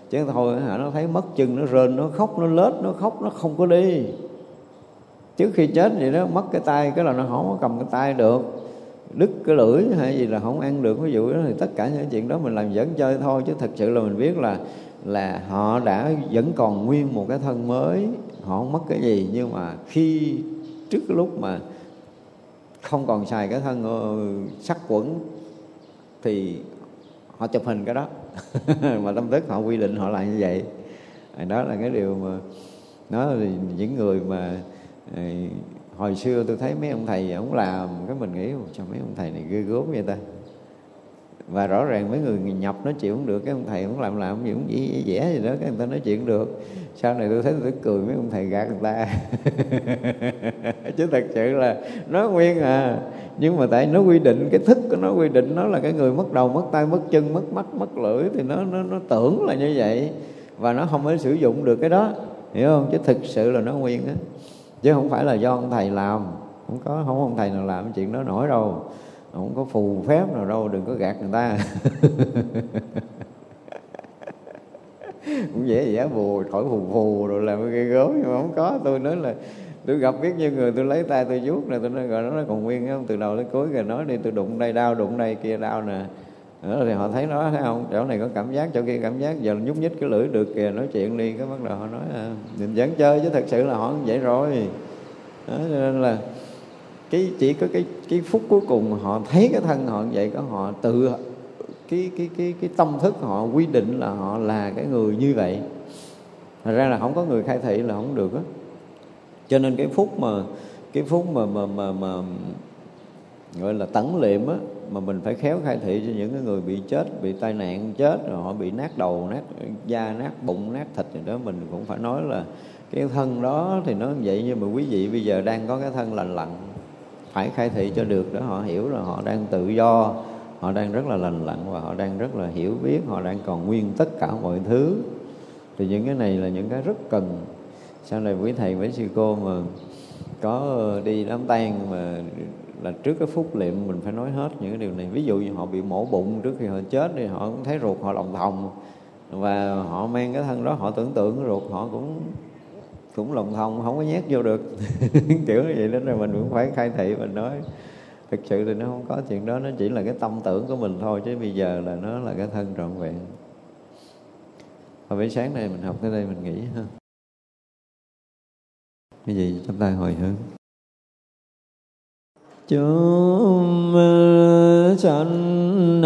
Chứ thôi hả, nó thấy mất chân, nó rên, nó khóc, nó lết, nó khóc, nó không có đi trước khi chết vậy đó, mất cái tay, cái là nó không có cầm cái tay được. Đứt cái lưỡi hay gì là không ăn được. Ví dụ đó, thì tất cả những chuyện đó mình làm dẫn chơi thôi, chứ thật sự là mình biết là là họ đã vẫn còn nguyên một cái thân mới. Họ không mất cái gì, nhưng mà khi, trước cái lúc mà không còn xài cái thân ờ, sắc quẩn, thì họ chụp hình cái đó. Mà tâm thức họ quy định họ làm như vậy. Đó là cái điều mà nó thì những người mà hồi xưa tôi thấy mấy ông thầy ổng làm, cái mình nghĩ cho mấy ông thầy này ghê gớm vậy ta. Và rõ ràng mấy người nhập nói chuyện không được, cái ông thầy cũng làm làm gì cũng dễ dễ gì đó, cái người ta nói chuyện được. Sau này tôi thấy tôi cười, mấy ông thầy gạt người ta. Chứ thật sự là nó nguyên à. Nhưng mà tại nó quy định, cái thức của nó quy định nó là cái người mất đầu, mất tay, mất chân, mất mắt, mất lưỡi, thì nó nó nó tưởng là như vậy. Và nó không thể sử dụng được cái đó, hiểu không? Chứ thực sự là nó nguyên á chứ không phải là do ông thầy làm. Không có, không ông thầy nào làm chuyện đó nổi đâu. Không có phù phép nào đâu, đừng có gạt người ta. Cũng dễ giả bùa thổi phù phù rồi làm cái gớm, nhưng mà không có. Tôi nói là tôi gặp biết như người, tôi lấy tay tôi vuốt nè, tôi nói gọi nó còn nguyên không từ đầu tới cuối rồi nói đi, tôi đụng đây đau, đụng đây kia đau nè đó thì họ thấy nó thấy không? Chỗ này có cảm giác chỗ kia cảm giác. Giờ nhúc nhích cái lưỡi được kìa nói chuyện đi. Cái bắt đầu họ nói à, mình vẫn chơi chứ thật sự là họ vậy rồi. Đó, cho nên là cái chỉ có cái cái phút cuối cùng họ thấy cái thân họ vậy có họ tự cái cái cái cái tâm thức họ quy định là họ là cái người như vậy. Thật ra là không có người khai thị là không được á. Cho nên cái phút mà cái phút mà mà mà, mà gọi là tấn liệm á mà mình phải khéo khai thị cho những cái người bị chết, bị tai nạn chết, rồi họ bị nát đầu, nát da, nát bụng, nát thịt gì đó, mình cũng phải nói là cái thân đó thì nó vậy, nhưng mà quý vị bây giờ đang có cái thân lành lặn, phải khai thị cho được để họ hiểu là họ đang tự do, họ đang rất là lành lặn và họ đang rất là hiểu biết, họ đang còn nguyên tất cả mọi thứ. Thì những cái này là những cái rất cần. Sau này quý thầy với sư cô mà có đi đám tang mà là trước cái phút liệm mình phải nói hết những cái điều này. Ví dụ như họ bị mổ bụng trước khi họ chết thì họ cũng thấy ruột họ lòng thòng. Và họ mang cái thân đó, họ tưởng tượng cái ruột họ cũng cũng lòng thòng, không có nhét vô được. Kiểu như vậy đó, rồi mình cũng phải khai thị, mình nói. Thực sự thì nó không có, chuyện đó nó chỉ là cái tâm tưởng của mình thôi, chứ bây giờ là nó là cái thân trọn vẹn. Hồi buổi sáng này mình học tới đây mình nghỉ ha. Cái gì, chúng ta hồi hướng chúng sanh